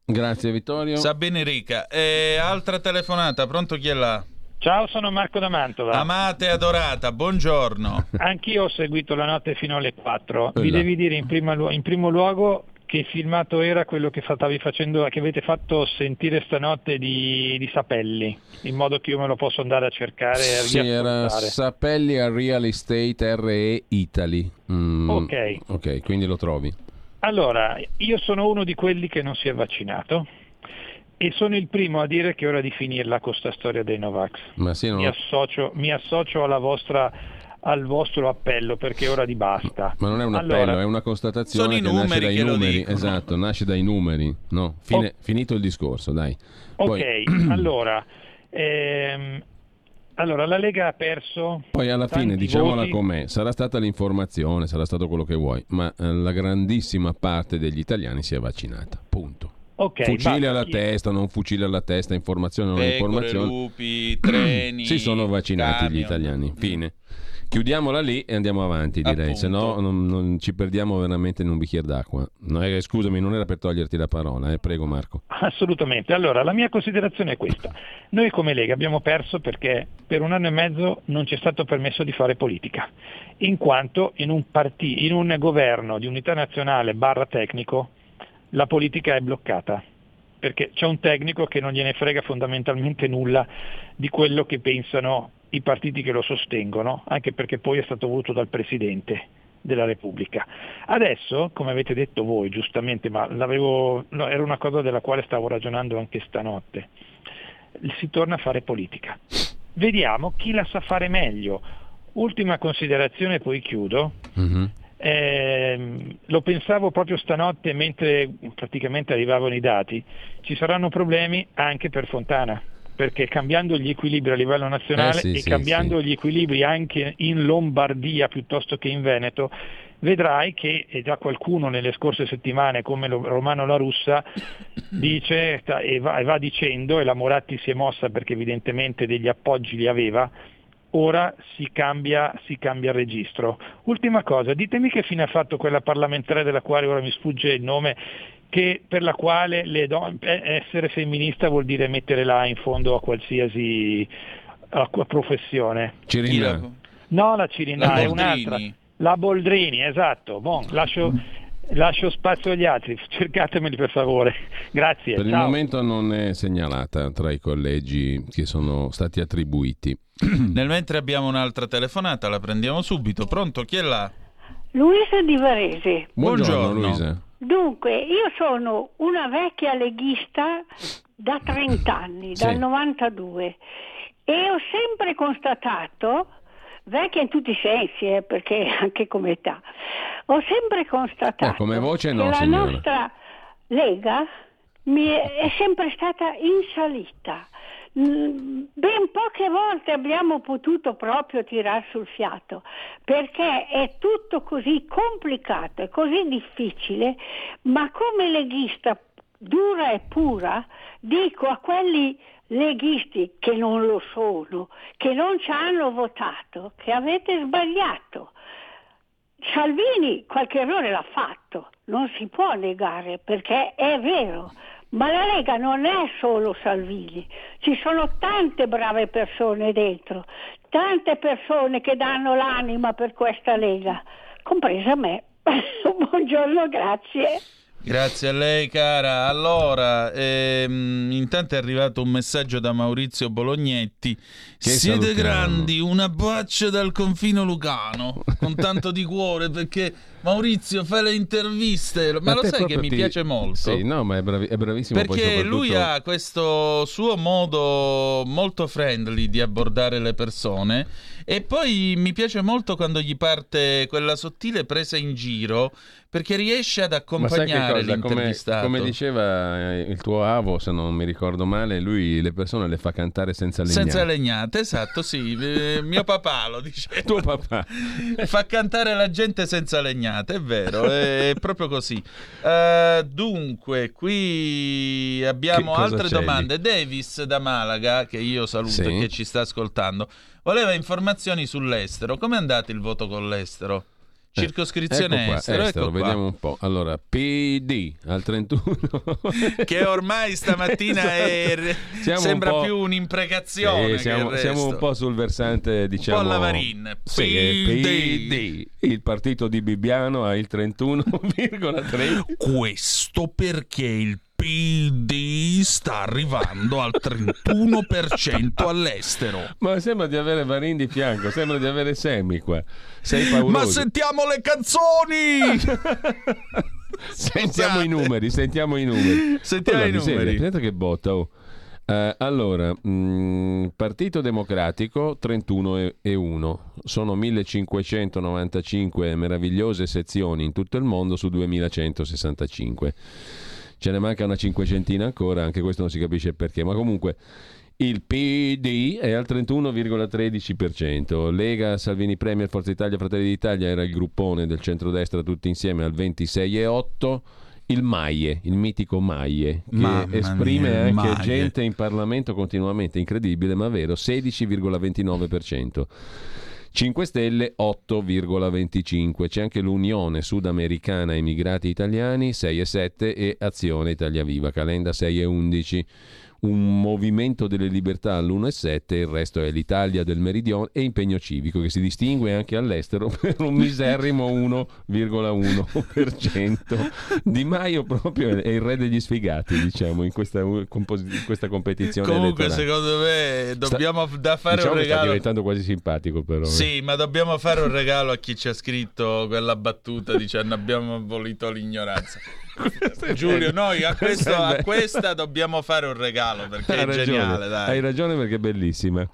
Grazie Vittorio. Sabine Rica. E altra telefonata, pronto chi è là? Ciao, sono Marco da Mantova. Amate adorata, buongiorno. Anch'io ho seguito la notte fino alle 4. Vi devi dire in, prima, in primo luogo che filmato era quello che, facendo, che avete fatto sentire stanotte di, di, Sapelli, in modo che io me lo posso andare a cercare. E sì, era Sapelli a Real Estate RE Italy. Mm, ok. Ok, quindi lo trovi. Allora, io sono uno di quelli che non si è vaccinato e sono il primo a dire che è ora di finirla con questa storia dei Novax. Ma sì, no. mi, associo, mi associo vostra, al vostro appello perché è ora di basta. Ma non è un appello, allora, è una constatazione che nasce dai numeri. Esatto, nasce dai numeri. No, fine, oh. finito il discorso, dai. Poi... Ok, allora, ehm, allora, la Lega ha perso. Poi alla fine, diciamola voti. com'è, sarà stata l'informazione, sarà stato quello che vuoi, ma eh, la grandissima parte degli italiani si è vaccinata. Punto. Okay, fucile alla chi... testa, non fucile alla testa, informazione non Pecore, informazione. lupi, treni. si sono vaccinati camion. gli italiani. Fine. Chiudiamola lì e andiamo avanti, direi, se no non, non, ci perdiamo veramente in un bicchiere d'acqua. No, eh, scusami, non era per toglierti la parola, eh. prego Marco. Assolutamente. Allora, la mia considerazione è questa. Noi come Lega abbiamo perso perché per un anno e mezzo non ci è stato permesso di fare politica, in quanto in un, partì, in un governo di unità nazionale barra tecnico la politica è bloccata perché c'è un tecnico che non gliene frega fondamentalmente nulla di quello che pensano i partiti che lo sostengono, anche perché poi è stato voluto dal Presidente della Repubblica. Adesso, come avete detto voi giustamente, ma no, era una cosa della quale stavo ragionando anche stanotte, si torna a fare politica. Vediamo chi la sa fare meglio. Ultima considerazione, poi chiudo. Mm-hmm. Eh, lo pensavo proprio stanotte mentre praticamente arrivavano i dati, ci saranno problemi anche per Fontana perché cambiando gli equilibri a livello nazionale eh sì, e sì, cambiando sì. gli equilibri anche in Lombardia piuttosto che in Veneto, vedrai che già qualcuno nelle scorse settimane come Romano La Russa dice e va, e va dicendo, e la Moratti si è mossa perché evidentemente degli appoggi li aveva, ora si cambia, si cambia, il registro. Ultima cosa, ditemi che fine ha fatto quella parlamentare della quale ora mi sfugge il nome, che, per la quale don- essere femminista vuol dire mettere là in fondo a qualsiasi a, professione. Cirina. No, la Cirina la è un'altra. La Boldrini, esatto. Bon, lascio, lascio, spazio agli altri, cercatemeli per favore. Grazie. Per ciao. il momento non è segnalata tra i collegi che sono stati attribuiti. Nel mentre abbiamo un'altra telefonata, la prendiamo subito. Pronto? Chi è là? Luisa di Varese. Buongiorno, Buongiorno. Luisa. Dunque, io sono una vecchia leghista da 30 anni, sì. dal 92, e ho sempre constatato, vecchia in tutti i sensi, eh, perché anche come età, ho sempre constatato eh, come voce no, che la signora. nostra Lega è, è sempre stata in salita Mm, ben poche volte abbiamo potuto proprio tirare sul fiato perché è tutto così complicato e così difficile, ma come leghista dura e pura dico a quelli leghisti che non lo sono, che non ci hanno votato, che avete sbagliato. Salvini qualche errore l'ha fatto, non si può negare perché è vero, ma la Lega non è solo Salvini, ci sono tante brave persone dentro, tante persone che danno l'anima per questa Lega, compresa me. Buongiorno, grazie. Grazie a lei cara. Allora, ehm, intanto è arrivato un messaggio da Maurizio Bolognetti. Che Siete salutiamo. grandi, una bacia dal confino lucano, con tanto di cuore, perché Maurizio fa le interviste, ma, ma lo sai che mi ti... piace molto? Sì, no, ma è, bravi... è bravissimo. Perché soprattutto... lui ha questo suo modo molto friendly di abbordare le persone e poi mi piace molto quando gli parte quella sottile presa in giro perché riesce ad accompagnare l'intervistato. Come, come, diceva eh, il tuo avo, se non mi ricordo male, lui le persone le fa cantare senza legnate. Senza legnate, esatto, sì. Eh, mio papà lo dice. Tuo papà. fa cantare la gente senza legnate, è vero, è proprio così. Uh, dunque, qui abbiamo altre domande. Davis da Malaga, che io saluto sì. e che ci sta ascoltando, voleva informazioni sull'estero. Come è andato il voto con l'estero? Eh, Circoscrizione ecco qua, estero, estero ecco vediamo un po'. Allora, PD al 31. che ormai stamattina è... sembra un più un'imprecazione. Sì, siamo, siamo, un po' sul versante, diciamo... Un po' Lavarin. Sì, PD. PD. Il partito di Bibbiano ha il 31,3. Questo perché il PD sta arrivando al 31% all'estero. Ma sembra di avere Varin di fianco, sembra di avere Semi qua. Sei pauroso. Ma sentiamo le canzoni! sentiamo i numeri, sentiamo i numeri. Sentiamo i numeri. Senta che botta, oh. Uh, allora, mh, mm, Partito Democratico 31 e, e 1, sono 1595 meravigliose sezioni in tutto il mondo su 2165 ce ne manca una cinquecentina ancora, anche questo non si capisce perché, ma comunque il PD è al 31,13%, Lega, Salvini Premier, Forza Italia, Fratelli d'Italia era il gruppone del centrodestra tutti insieme al 26,8%. Il Maie, il mitico Maie, che Mamma esprime mia, anche Maie. gente in Parlamento continuamente, incredibile ma vero, 16,29%. 5 Stelle 8,25. C'è anche l'Unione Sudamericana Emigrati Italiani 6,7 e Azione Italia Viva, Calenda 6,11 un movimento delle libertà all'1,7 e il resto è l'Italia del Meridione e impegno civico che si distingue anche all'estero per un miserrimo 1,1%. Di Maio proprio è il re degli sfigati, diciamo, in questa, in questa competizione Comunque elettorale. secondo me dobbiamo sta, da fare diciamo un regalo. sta diventando quasi simpatico però. Eh. Sì, ma dobbiamo fare un regalo a chi ci ha scritto quella battuta dicendo abbiamo abolito l'ignoranza. Giulio, noi a, questo, a, questa dobbiamo fare un regalo perché hai è ragione, geniale. Dai. Hai ragione perché è bellissima.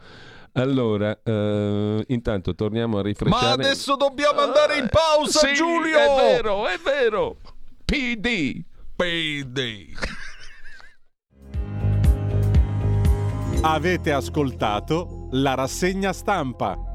Allora, uh, intanto torniamo a rifrescare. Ma adesso dobbiamo andare in pausa, sì, Giulio! È vero, è vero. PD. PD. Avete ascoltato la rassegna stampa.